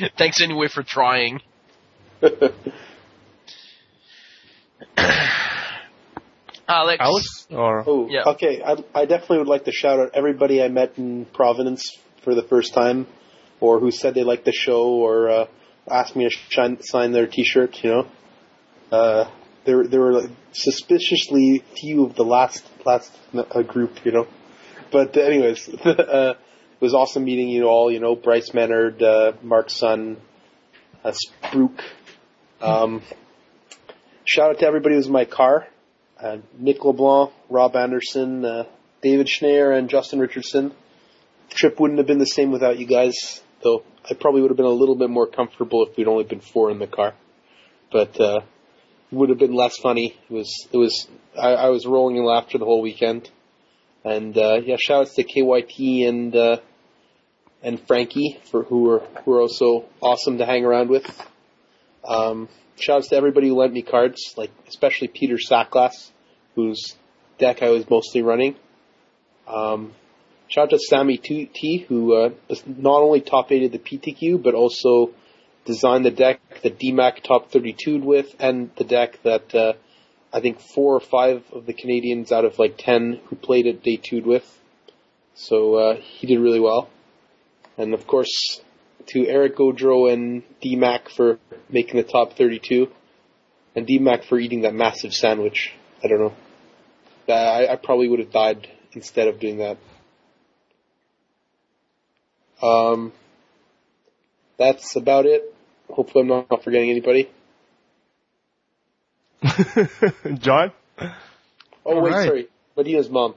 *laughs* thanks anyway for trying. *laughs* Alex. Alex? Or, Oh, Yeah. okay. I, I definitely would like to shout out everybody I met in Providence for the first time, or who said they liked the show, or uh, asked me to shine, sign their T-shirt. You know, uh, there there were like, suspiciously few of the last last uh, group. You know, but anyways, *laughs* uh, it was awesome meeting you all. You know, Bryce Menard, uh, Mark Sun, uh, Spruik. Um, shout out to everybody who's in my car. Uh, Nick LeBlanc, Rob Anderson, uh, David Schneier, and Justin Richardson. The Trip wouldn't have been the same without you guys, though I probably would have been a little bit more comfortable if we'd only been four in the car. But, uh, would have been less funny. It was, it was, I, I was rolling in laughter the whole weekend. And, uh, yeah, shout outs to KYT and, uh, and Frankie for who were, who were also awesome to hang around with. Um, shout outs to everybody who lent me cards, like especially Peter Sackglass, whose deck I was mostly running. Um, shout out to Sammy T, who uh, not only top aided the PTQ, but also designed the deck that DMAC top 32'd with, and the deck that uh, I think four or five of the Canadians out of like 10 who played it day 2'd with. So uh, he did really well. And of course, to Eric Gaudreau and DMAC for making the top 32, and DMAC for eating that massive sandwich. I don't know. I, I probably would have died instead of doing that. Um, that's about it. Hopefully, I'm not forgetting anybody. *laughs* John? Oh, All wait, right. sorry. Medina's mom.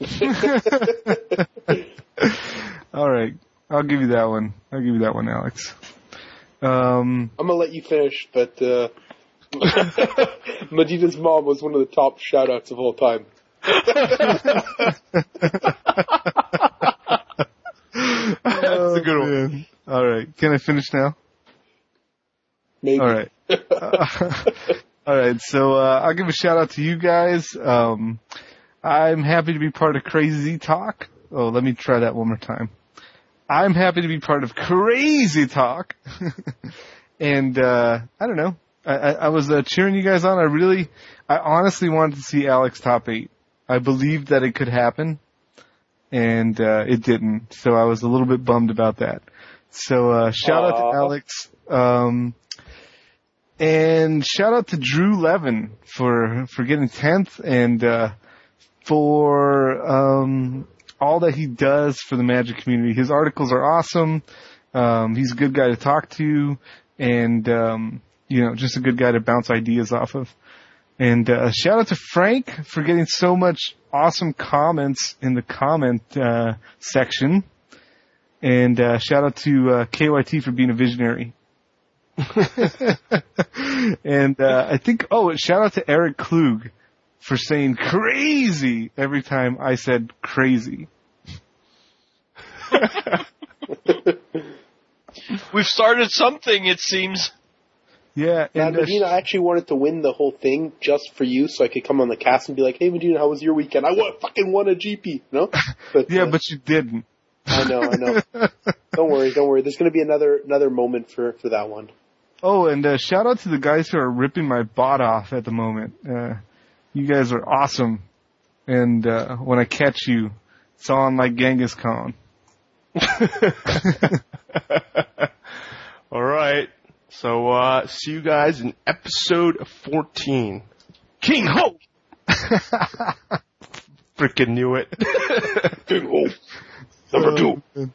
*laughs* *laughs* All right, I'll give you that one. I'll give you that one, Alex. Um, I'm gonna let you finish, but uh, *laughs* Medina's mom was one of the top shout-outs of all time. *laughs* That's a good one. All right, can I finish now? Maybe. All right. *laughs* all right. So uh, I'll give a shout out to you guys. Um, I'm happy to be part of Crazy Talk. Oh, let me try that one more time. I'm happy to be part of Crazy Talk. *laughs* and uh, I don't know. I, I, I was uh, cheering you guys on. I really, I honestly wanted to see Alex top eight. I believed that it could happen, and uh, it didn't. So I was a little bit bummed about that. So uh, shout out to Alex. Um, and shout out to Drew Levin for for getting tenth and uh, for um, all that he does for the Magic community. His articles are awesome. Um, he's a good guy to talk to, and um, you know, just a good guy to bounce ideas off of. And uh, shout out to Frank for getting so much awesome comments in the comment uh, section. And uh, shout out to uh, KYT for being a visionary. *laughs* *laughs* and uh, I think, oh, shout out to Eric Klug for saying crazy every time I said crazy. *laughs* We've started something, it seems. Yeah, Now, and Medina, I actually wanted to win the whole thing just for you, so I could come on the cast and be like, "Hey, Medina, how was your weekend? I won, fucking won a GP." No, but yeah, uh, but you didn't. I know, I know. *laughs* don't worry, don't worry. There's going to be another another moment for for that one. Oh, and uh, shout out to the guys who are ripping my bot off at the moment. Uh, you guys are awesome. And uh, when I catch you, it's on like Genghis Khan. *laughs* All right. So, uh, see you guys in episode 14. King Ho! *laughs* Freaking knew it. *laughs* King Ho. Number two. Uh,